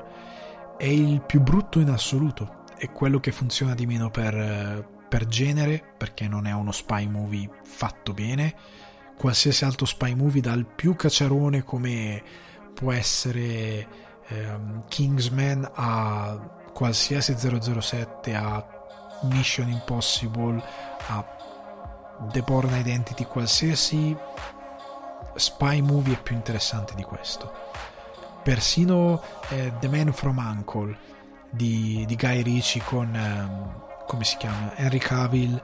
È il più brutto in assoluto, è quello che funziona di meno per, per genere, perché non è uno spy movie fatto bene. Qualsiasi altro spy movie, dal più cacciarone come può essere ehm, Kingsman a qualsiasi 007, a Mission Impossible, a The Born Identity, qualsiasi spy movie è più interessante di questo. Persino eh, The Man from Uncle di, di Guy Ritchie con um, come si chiama? Henry Cavill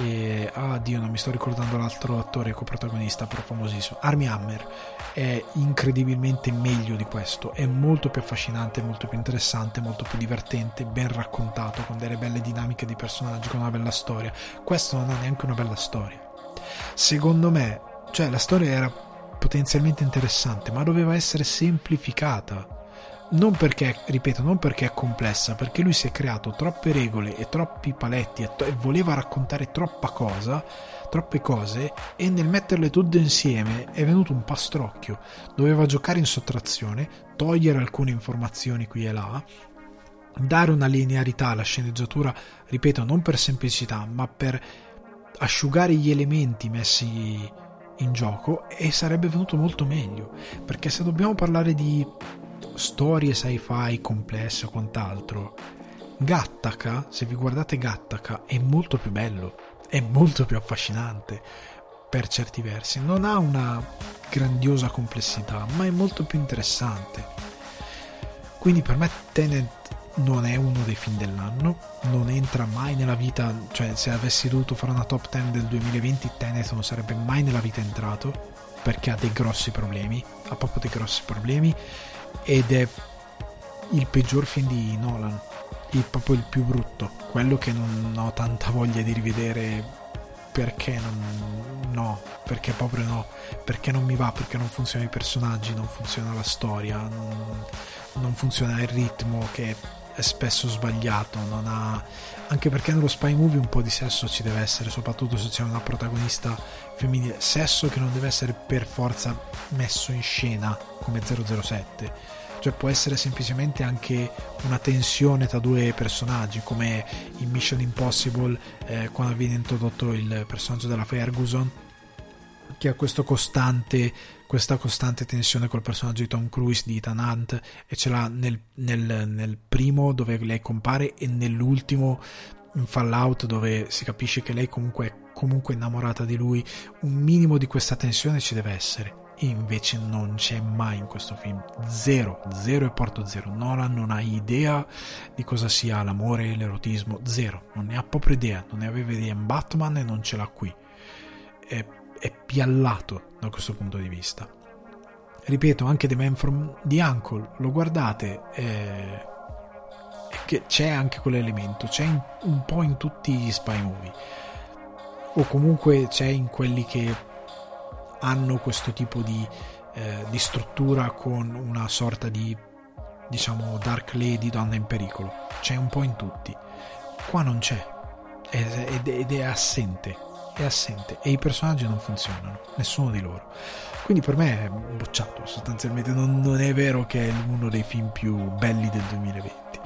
e ah Dio non mi sto ricordando l'altro attore coprotagonista però famosissimo. Army Hammer è incredibilmente meglio di questo. È molto più affascinante molto più interessante molto più divertente ben raccontato con delle belle dinamiche di personaggi con una bella storia. Questo non ha neanche una bella storia. Secondo me cioè la storia era potenzialmente interessante, ma doveva essere semplificata. Non perché, ripeto, non perché è complessa, perché lui si è creato troppe regole e troppi paletti e, to- e voleva raccontare troppa cosa, troppe cose, e nel metterle tutte insieme è venuto un pastrocchio. Doveva giocare in sottrazione, togliere alcune informazioni qui e là, dare una linearità alla sceneggiatura, ripeto, non per semplicità, ma per asciugare gli elementi messi in gioco e sarebbe venuto molto meglio perché se dobbiamo parlare di storie sci-fi complesse o quant'altro. Gattaca, se vi guardate Gattaca è molto più bello è molto più affascinante per certi versi. Non ha una grandiosa complessità ma è molto più interessante. Quindi per me Tenet non è uno dei film dell'anno, non entra mai nella vita, cioè se avessi dovuto fare una top 10 del 2020 Tenet non sarebbe mai nella vita entrato perché ha dei grossi problemi, ha proprio dei grossi problemi ed è il peggior film di Nolan, il, proprio il più brutto, quello che non ho tanta voglia di rivedere. Perché non, no, perché proprio no, perché non mi va, perché non funzionano i personaggi, non funziona la storia, non, non funziona il ritmo che è spesso sbagliato, non ha... anche perché nello spy movie un po' di sesso ci deve essere, soprattutto se c'è una protagonista femminile, sesso che non deve essere per forza messo in scena come 007 cioè può essere semplicemente anche una tensione tra due personaggi come in Mission Impossible eh, quando viene introdotto il personaggio della Ferguson che ha costante questa costante tensione col personaggio di Tom Cruise di Ethan Hunt e ce l'ha nel, nel, nel primo dove lei compare e nell'ultimo in Fallout dove si capisce che lei comunque è comunque innamorata di lui un minimo di questa tensione ci deve essere. E invece non c'è mai in questo film. Zero, zero e porto zero. Nolan non ha idea di cosa sia l'amore, l'erotismo, zero. Non ne ha proprio idea, non ne aveva idea in Batman e non ce l'ha qui. È è piallato da questo punto di vista. Ripeto, anche The Man from the Uncle, lo guardate, che c'è anche quell'elemento, c'è in, un po' in tutti gli spy movie, o comunque c'è in quelli che hanno questo tipo di, eh, di struttura con una sorta di, diciamo, Dark Lady, donna in pericolo. C'è un po' in tutti. Qua non c'è, ed è assente è assente e i personaggi non funzionano, nessuno di loro. Quindi per me è bocciato, sostanzialmente non, non è vero che è uno dei film più belli del 2020.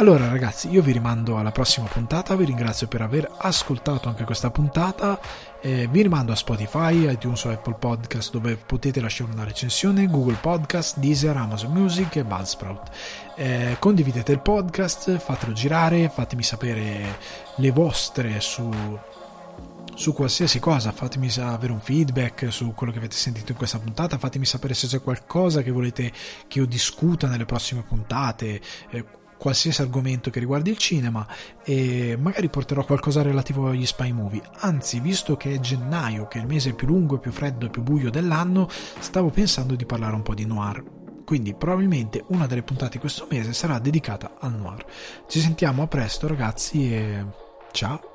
Allora ragazzi, io vi rimando alla prossima puntata, vi ringrazio per aver ascoltato anche questa puntata, eh, vi rimando a Spotify, iTunes o Apple Podcast dove potete lasciare una recensione, Google Podcast, Deezer, Amazon Music e Buzzsprout. Eh, condividete il podcast, fatelo girare, fatemi sapere le vostre su su qualsiasi cosa, fatemi avere un feedback su quello che avete sentito in questa puntata, fatemi sapere se c'è qualcosa che volete che io discuta nelle prossime puntate, eh, qualsiasi argomento che riguardi il cinema e magari porterò qualcosa relativo agli spy movie. Anzi, visto che è gennaio, che è il mese più lungo, più freddo e più buio dell'anno, stavo pensando di parlare un po' di noir. Quindi probabilmente una delle puntate di questo mese sarà dedicata al noir. Ci sentiamo a presto ragazzi e ciao!